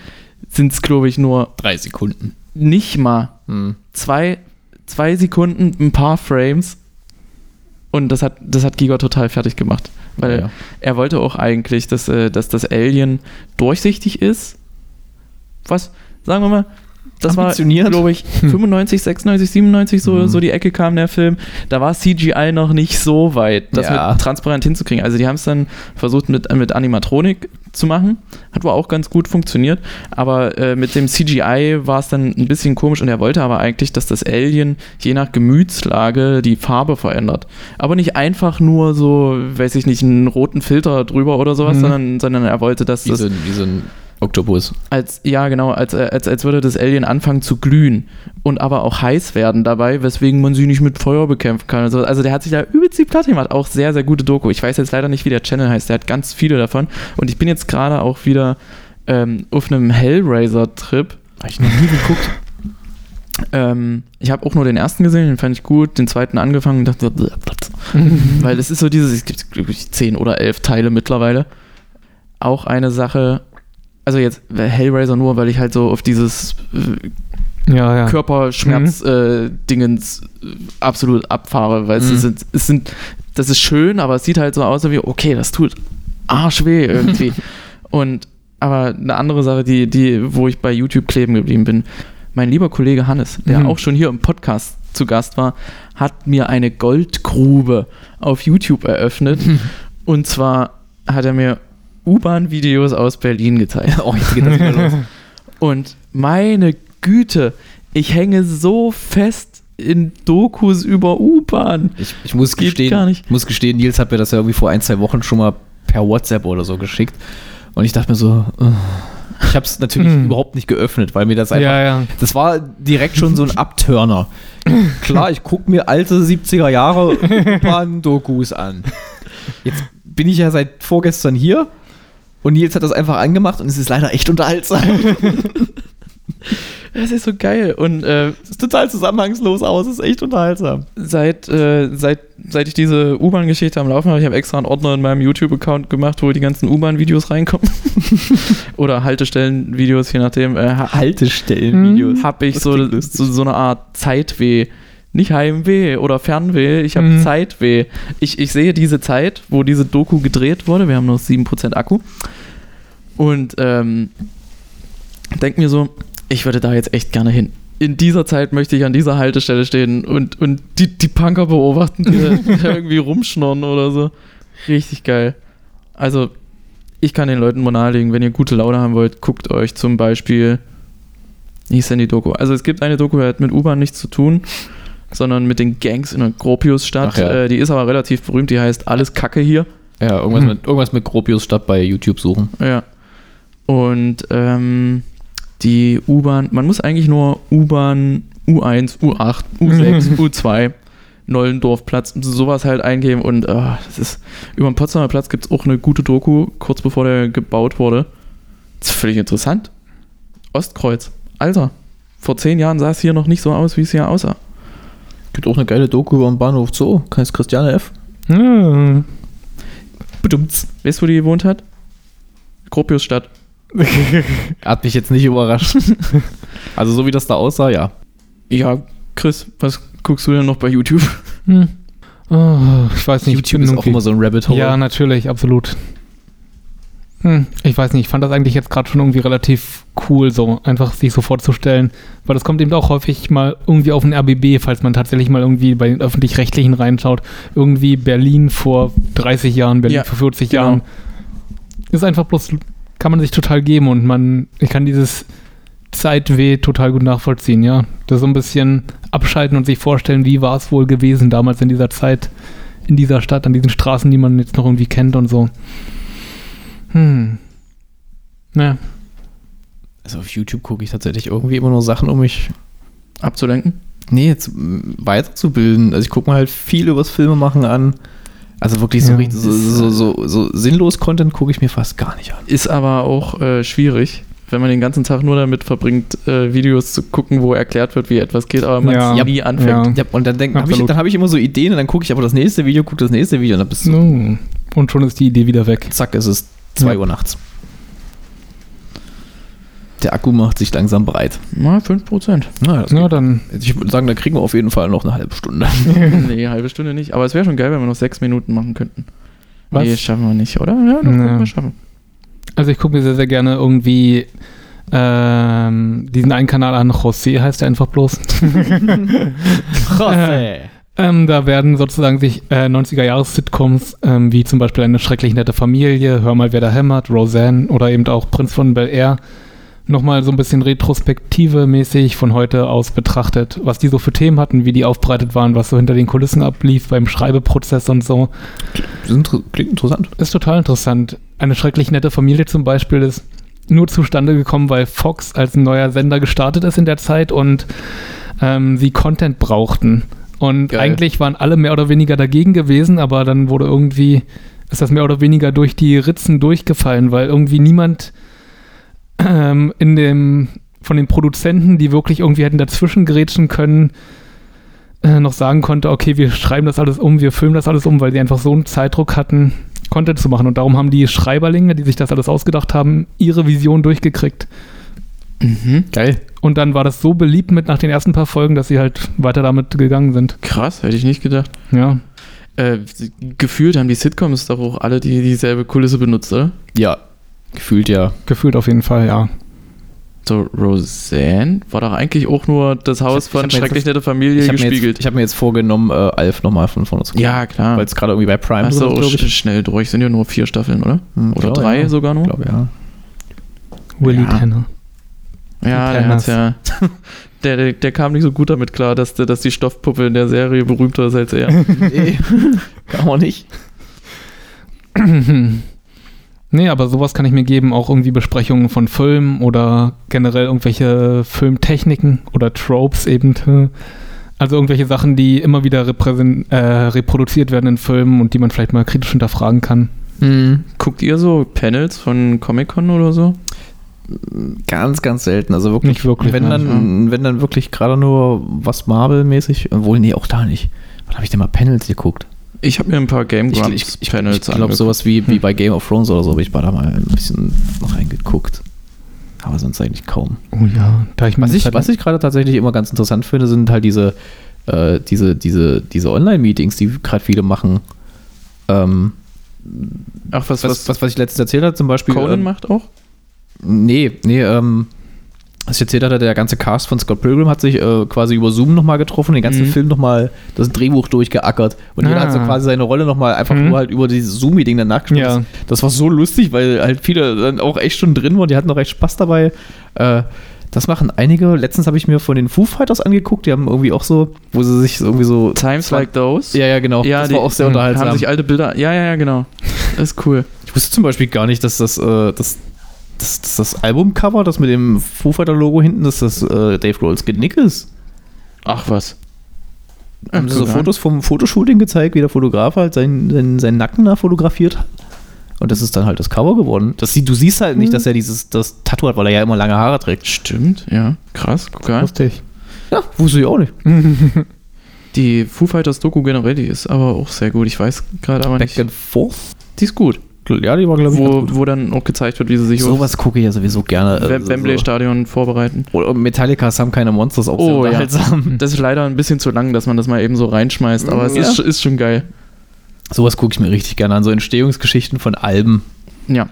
sind es, glaube ich, nur Drei Sekunden. nicht mal Mhm. zwei, zwei Sekunden, ein paar Frames. Und das hat, das hat Giga total fertig gemacht. Weil Ja. er wollte auch eigentlich, dass, äh, dass das Alien durchsichtig ist. Was, sagen wir mal, das war, glaube ich, 95, 96, 97, so, so die Ecke kam der Film. Da war CGI noch nicht so weit, das Ja. mit transparent hinzukriegen. Also die haben es dann versucht mit, mit Animatronik zu machen. Hat wohl auch ganz gut funktioniert. Aber äh, mit dem CGI war es dann ein bisschen komisch und er wollte aber eigentlich, dass das Alien je nach Gemütslage die Farbe verändert. Aber nicht einfach nur so, weiß ich nicht, einen roten Filter drüber oder sowas, Mhm. sondern, sondern er wollte, dass Wie das so, wie so ein Oktopus. als, ja, genau, als, äh, als, als würde das Alien anfangen zu glühen und aber auch heiß werden dabei, weswegen man sie nicht mit Feuer bekämpfen kann. Also, also der hat sich da übelst die Platte gemacht. Auch sehr, sehr gute Doku. Ich weiß jetzt leider nicht, wie der Channel heißt. Der hat ganz viele davon. Und ich bin jetzt gerade auch wieder ähm, auf einem Hellraiser-Trip. Habe ich noch nie geguckt. Ähm, ich habe auch nur den ersten gesehen, den fand ich gut, den zweiten angefangen und dachte, weil es ist so dieses, es gibt glaube ich zehn oder elf Teile mittlerweile. Auch eine Sache, also jetzt Hellraiser nur, weil ich halt so auf dieses äh, Ja, ja. Körperschmerz-Dingens äh, absolut abfahre, weil Mhm. es, sind, es sind, das ist schön, aber es sieht halt so aus wie, okay, das tut arschweh irgendwie. Und aber eine andere Sache, die, die, wo ich bei YouTube kleben geblieben bin, mein lieber Kollege Hannes, der Mhm. auch schon hier im Podcast zu Gast war, hat mir eine Goldgrube auf YouTube eröffnet. Und zwar hat er mir U-Bahn-Videos aus Berlin gezeigt. Oh, jetzt geht das wieder los. Und meine Güte, ich hänge so fest in Dokus über U-Bahn. Ich, ich muss Geht gestehen, gar nicht. muss gestehen, Nils hat mir das ja irgendwie vor ein, zwei Wochen schon mal per WhatsApp oder so geschickt. Und ich dachte mir so, äh, ich habe es natürlich Hm. überhaupt nicht geöffnet, weil mir das einfach, Ja, ja. das war direkt schon so ein Abturner. Klar, ich gucke mir alte 70er Jahre U-Bahn-Dokus an. Jetzt bin ich ja seit vorgestern hier und Nils hat das einfach angemacht und es ist leider echt unterhaltsam. Das ist so geil. Und äh, Es ist total zusammenhangslos, aber es ist echt unterhaltsam. seit, äh, seit, seit ich diese U-Bahn-Geschichte am Laufen habe, ich habe extra einen Ordner in meinem YouTube-Account gemacht, wo die ganzen U-Bahn-Videos reinkommen. Oder Haltestellen-Videos, je nachdem. Äh, ha Haltestellen-Videos. habe ich so, so, so eine Art Zeitweh. Nicht Heimweh oder Fernweh, ich habe Mhm. Zeitweh. Ich, ich sehe diese Zeit, wo diese Doku gedreht wurde. Wir haben noch 7% Akku. Und ähm, denke mir so, ich würde da jetzt echt gerne hin. In dieser Zeit möchte ich an dieser Haltestelle stehen und, und die, die Punker beobachten, die, irgendwie rumschnorren oder so. Richtig geil. Also, ich kann den Leuten mal nahelegen, wenn ihr gute Laune haben wollt, guckt euch zum Beispiel. Wie hieß denn die Doku? Also, es gibt eine Doku, die hat mit U-Bahn nichts zu tun, sondern mit den Gangs in der Gropiusstadt. Ja. Äh, die ist aber relativ berühmt, die heißt Alles Kacke hier. Ja, irgendwas, Hm. mit, irgendwas mit Gropius Stadt bei YouTube suchen. Ja. Und ähm, die U-Bahn, man muss eigentlich nur U-Bahn U1, U8, U6, U2, Nollendorfplatz, sowas halt eingeben und ah, das ist, über den Potsdamer Platz gibt es auch eine gute Doku, kurz bevor der gebaut wurde. Das ist völlig interessant. Ostkreuz, Alter, vor zehn Jahren sah es hier noch nicht so aus, wie es hier aussah. Gibt auch eine geile Doku über den Bahnhof Zoo. Heißt Christiane F. Ja. Bedumts. Weißt du, wo die gewohnt hat? Gropiusstadt. Hat mich jetzt nicht überrascht. also so wie das da aussah, ja. Ja, Chris, was guckst du denn noch bei YouTube? Hm. Oh, ich weiß nicht. ich YouTube ist auch immer so ein Rabbit Hole. Ja, natürlich, absolut. Hm, ich weiß nicht, ich fand das eigentlich jetzt gerade schon irgendwie relativ cool, so einfach sich so vorzustellen, weil das kommt eben auch häufig mal irgendwie auf den RBB, falls man tatsächlich mal irgendwie bei den öffentlich-rechtlichen reinschaut. Irgendwie Berlin vor 30 Jahren, Berlin Ja, vor 40 genau. Jahren. Ist einfach bloß, kann man sich total geben und man, ich kann dieses Zeitweh total gut nachvollziehen, ja. Das so ein bisschen abschalten und sich vorstellen, wie war es wohl gewesen damals in dieser Zeit, in dieser Stadt, an diesen Straßen, die man jetzt noch irgendwie kennt und so. Hm. Ja. Also auf YouTube gucke ich tatsächlich irgendwie immer nur Sachen, um mich, Abzulenken? nee, jetzt mm, weiterzubilden. Also ich gucke mir halt viel übers Filmemachen an. Also wirklich so, Ja. richtig, so, so, so, so sinnlos Content gucke ich mir fast gar nicht an. Ist aber auch äh, schwierig, wenn man den ganzen Tag nur damit verbringt, äh, Videos zu gucken, wo erklärt wird, wie etwas geht, aber man Ja. es nie anfängt. Ja. Ja, und dann denk, hab ich, dann habe ich immer so Ideen und dann gucke ich aber das nächste Video, gucke das nächste Video und dann bist du, No. Und schon ist die Idee wieder weg. zack, es ist 2 Ja. Uhr nachts. Der Akku macht sich langsam breit. Na, 5%. Na, das Ja, dann. Ich würde sagen, da kriegen wir auf jeden Fall noch eine halbe Stunde. nee, halbe Stunde nicht. Aber es wäre schon geil, wenn wir noch sechs Minuten machen könnten. Was? Nee, schaffen wir nicht, oder? Ja, doch, Nee. könnten wir schaffen. Also ich gucke mir sehr, sehr gerne irgendwie ähm, diesen einen Kanal an. José heißt er einfach bloß. Ähm, da werden sozusagen sich äh, 90er-Jahres-Sitcoms, ähm, wie zum Beispiel eine schrecklich nette Familie, Hör mal, wer da hämmert, Roseanne oder eben auch Prinz von Bel Air, nochmal so ein bisschen retrospektive-mäßig von heute aus betrachtet, was die so für Themen hatten, wie die aufbereitet waren, was so hinter den Kulissen ablief beim Schreibeprozess und so. Klingt interessant. Ist total interessant. Eine schrecklich nette Familie zum Beispiel ist nur zustande gekommen, weil Fox als neuer Sender gestartet ist in der Zeit und ähm, sie Content brauchten. Und Geil. eigentlich waren alle mehr oder weniger dagegen gewesen, aber dann wurde irgendwie, ist das mehr oder weniger durch die Ritzen durchgefallen, weil irgendwie niemand ähm, in dem, von den Produzenten, die wirklich irgendwie hätten dazwischen gerätschen können, äh, noch sagen konnte, okay, wir schreiben das alles um, wir filmen das alles um, weil die einfach so einen Zeitdruck hatten, Content zu machen. Und darum haben die Schreiberlinge, die sich das alles ausgedacht haben, ihre Vision durchgekriegt. Mhm. Geil. Und dann war das so beliebt mit nach den ersten paar Folgen, dass sie halt weiter damit gegangen sind. Krass, hätte ich nicht gedacht. Ja. Äh, gefühlt haben die Sitcoms doch auch alle die, dieselbe Kulisse benutzt, oder? Ja, gefühlt ja. Gefühlt auf jeden Fall, ja. So, Roseanne war doch eigentlich auch nur das Haus ich von hab mir Schrecklich jetzt- nette Familie Ich habe mir, gespiegelt. jetzt- ich hab mir jetzt vorgenommen, äh, Alf nochmal von vorne zu gucken. ja, klar. Weil es gerade irgendwie bei Prime ist, sch schnell durch. Sind ja nur vier Staffeln, oder? Hm, Oder glaub, drei ja. sogar nur? Ich glaube, ja. Willy Ja. Tanner. Ja, der, hat's ja der, der, der kam nicht so gut damit klar, dass, der- dass die Stoffpuppe in der Serie berühmter ist als er. Nee, kann man nicht. nee, aber sowas kann ich mir geben, auch irgendwie Besprechungen von Filmen oder generell irgendwelche Filmtechniken oder Tropes eben. Also irgendwelche Sachen, die immer wieder äh, reproduziert werden in Filmen und die man vielleicht mal kritisch hinterfragen kann. Guckt ihr so Panels von Comic-Con oder so? Ganz, ganz selten. Also wirklich, Nicht wirklich, wenn, nein, dann, wenn dann wirklich gerade nur was Marvel-mäßig, obwohl, nee, auch da nicht. Wann habe ich denn mal Panels geguckt? Ich habe mir ein paar Game Ich, Grumps ich, ich, Panels ich glaube, sowas wie, wie bei Game of Thrones oder so, habe ich mal da mal ein bisschen noch reingeguckt. Aber sonst eigentlich kaum. Oh ja, da ich Was ich, was ich gerade tatsächlich immer ganz interessant finde, sind halt diese, äh, diese, diese, diese Online-Meetings, die gerade viele machen. Ähm, Ach, was, was, was, was, was ich letztens erzählt habe, zum Beispiel. Conan ähm, macht auch? Nee, nee, ähm, was ich erzählt hatte, der ganze Cast von Scott Pilgrim hat sich äh, quasi über Zoom nochmal getroffen, den ganzen Mhm. Film nochmal, das Drehbuch durchgeackert. Und jeder Ah. hat so quasi seine Rolle nochmal einfach Mhm. nur halt über dieses Zoom-Meeting dann nachgesprochen. Ja. Das, war so lustig, weil halt viele dann auch echt schon drin waren, die hatten auch echt Spaß dabei. Äh, das machen einige. Letztens habe ich mir von den Foo Fighters angeguckt, die haben irgendwie auch so, wo sie sich irgendwie so. Times Like Those? Ja, ja, genau. Ja, das die war auch sehr mh, unterhaltsam. Haben sich alte Bilder. Ja, ja, ja, genau. Das ist cool. Ich wusste zum Beispiel gar nicht, dass das, äh, das, das, das, das Albumcover, das mit dem Foo Fighter Logo hinten, dass das äh, Dave Grohls Genick ist. Ach was. Haben sie so. Fotos vom Fotoshooting gezeigt, wie der Fotograf halt seinen, seinen, seinen Nacken da fotografiert hat. Und das ist dann halt das Cover geworden. Das, du siehst halt nicht, dass er dieses das Tattoo hat, weil er ja immer lange Haare trägt. Stimmt, ja. Krass, guck an. Lustig. Ja, wusste ich auch nicht. Die Foo Fighters Doku generell, die ist aber auch sehr gut. Ich weiß gerade aber Back nicht. and forth? Die ist gut. Ja, die war, glaube ich, Wo, gut. wo dann auch gezeigt wird, wie sie sich Sowas gucke ich ja sowieso gerne. äh, Wem- so- Wembley-Stadion vorbereiten. Oder Metallica haben keine Monsters auch sehr Oh, ja. Das ist leider ein bisschen zu lang, dass man das mal eben so reinschmeißt, aber es Ja. ist, ist schon geil. Sowas gucke ich mir richtig gerne an. So Entstehungsgeschichten von Alben. Ja.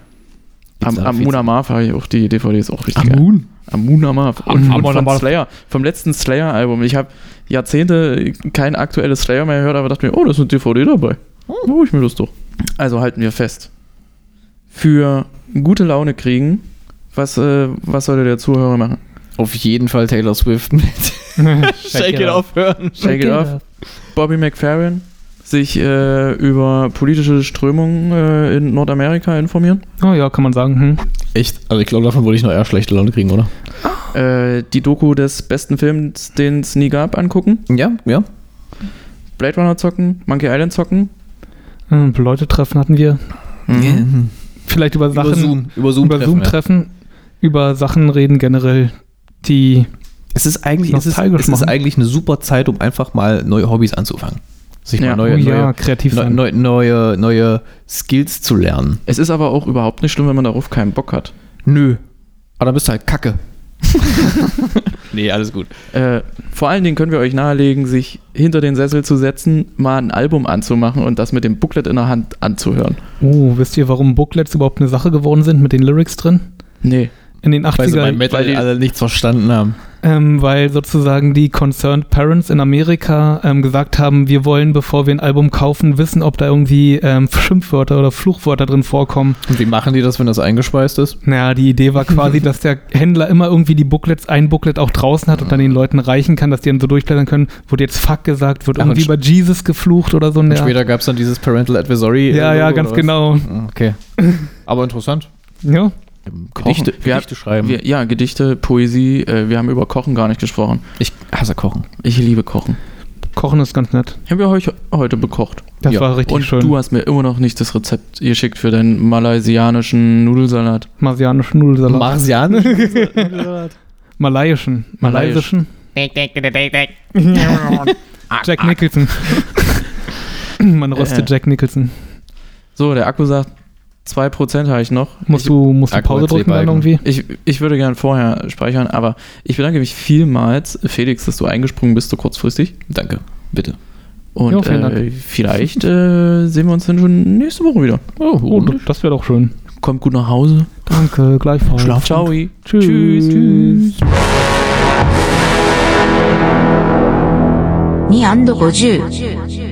Am, Amuna zu- Marv habe ich auch die DVD ist auch richtig geil. Amun? Amuna Marv. Und, Am- und von. Slayer. Vom letzten Slayer-Album. Ich habe Jahrzehnte kein aktuelles Slayer mehr gehört, aber dachte mir, oh, da ist eine DVD dabei. Oh, ich mir das doch. Also halten wir fest. Für gute Laune kriegen, was, äh, was sollte der Zuhörer machen? Auf jeden Fall Taylor Swift mit Shake It Off hören. Shake It Off. Bobby McFerrin sich äh, über politische Strömungen äh, in Nordamerika informieren. Oh ja, kann man sagen. Hm. Echt? Also ich glaube, davon würde ich noch eher schlechte Laune kriegen, oder? Äh, die Doku des besten Films, den es nie gab, angucken. Ja, ja. Blade Runner zocken, Monkey Island zocken. Äh, Leute treffen hatten wir. Mhm. Vielleicht über Sachen. Über Zoom. Über Zoom. über treffen, Zoom ja. treffen, über Sachen reden generell, die Es ist eigentlich, es ist, es ist eigentlich eine super Zeit, um einfach mal neue Hobbys anzufangen. Sich Ja. mal neue, oh ja, neue, kreativ neu- sein. neu- neue, neue Skills zu lernen. Es ist aber auch überhaupt nicht schlimm, wenn man darauf keinen Bock hat. Nö. Aber dann bist du halt kacke. nee, alles gut. Äh, vor allen Dingen können wir euch nahelegen, sich hinter den Sessel zu setzen, mal ein Album anzumachen und das mit dem Booklet in der Hand anzuhören. Oh, wisst ihr, warum Booklets überhaupt eine Sache geworden sind mit den Lyrics drin? Nee. In den Weil sie 80er, beim Metal weil die- alle nichts verstanden haben. Ähm, weil sozusagen die Concerned Parents in Amerika ähm, gesagt haben, wir wollen, bevor wir ein Album kaufen, wissen, ob da irgendwie ähm, Schimpfwörter oder Fluchwörter drin vorkommen. Und wie machen die das, wenn das eingespeist ist? Naja, die Idee war quasi, dass der Händler immer irgendwie die Booklets, ein Booklet auch draußen hat und dann den Leuten reichen kann, dass die dann so durchblättern können. Wurde jetzt Fuck gesagt, wird Ach, irgendwie bei Jesus geflucht oder so. Und Art. später gab es dann dieses Parental Advisory. Ja, ja, ganz was? genau. Okay. Aber interessant. Ja. Gedichte, Wir- Gedichte schreiben. Wir, ja, Gedichte, Poesie. Äh, wir haben über Kochen gar nicht gesprochen. ich hasse Kochen. Ich liebe Kochen. Kochen ist ganz nett. Haben wir euch heute bekocht. Das Ja. war richtig und schön. du hast mir immer noch nicht das Rezept geschickt für deinen malaysianischen Nudelsalat. Marsianischen Nudelsalat. Marsianisch? Malayischen. Malaysischen. Jack Nicholson. Man röstet Äh. Jack Nicholson. So, der Akku sagt, 2% habe ich noch. Musst ich, du, musst du Pause drücken dann irgendwie? ich, ich würde gern vorher speichern, aber ich bedanke mich vielmals, Felix, dass du eingesprungen bist so kurzfristig. Danke, bitte. Und Dank. äh, vielleicht äh, sehen wir uns dann schon nächste Woche wieder. Oh, das, das wäre doch schön. kommt gut nach Hause. Danke, gleichfalls. Schlaf. Ciao. Tschüss. Tschüss. Tschüss. 2 50